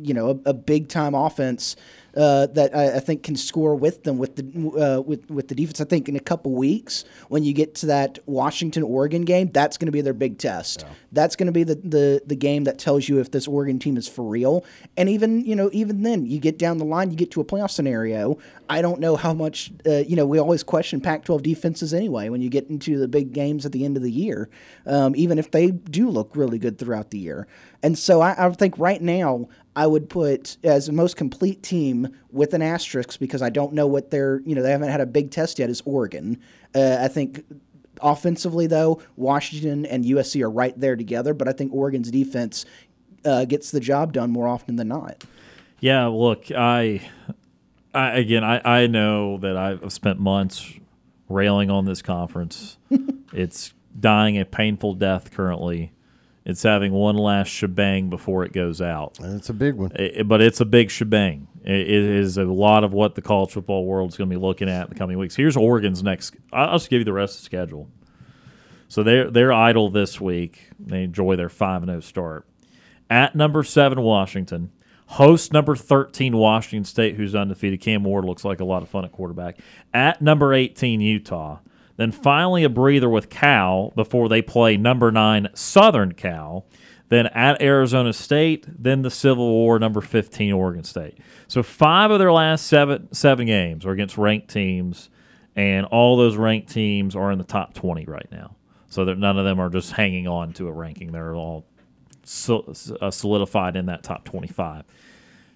you know a, a big time offense uh, that I, I think can score with them with the uh, with with the defense. I think in a couple weeks when you get to that Washington Oregon game, that's going to be their big test. That's going to be the, the the game that tells you if this Oregon team is for real. And even you know even then you get down the line, you get to a playoff scenario. I don't know how much uh, you know. We always question Pac-12 defenses anyway when you get into the big games at the end of the year, um, even if they do look really good throughout the year. And so I, I think right now I would put as the most complete team with an asterisk because I don't know what they're you know they haven't had a big test yet is Oregon. Uh, I think offensively though Washington and USC are right there together, but I think Oregon's defense uh, gets the job done more often than not. Yeah, look, I, I again, I, I know that I've spent months railing on this conference. it's dying a painful death currently. It's having one last shebang before it goes out. And it's a big one. It- but it's a big shebang. It, it is a lot of what the college football world is going to be looking at in the coming weeks. Here's Oregon's next. I'll just give you the rest of the schedule. So they're they're idle this week. They enjoy their five and zero start. At number seven, Washington. Host number thirteen, Washington State, who's undefeated. Cam Ward looks like a lot of fun at quarterback. At number eighteen, Utah. Then finally a breather with Cal before they play number nine, Southern Cal. Then at Arizona State, then the Civil War, number 15, Oregon State. So five of their last seven seven games are against ranked teams, and all those ranked teams are in the top 20 right now. So that none of them are just hanging on to a ranking. They're all uh, solidified in that top 25.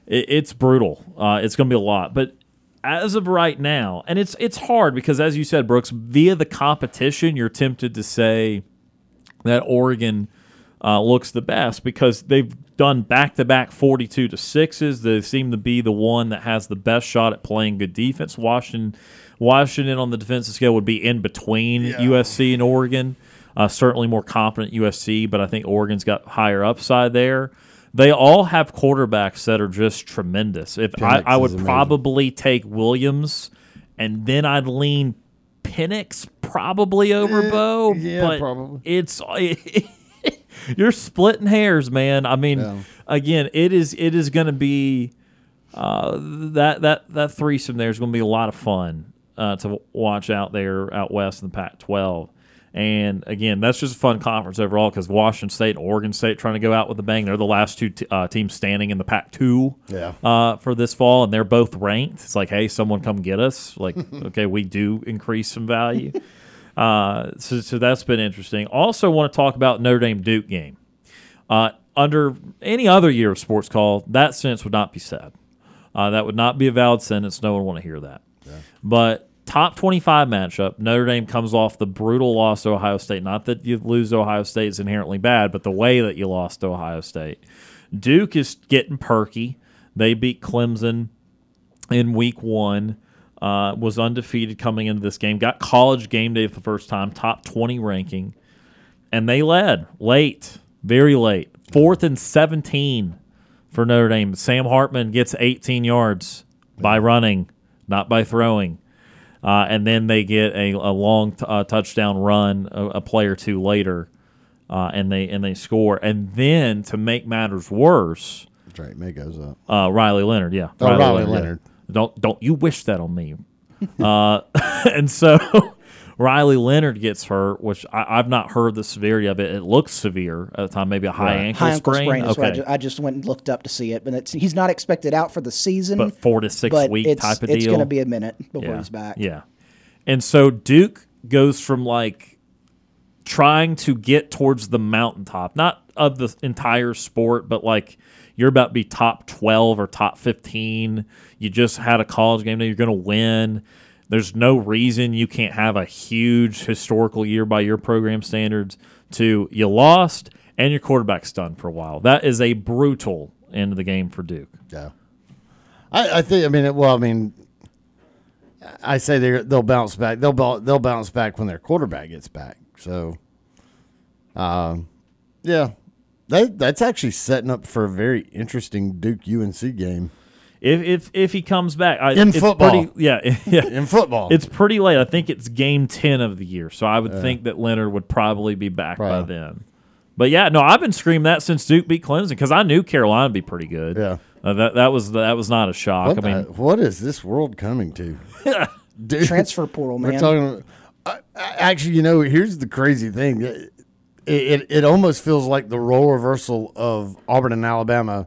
It, it's brutal. Uh, it's going to be a lot. But as of right now, and it's it's hard because as you said, Brooks, via the competition, you're tempted to say that Oregon uh, looks the best because they've done back to back 42 to sixes. They seem to be the one that has the best shot at playing good defense. Washington, Washington on the defensive scale would be in between USC and Oregon. Uh, certainly more competent USC, but I think Oregon's got higher upside there. They all have quarterbacks that are just tremendous. If I, Penix I would probably take Williams, and then I'd lean Penix probably over Bo. yeah, but probably. It's you're splitting hairs, man. I mean, Yeah. again, it is it is going to be uh, that that that threesome there is going to be a lot of fun uh, to watch out there out west in the Pac-12. And again, that's just a fun conference overall because Washington State and Oregon State trying to go out with a bang. They're the last two t- uh, teams standing in the Pac-2 Yeah. uh, for this fall, and they're both ranked. It's like, hey, someone come get us. Like, okay, we do increase some value. Uh, so, so that's been interesting. Also, want to talk about Notre Dame Duke game. Uh, under any other year of sports call, that sentence would not be said. Uh, that would not be a valid sentence. No one would want to hear that. But top 25 matchup, Notre Dame comes off the brutal loss to Ohio State. Not that you lose Ohio State is inherently bad, but the way that you lost to Ohio State. Duke is getting perky. They beat Clemson in week one. Uh, was undefeated coming into this game. Got college game day for the first time, top 20 ranking. And they led late, very late. Fourth and 17 for Notre Dame. Sam Hartman gets 18 yards by running, not by throwing. Uh, and then they get a, a long t- uh, touchdown run a, a play or two later, uh, and they and they score. And then to make matters worse, Drake Maye goes up. uh, Riley Leonard, yeah, Oh, Riley yeah. Leonard. Don't don't you wish that on me? uh, and so Riley Leonard gets hurt, which I, I've not heard the severity of it. It looks severe at the time, maybe a high Right. ankle High ankle sprain. sprain. what I, okay, I just went and looked up to see it, but it's, he's not expected out for the season. but four to six week type of deal. it's going to be a minute before yeah. he's back. Yeah. And so Duke goes from like trying to get towards the mountaintop, not of the entire sport, but like you're about to be top 12 or top 15. You just had a college game that you're going to win. There's no reason you can't have a huge historical year by your program standards to you lost and your quarterback's done for a while. That is a brutal end of the game for Duke. Yeah. I, I think. I mean, it- well, I mean, I say they they'll bounce back. They'll they'll bounce back when their quarterback gets back. So, um, yeah, that that's actually setting up for a very interesting Duke UNC game. If if if he comes back I, In it's football. pretty, yeah, yeah, In football. it's pretty late. I think it's game ten of the year, so I would Yeah. think that Leonard would probably be back by then. But yeah, no, I've been screaming that since Duke beat Clemson because I knew Carolina would be pretty good. Yeah. uh, that that was that was not a shock. What, I mean, the- what is this world coming to? Dude, Transfer portal, We're man. talking. I- I- Actually, you know, here's the crazy thing. It, it it almost feels like the role reversal of Auburn and Alabama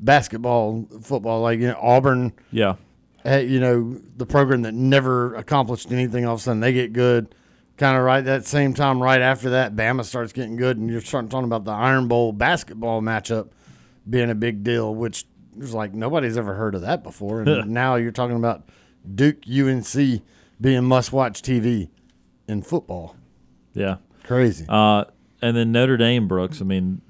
basketball, football. Like you know, Auburn, yeah, eh, you know, the program that never accomplished anything. All of a sudden, they get good. Kind of right that same time, right after that, Bama starts getting good, and you're starting talking about the Iron Bowl basketball matchup being a big deal, which was like nobody's ever heard of that before. And now you're talking about Duke UNC being must-watch TV in football. yeah. Crazy. Uh, and then Notre Dame, Brooks. I mean,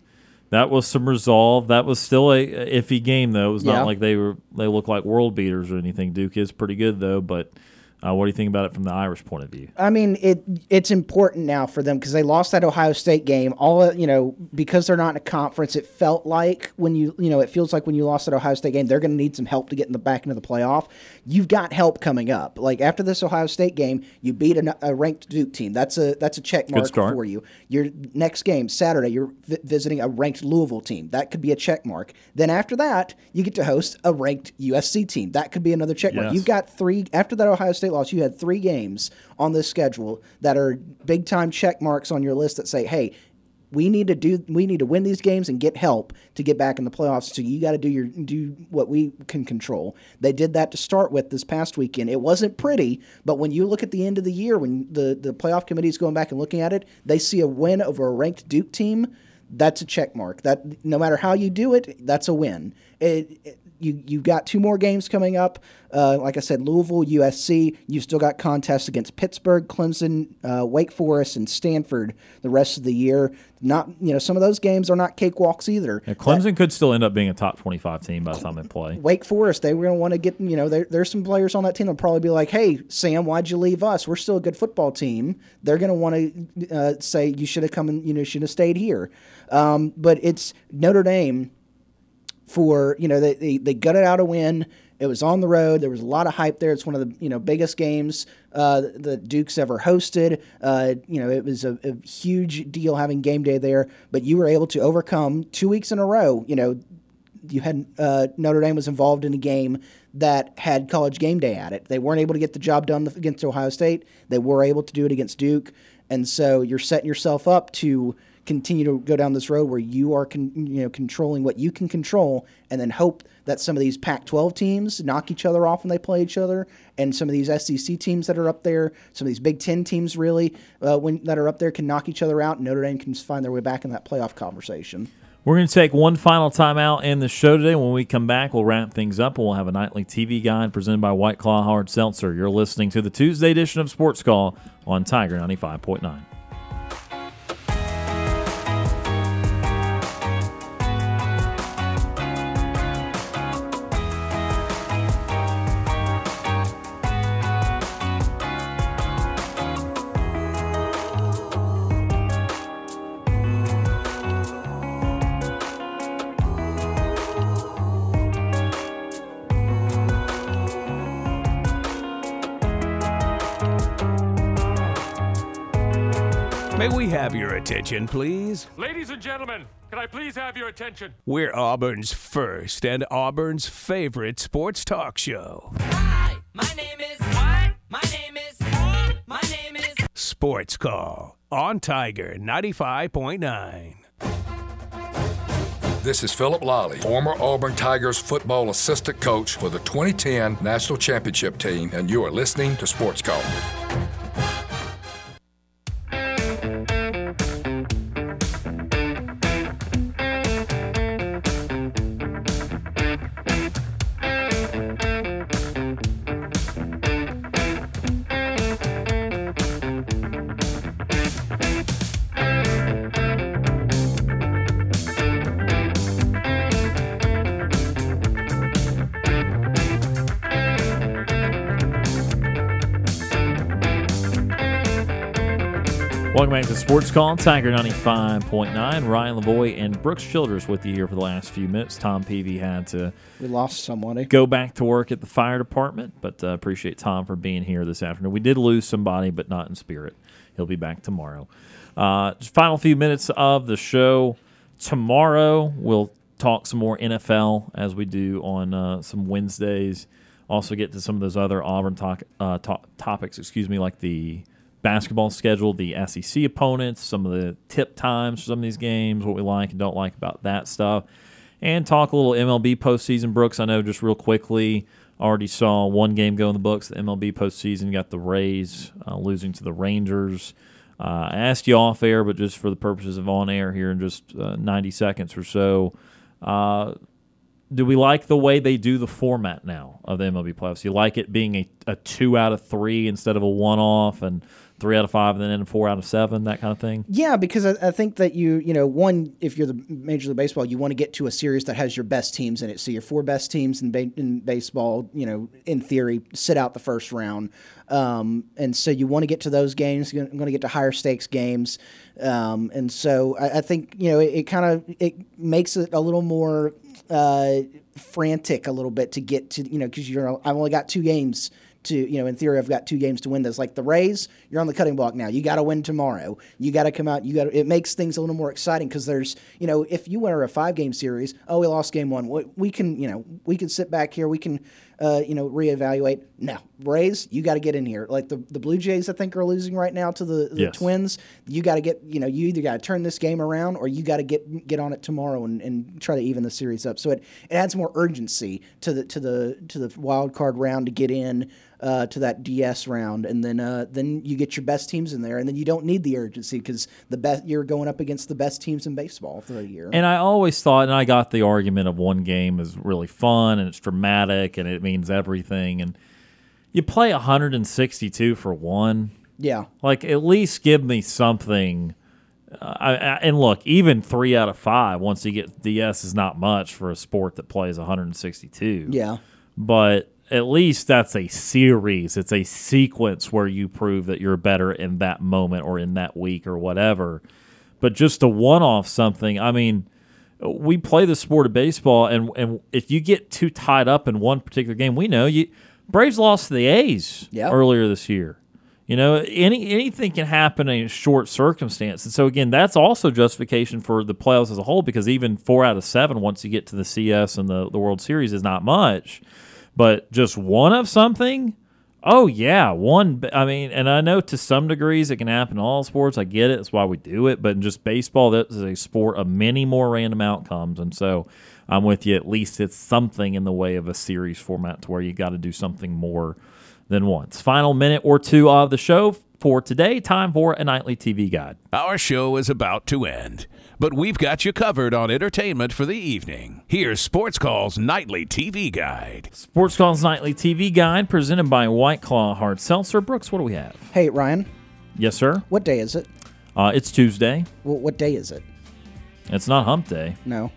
That was some resolve. That was still a iffy game though. It was Yeah. not like they were they look like world beaters or anything. Duke is pretty good though, but uh, what do you think about it from the Irish point of view? I mean, it it's important now for them because they lost that Ohio State game. All you know, because they're not in a conference, it felt like when you you know, it feels like when you lost that Ohio State game, they're going to need some help to get in the back into the playoff. You've got help coming up. Like after this Ohio State game, you beat a, a ranked Duke team. That's a that's a check mark for you. Your next game Saturday, you're vi- visiting a ranked Louisville team. That could be a check mark. Then after that, you get to host a ranked USC team. That could be another check mark. Yes. You've got three after that Ohio State loss. You had three games on this schedule that are big time check marks on your list that say, "Hey, we need to do we need to win these games and get help to get back in the playoffs. So you got to do your do what we can control." They did that to start with this past weekend. It wasn't pretty, but when you look at the end of the year, when the the playoff committee is going back and looking at it, they see a win over a ranked Duke team. That's a check mark. That no matter how you do it, that's a win. It, it- you you've got two more games coming up. Uh, like I said, Louisville, USC. You've still got contests against Pittsburgh, Clemson, uh, Wake Forest, and Stanford the rest of the year. Not you know some of those games are not cakewalks either. Yeah, Clemson could still end up being a top twenty five team by the time they play. Wake Forest, they were going to want to get, you know, there, there's some players on that team that'll probably be like, hey, Sam, why'd you leave us? We're still a good football team. They're going to want to uh, say, you should have come and, you know, should have stayed here. Um, but it's Notre Dame for, you know, they, they, they gutted out a win. It was on the road. There was a lot of hype there. It's one of the you know biggest games uh, that Duke's ever hosted. Uh, you know it was a, a huge deal having game day there. But you were able to overcome two weeks in a row. You know you had uh, Notre Dame was involved in a game that had college game day at it. They weren't able to get the job done against Ohio State. They were able to do it against Duke, and so you're setting yourself up to continue to go down this road where you are con- you know controlling what you can control, and then hope that some of these Pac-12 teams knock each other off when they play each other, and some of these SEC teams that are up there, some of these Big Ten teams really uh, when that are up there can knock each other out, and Notre Dame can find their way back in that playoff conversation. We're going to take one final timeout in the show today. When we come back, we'll wrap things up and we'll have a nightly TV guide presented by White Claw Hard Seltzer. You're listening to the Tuesday edition of Sports Call on Tiger 95.9. attention, please? Ladies and gentlemen, can I please have your attention? We're Auburn's first and Auburn's favorite sports talk show. Hi, My name is what? My name is my name is Sports Call on Tiger 95.9. This is Phillip Lolley, former Auburn Tigers football assistant coach for the 2010 National Championship team, and you are listening to Sports Call. Sports Call, Tiger 95.9. Ryan Lavoie and Brooks Childress with you here for the last few minutes. Tom Peavy had to We lost somebody. go back to work at the fire department, but uh, appreciate Tom for being here this afternoon. We did lose somebody, but not in spirit. He'll be back tomorrow. Uh, final few minutes of the show. Tomorrow, we'll talk some more NFL as we do on uh, some Wednesdays. Also, get to some of those other Auburn talk, uh, to- topics, excuse me, like the basketball schedule, the SEC opponents, some of the tip times for some of these games, what we like and don't like about that stuff, and talk a little MLB postseason. Brooks, I know just real quickly, already saw one game go in the books. The MLB postseason got the Rays uh, losing to the Rangers. Uh, I asked you off air, but just for the purposes of on air here in just uh, 90 seconds or so, uh, do we like the way they do the format now of the MLB playoffs? You like it being a, a two out of three instead of a one off, and three out of five, and then four out of seven, that kind of thing. Yeah, because I, I think that you, you know, one, if you're the Major League Baseball, you want to get to a series that has your best teams in it. So your four best teams in, ba- in baseball, you know, in theory, sit out the first round. Um, and so you want to get to those games. You're going to get to higher stakes games. Um, and so I, I think you know it, it kind of it makes it a little more uh, frantic a little bit to get to you know because you're I've only got two games to you know in theory I've got two games to win this. Like the Rays you're on the cutting block now. You got to win tomorrow. You got to come out you got it makes things a little more exciting because there's you know if you were a five game series oh we lost game one. We, we can you know we can sit back here. We can uh, you know reevaluate. No. Rays you got to get in here. Like the the Blue Jays I think are losing right now to the, the Yes. Twins. You got to get you know you either got to turn this game around or you got to get get on it tomorrow and, and try to even the series up. So it, it adds more urgency to the to the to the wild card round to get in uh, to that DS round, and then uh, then you get your best teams in there, and then you don't need the urgency because the best you're going up against the best teams in baseball for the year. And I always thought, and I got the argument of one game is really fun and it's dramatic and it means everything. And you play 162 for one. Yeah. Like, at least give me something. Uh, I, I, and look, even three out of five, once you get DS, is not much for a sport that plays 162. Yeah. But at least that's a series. It's a sequence where you prove that you're better in that moment or in that week or whatever. But just a one off something, I mean, we play the sport of baseball, and, and if you get too tied up in one particular game, we know you Braves lost to the A's Yep. earlier this year. You know, any anything can happen in a short circumstance. And so again, that's also justification for the playoffs as a whole because even four out of seven once you get to the CS and the, the World Series is not much. But just one of something, oh yeah, one I mean, and I know to some degrees it can happen in all sports. I get it. That's why we do it. But in just baseball, that is a sport of many more random outcomes. And so I'm with you. At least it's something in the way of a series format to where you got to do something more than once. Final minute or two of the show for today. Time for a nightly TV guide. Our show is about to end, but we've got you covered on entertainment for the evening. Here's Sports Call's nightly TV guide. Sports Calls Nightly TV Guide presented by White Claw Hard Seltzer. Brooks, what do we have? Hey Ryan, Yes, sir. what day is it? Uh, it's Tuesday. Well, what day is it? It's not Hump Day. No.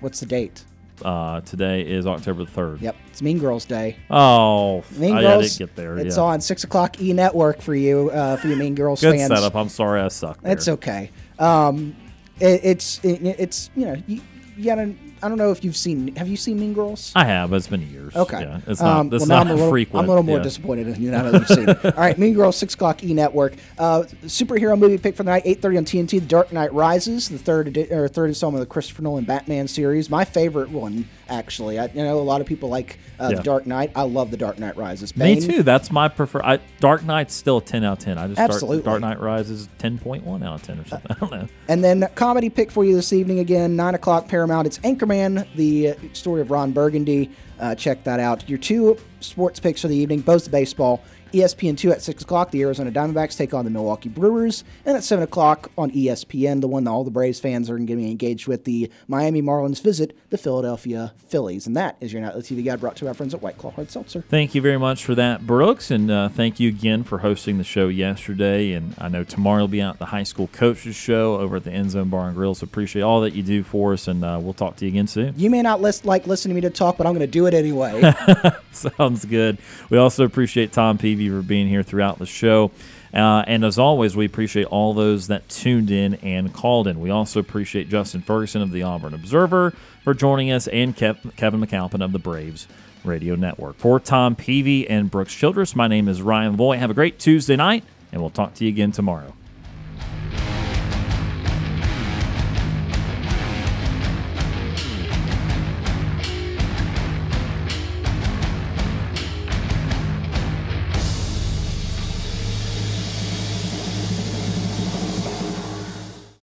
What's the date? Uh, today is October the third. Yep, it's Mean Girls Day. Oh, Mean I, I Girls. didn't get there. It's yeah. on six o'clock E Network for you, uh, for you Mean Girls Good fans. setup. I'm sorry I sucked. There. It's okay. Um, it, it's it, it's you know you, you gotta. I don't know if you've seen. Have you seen Mean Girls? I have. It's been years. Okay. Yeah, it's not. Um, it's well, not I'm a little, frequent. I'm a little more yeah. disappointed in you now that you've seen it. All right, Mean Girls, 6 o'clock E Network. Uh, superhero movie pick for the night, 8.30 on TNT, The Dark Knight Rises, the third edi- or third installment of the Christopher Nolan Batman series. My favorite one, actually. I you know a lot of people like uh, Yeah. The Dark Knight. I love The Dark Knight Rises. Me too. That's my prefer. I, Dark Knight's still a 10 out of 10. I just Absolutely. Dark, Dark Knight Rises 10.1 out of 10 or something. I don't know. And then comedy pick for you this evening again, nine o'clock Paramount. It's Anchorman, the uh, story of Ron Burgundy. Uh, check that out. Your two sports picks for the evening, both baseball. E ESPN two at six o'clock. The Arizona Diamondbacks take on the Milwaukee Brewers, and at seven o'clock on ESPN, the one that all the Braves fans are going to be engaged with, the Miami Marlins visit the Philadelphia Phillies, and that is your nightly TV guide brought to our friends at White Claw Hard Seltzer. Thank you very much for that, Brooks, and uh, thank you again for hosting the show yesterday. And I know tomorrow you'll be out at the high school coaches show over at the End Zone Bar and Grill. So appreciate all that you do for us, and uh, we'll talk to you again soon. You may not list, like listening to me to talk, but I'm going to do it anyway. Sounds good. We also appreciate Tom Peavy for being here throughout the show. Uh, and as always, we appreciate all those that tuned in and called in. We also appreciate Justin Ferguson of the Auburn Observer for joining us and Kev- Kevin McAlpin of the Braves Radio Network. For Tom Peavy and Brooks Childress, my name is Ryan Lavoie. Have a great Tuesday night, and we'll talk to you again tomorrow.